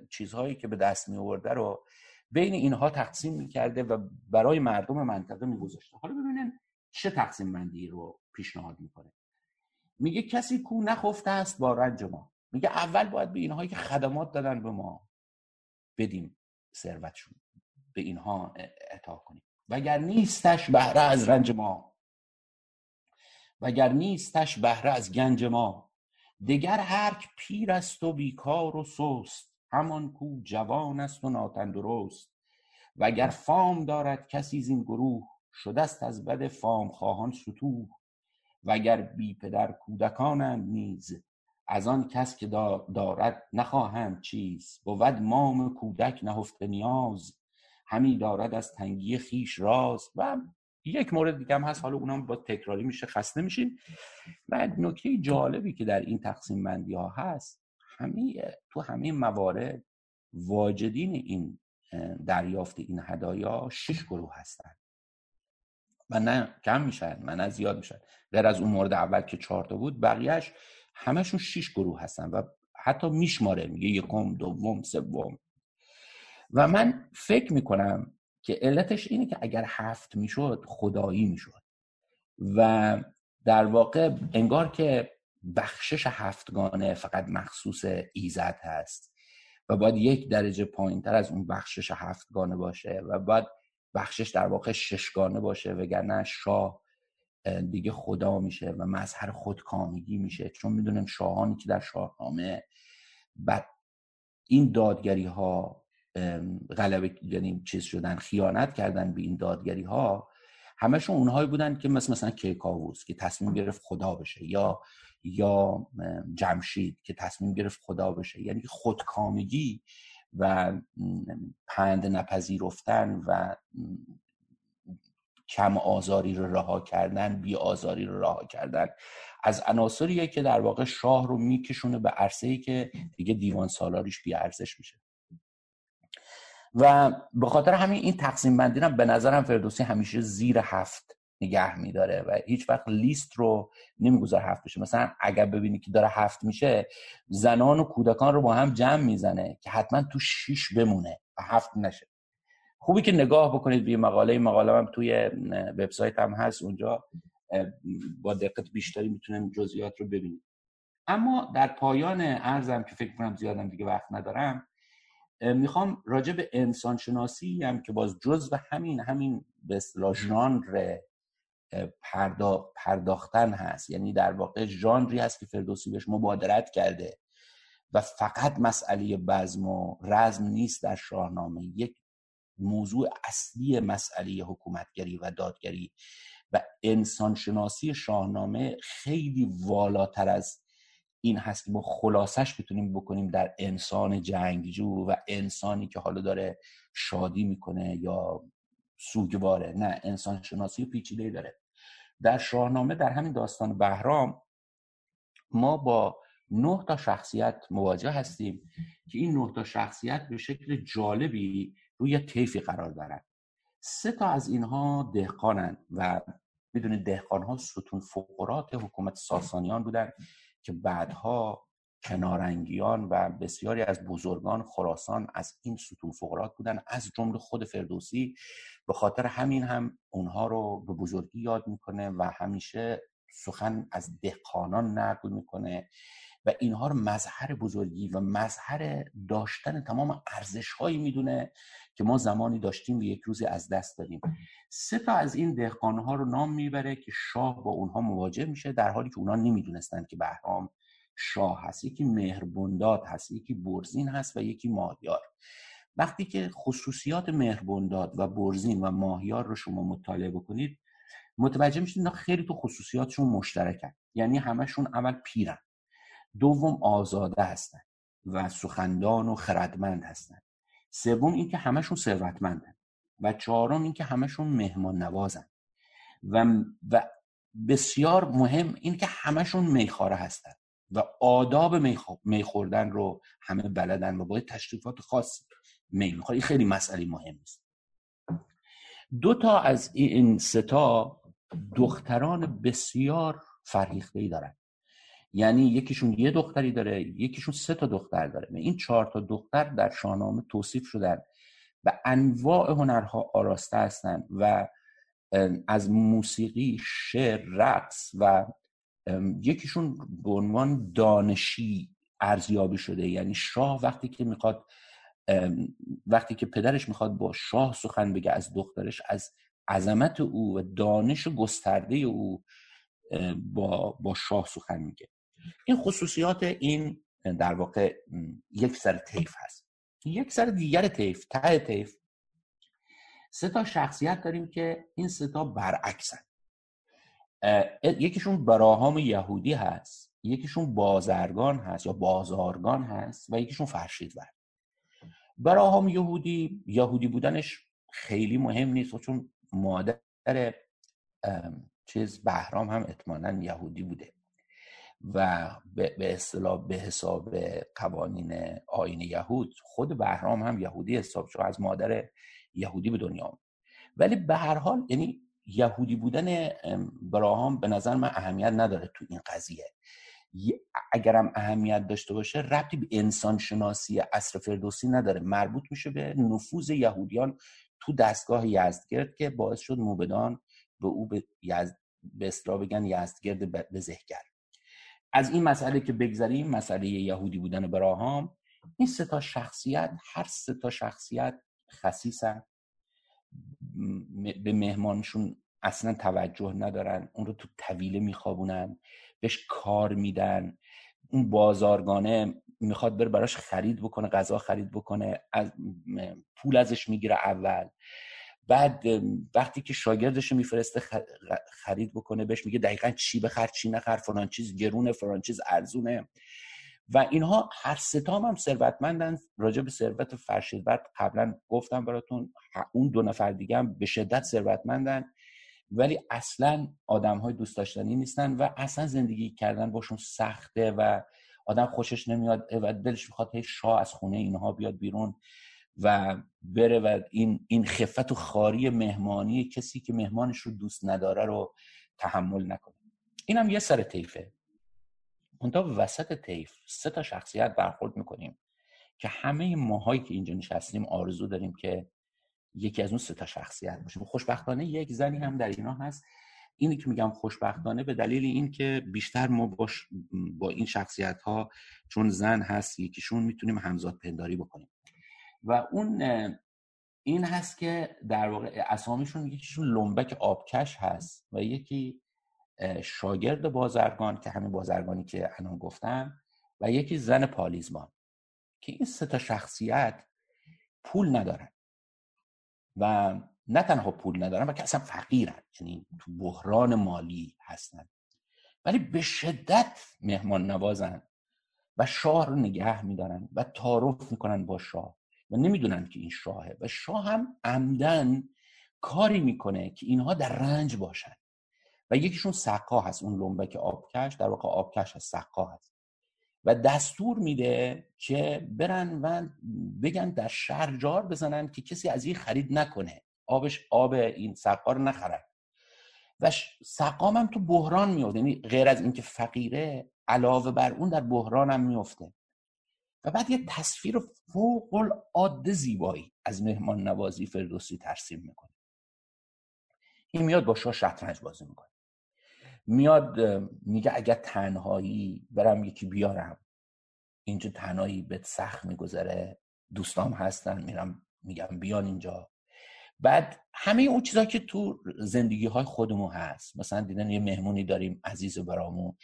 چیزهایی که به دست می آورده رو بین اینها تقسیم می‌کرده و برای مردم منطقه میگذاشته. حالا ببینیم چه تقسیم بندی رو پیشنهاد می‌کنه؟ میگه کسی کو نخفته است با رنج ما. میگه اول باید به اینهایی که خدمات دادن به ما بدیم ثروتشون به اینها اعطا کنیم. وگر نیستش بهره از رنج ما. وگر نیستش بهره از گنج ما. دگر هرک پیر است و بیکار و سست همان کو جوان است و ناتندرست. وگر فام دارد کسی زین گروه شدست از بد فام خواهان ستوه وگر بی پدر کودکانند نیز از آن کس که دارد نخواهند چیز بود مام کودک نهفته نیاز همی دارد از تنگی خیش راز. و یک مورد دیگه هم هست حالا اونم با تکراری میشه خسته میشین. و نکته جالبی که در این تقسیم بندی ها هست همه تو همه موارد واجدین این دریافت این هدایا شش گروه هستند و نه کم میشن و نه زیاد میشن غیر از اون مورد اول که چهار تا بود بقیهش همشون شش گروه هستن و حتی میشماره میگه یکم دوم سوم. و من فکر می‌کنم که علتش اینه که اگر هفت می‌شد خدایی می‌شد. و در واقع انگار که بخشش هفتگانه فقط مخصوص ایزد هست و باید یک درجه پایین تر از اون بخشش هفتگانه باشه و باید بخشش در واقع ششگانه باشه وگرنه شاه دیگه خدا میشه و مظهر خودکامگی میشه. چون می‌دونیم شاهانی که در شاهنامه بعد این دادگری ها غلبه یعنی چیز شدن خیانت کردن به این دادگری ها همشون اونهایی بودن که مثل مثلا کیکاووس که تصمیم گرفت خدا بشه یا یا جمشید که تصمیم گرفت خدا بشه. یعنی خودکامگی و پند نپذیرفتن و کم آزاری رو رها کردن بی آزاری رو رها کردن. از عناصریه که در واقع شاه رو میکشونه به عرصه ای که دیگه دیوان سالاریش بی ارزش میشه. و به خاطر همین این تقسیم بندی به نظرم فردوسی همیشه زیر هفت نگه میداره و هیچ وقت لیست رو نمیگذار هفت بشه. مثلا اگر ببینی که داره هفت میشه زنان و کودکان رو با هم جمع می‌زنه که حتما تو شیش بمونه و هفت نشه. خوبی که نگاه بکنید به مقاله مقاله هم توی وبسایت هم هست اونجا. با دقت بیشتری می‌تونن جزئیات رو ببینید. اما در پایان ارزم که فکر کنم زیادم دیگه وقت ندارم می‌خوام راجع به انسان شناسی هم که باز جز و همین همین به اصطلاح ژانر پرداختن هست. یعنی در واقع ژانری هست که فردوسی بهش مبادرت کرده. و فقط مسئله بزم و رزم نیست در شاهنامه. یک موضوع اصلی مسئله حکومتگری و دادگری. و انسانشناسی شاهنامه خیلی والاتر از این هست که ما خلاصش بتونیم بکنیم در انسان جنگجو و انسانی که حالا داره شادی می‌کنه یا سوگواره نه انسان شناسی پیچیده داره. در شاهنامه در همین داستان بهرام ما با نه تا شخصیت مواجه هستیم که این نه تا شخصیت به شکل جالبی روی طیفی قرار دارن. سه تا از اینها دهقانن و می‌دونید دهقان ها ستون فقرات حکومت ساسانیان بودن که بعدها کنارنگیان و بسیاری از بزرگان خراسان از این ستون فقرات بودن از جمله خود فردوسی. به خاطر همین هم اونها رو به بزرگی یاد می‌کنه و همیشه سخن از دهقانان نقل می‌کنه و اینها رو مظهر بزرگی و مظهر داشتن تمام ارزش هایی می‌دونه که ما زمانی داشتیم و یک روزی از دست دادیم. سه تا از این دهقان ها رو نام می‌بره که شاه با اونها مواجه میشه در حالی که اونها نمی‌دونستن که بهرام شاه هست یکی مهربنداد هست یکی برزین هست و یکی ماهیار. وقتی که خصوصیات مهربنداد و برزین و ماهیار رو شما مطالعه بکنید متوجه میشید اینا خیلی تو خصوصیاتشون مشترکن. یعنی همشون اول پیرن دوم آزاده هستن و سخندان و خردمند هستن. سوم اینکه همشون ثروتمندن و چهارم اینکه همشون مهمان نوازن و, و بسیار مهم این که همشون میخواره هستن. و آداب میخوردن رو همه بلدن و باید تشریفات خاصی می می‌خواد خیلی مسئله مهم است دو تا از این ستا دختران بسیار فرهیخته ای دارن. یعنی یکیشون یه دختری داره یکیشون سه تا دختر داره. این چهار تا دختر در شاهنامه توصیف شدن. و انواع هنرها آراسته هستند و از موسیقی شعر رقص و یکیشون به عنوان دانشی ارزیابی شده. یعنی شاه وقتی که می‌خواد وقتی که پدرش می‌خواد با شاه سخن بگه از دخترش از عظمت او و دانش گسترده او با, با شاه سخن میگه. این خصوصیات این در واقع یک سر تیف هست. یک سر دیگر تیف ته تیف سه تا شخصیت داریم که این سه تا برعکسن. یکیشون براهام یهودی هست یکیشون بازرگان هست یا بازارگان هست و یکیشون فرشیدور. براهام یهودی یهودی بودنش خیلی مهم نیست چون مادر چیز بهرام هم اطمانا یهودی بوده و به اصطلاح به حساب قوانین آین یهود خود بهرام هم یهودی حساب شد از مادر یهودی به دنیا ولی به هر حال یعنی یهودی بودن براهام به نظر من اهمیت نداره تو این قضیه. اگرم اهمیت داشته باشه ربطی به انسان شناسی اصر فردوسی نداره. مربوط میشه به نفوذ یهودیان تو دستگاه یزدگرد که باعث شد موبدان به او به, یزد... به بگن یزدگرد بزهگر از این مسئله که بگذریم مسئله یهودی بودن براهام این سه تا شخصیت هر سه تا شخصیت خصیصن. به مهمانشون اصلا توجه ندارن اون رو تو طویله میخوابونن بهش کار میدن اون بازارگانه می‌خواد بره براش خرید بکنه غذا خرید بکنه از پول ازش می‌گیره اول. بعد وقتی که شاگردش میفرسته خرید بکنه بهش میگه دقیقا چی بخر چی نخر فلان چیز گرونه فلان چیز ارزونه. و اینها هر ستام هم ثروتمندن. راجع به ثروت فرشیدبرد قبلا گفتم براتون اون دو نفر دیگه هم به شدت ثروتمندن. ولی اصلا آدم های دوست داشتنی نیستن و اصلا زندگی کردن باشون سخته و آدم خوشش نمیاد و دلش می‌خواد هی شاه از خونه اینها بیاد بیرون و بره و این این خفت و خاری مهمانی کسی که مهمانش رو دوست نداره رو تحمل نکنه. این هم یه سر طیفه. منتها وسط طیف سه تا شخصیت برخورد می‌کنیم که همه ماهایی که اینجا نشستیم آرزو داریم که یکی از اون سه تا شخصیت باشه. خوشبختانه یک زنی هم در اینا هست. اینی که میگم خوشبختانه به دلیل این که بیشتر ما باش با این شخصیت ها چون زن هست یکیشون می‌تونیم همزاد پنداری بکنیم. و اون این هست که در واقع اسامیشون یکیشون لنبک آبکش هست و یکی شاگرد بازرگان که همین بازرگانی که الان گفتم و یکی زن پالیزمان که این سه تا شخصیت پول ندارن و نه تنها پول ندارن و که اصلا فقیرن. یعنی تو بحران مالی هستن. ولی به شدت مهمان نوازن و شاه رو نگه میدارن و تعارف می‌کنن با شاه و نمی‌دونن که این شاهه. و شاه هم عمدن کاری می‌کنه که اینها در رنج باشن. و یکیشون سقا هست اون لنبک آبکش در واقع آبکش هست سقا هست. و دستور میده که برن و بگن در شهر جار بزنن که کسی از این خرید نکنه. آبش آب این سقا رو نخرن. و سقام هم تو بحران میاد یعنی غیر از اینکه فقیره علاوه بر اون در بحران هم میفته و بعد یه تصویر فوق العاده زیبایی از مهمان نوازی فردوسی ترسیم می‌کنه. این میاد با شاه شطرنج بازی می‌کنه. میاد میگه اگر تنهایی برم یکی بیارم. اینجا تنهایی بهت سخت میگذره. دوستام هستن میرم میگم بیان اینجا. بعد همه اون چیزا که تو زندگی های خودمون هست. مثلا دیدن یه مهمونی داریم عزیز برامون.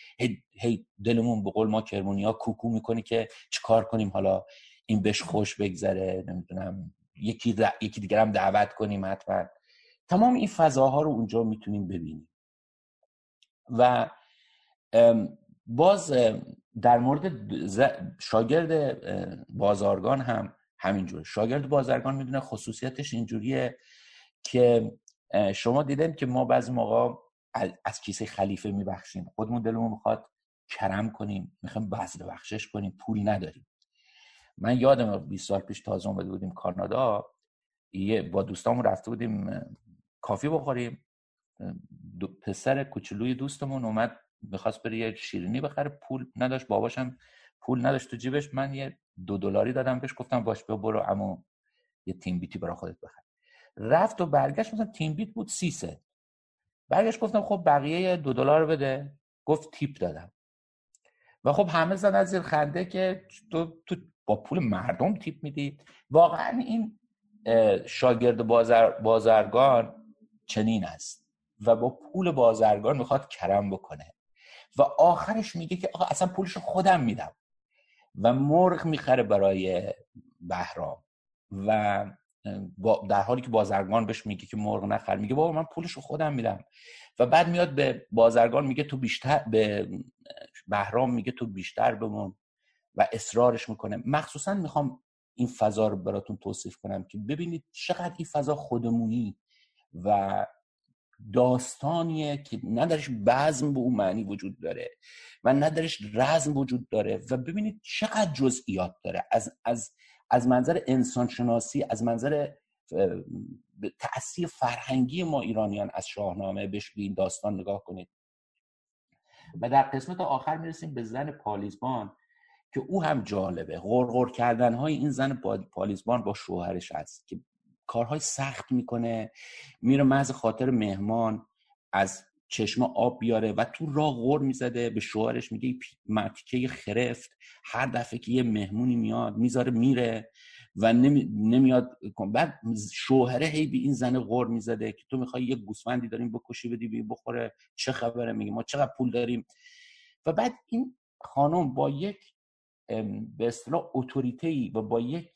هی, دلمون به قول ما کرمونی ها کوکو می‌کنی که چیکار کنیم؟ حالا این بهش خوش بگذره نمی‌دونم. یکی, یکی دیگر هم دعوت کنیم حتما. تمام این فضاها رو اونجا می‌تونیم ببینیم. و باز در مورد شاگرد بازارگان هم همینجوره شاگرد بازرگان می‌دونه خصوصیتش اینجوریه که شما دیدن که ما بعضی موقع از کیسه خلیفه میبخشیم. خودمون دلمون می‌خواد کرم کنیم. می‌خوایم بذل بخشش کنیم. پول نداریم. من یادم 20 سال پیش تازه اومده بودیم کانادا. با دوستامون رفته بودیم کافی بخوریم. دو پسر کوچولوی دوستمون اومد می‌خواست بره یه شیرینی بخره پول نداشت باباشم پول نداشت تو جیبش من یه دو دلاری دادم بهش گفتم باش بیا برو اما یه تیم بیتی برای خودت بخر. رفت و برگشت مثلا تیم بیت بود سی سه. برگشت گفتم خب بقیه دو دلار بده. گفت تیپ دادم. و خب همه زدن زیر خنده که تو, تو با پول مردم تیپ می‌دید واقعا این شاگرد بازر بازرگان چنین است. و با پول بازرگان می‌خواد کرم بکنه. و آخرش میگه که آقا اصلا پولش خودم میدم. و مرغ می‌خره برای بهرام. و در حالی که بازرگان بهش میگه که مرغ نخر میگه بابا من پولش رو خودم میدم. و بعد میاد به بازرگان میگه تو بیشتر به بهرام میگه تو بیشتر بمون و اصرارش می‌کنه. مخصوصا می‌خوام این فضا رو براتون توصیف کنم که ببینید چقدر این فضا خودمونی و داستانیه که ندارش بزم به اون معنی وجود داره و ندارش رزم وجود داره و ببینید چقدر جزئیات داره. از, از, از منظر انسانشناسی از منظر تأثیر فرهنگی ما ایرانیان از شاهنامه بهش به این داستان نگاه کنید. و در قسمت آخر می‌رسیم به زن پالیزبان که او هم جالبه. غرغر کردن های این زن پالیزبان با شوهرش هست که کارهای سخت می‌کنه. میره محض خاطر مهمان از چشم آب بیاره و تو راه غور می‌زده به شوهرش میگه متیکه خرفت. هر دفعه که یه مهمونی میاد می‌ذاره میره و نمی... نمیاد بعد شوهره هی به این زن غور می‌زده که تو می‌خوای یه گوسفندی داریم بکشی بدی بی بخوره چه خبره؟ میگه ما چقدر پول داریم؟ و بعد این خانم با یک به اصطلاح اتوریته و با یک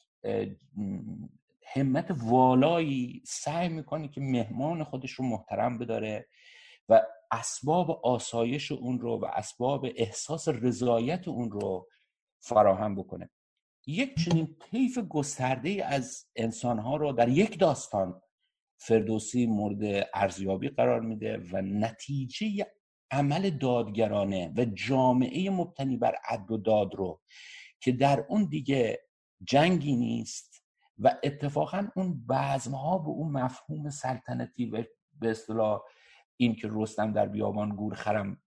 همت والایی سعی می‌کنه که مهمان خودش رو محترم بداره و اسباب آسایش اون رو و اسباب احساس رضایت اون رو فراهم بکنه. یک چنین طیف گسترده از انسانها رو در یک داستان فردوسی مورد ارزیابی قرار میده و نتیجه عمل دادگرانه و جامعه مبتنی بر عدل و داد رو که در اون دیگه جنگی نیست و اتفاقا اون بزمها به اون مفهوم سلطنتی و به اصطلاح این که رستم در بیابان گور خرم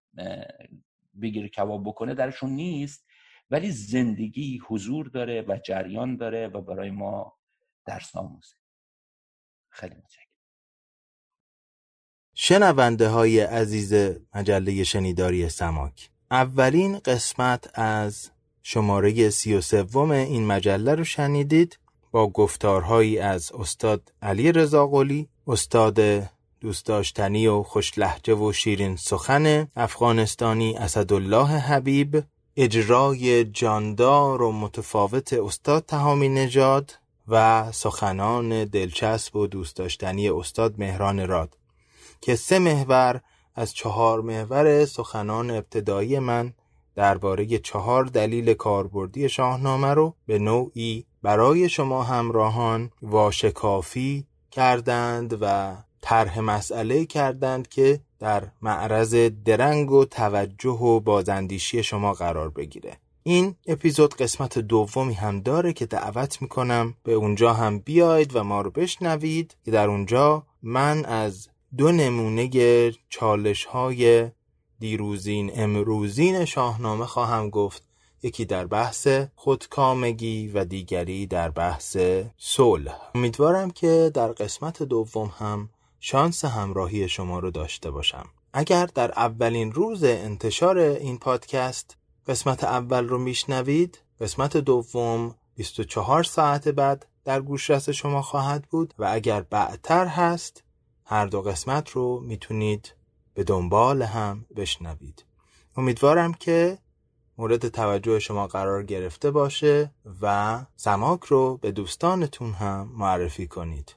بگیر کباب بکنه درشون نیست. ولی زندگی حضور داره و جریان داره و برای ما درس آموزه. خیلی متشکرم. شنونده های عزیز مجله شنیداری سماک اولین قسمت از شماره سی و سوم این مجله رو شنیدید. گفتارهایی از استاد علی رضاقلی استاد دوست داشتنی و خوش لحجه و شیرین سخن افغانستانی اسدالله حبیب اجرای جاندار و متفاوت استاد تهامی نژاد و سخنان دلچسب و دوست داشتنی استاد مهران راد که سه محور از چهار محور سخنان ابتدایی من درباره چهار دلیل کاربردی شاهنامه رو به نوعی برای شما همراهان واشکافی کردند و طرح مسئله کردند که در معرض درنگ و توجه و بازندیشی شما قرار بگیره. این اپیزود قسمت دومی هم داره که دعوت می‌کنم به اونجا هم بیاید و ما رو بشنوید که در اونجا من از دو نمونه چالش های دیروزین امروزین شاهنامه خواهم گفت. یکی در بحث خودکامگی و دیگری در بحث صلح. امیدوارم که در قسمت دوم هم شانس همراهی شما رو داشته باشم. اگر در اولین روز انتشار این پادکست قسمت اول رو میشنوید قسمت دوم 24 ساعت بعد در گوشرس شما خواهد بود و اگر بعدتر هست هر دو قسمت رو می‌تونید به دنبال هم بشنوید. امیدوارم که مورد توجه شما قرار گرفته باشه و سماک رو به دوستانتون هم معرفی کنید.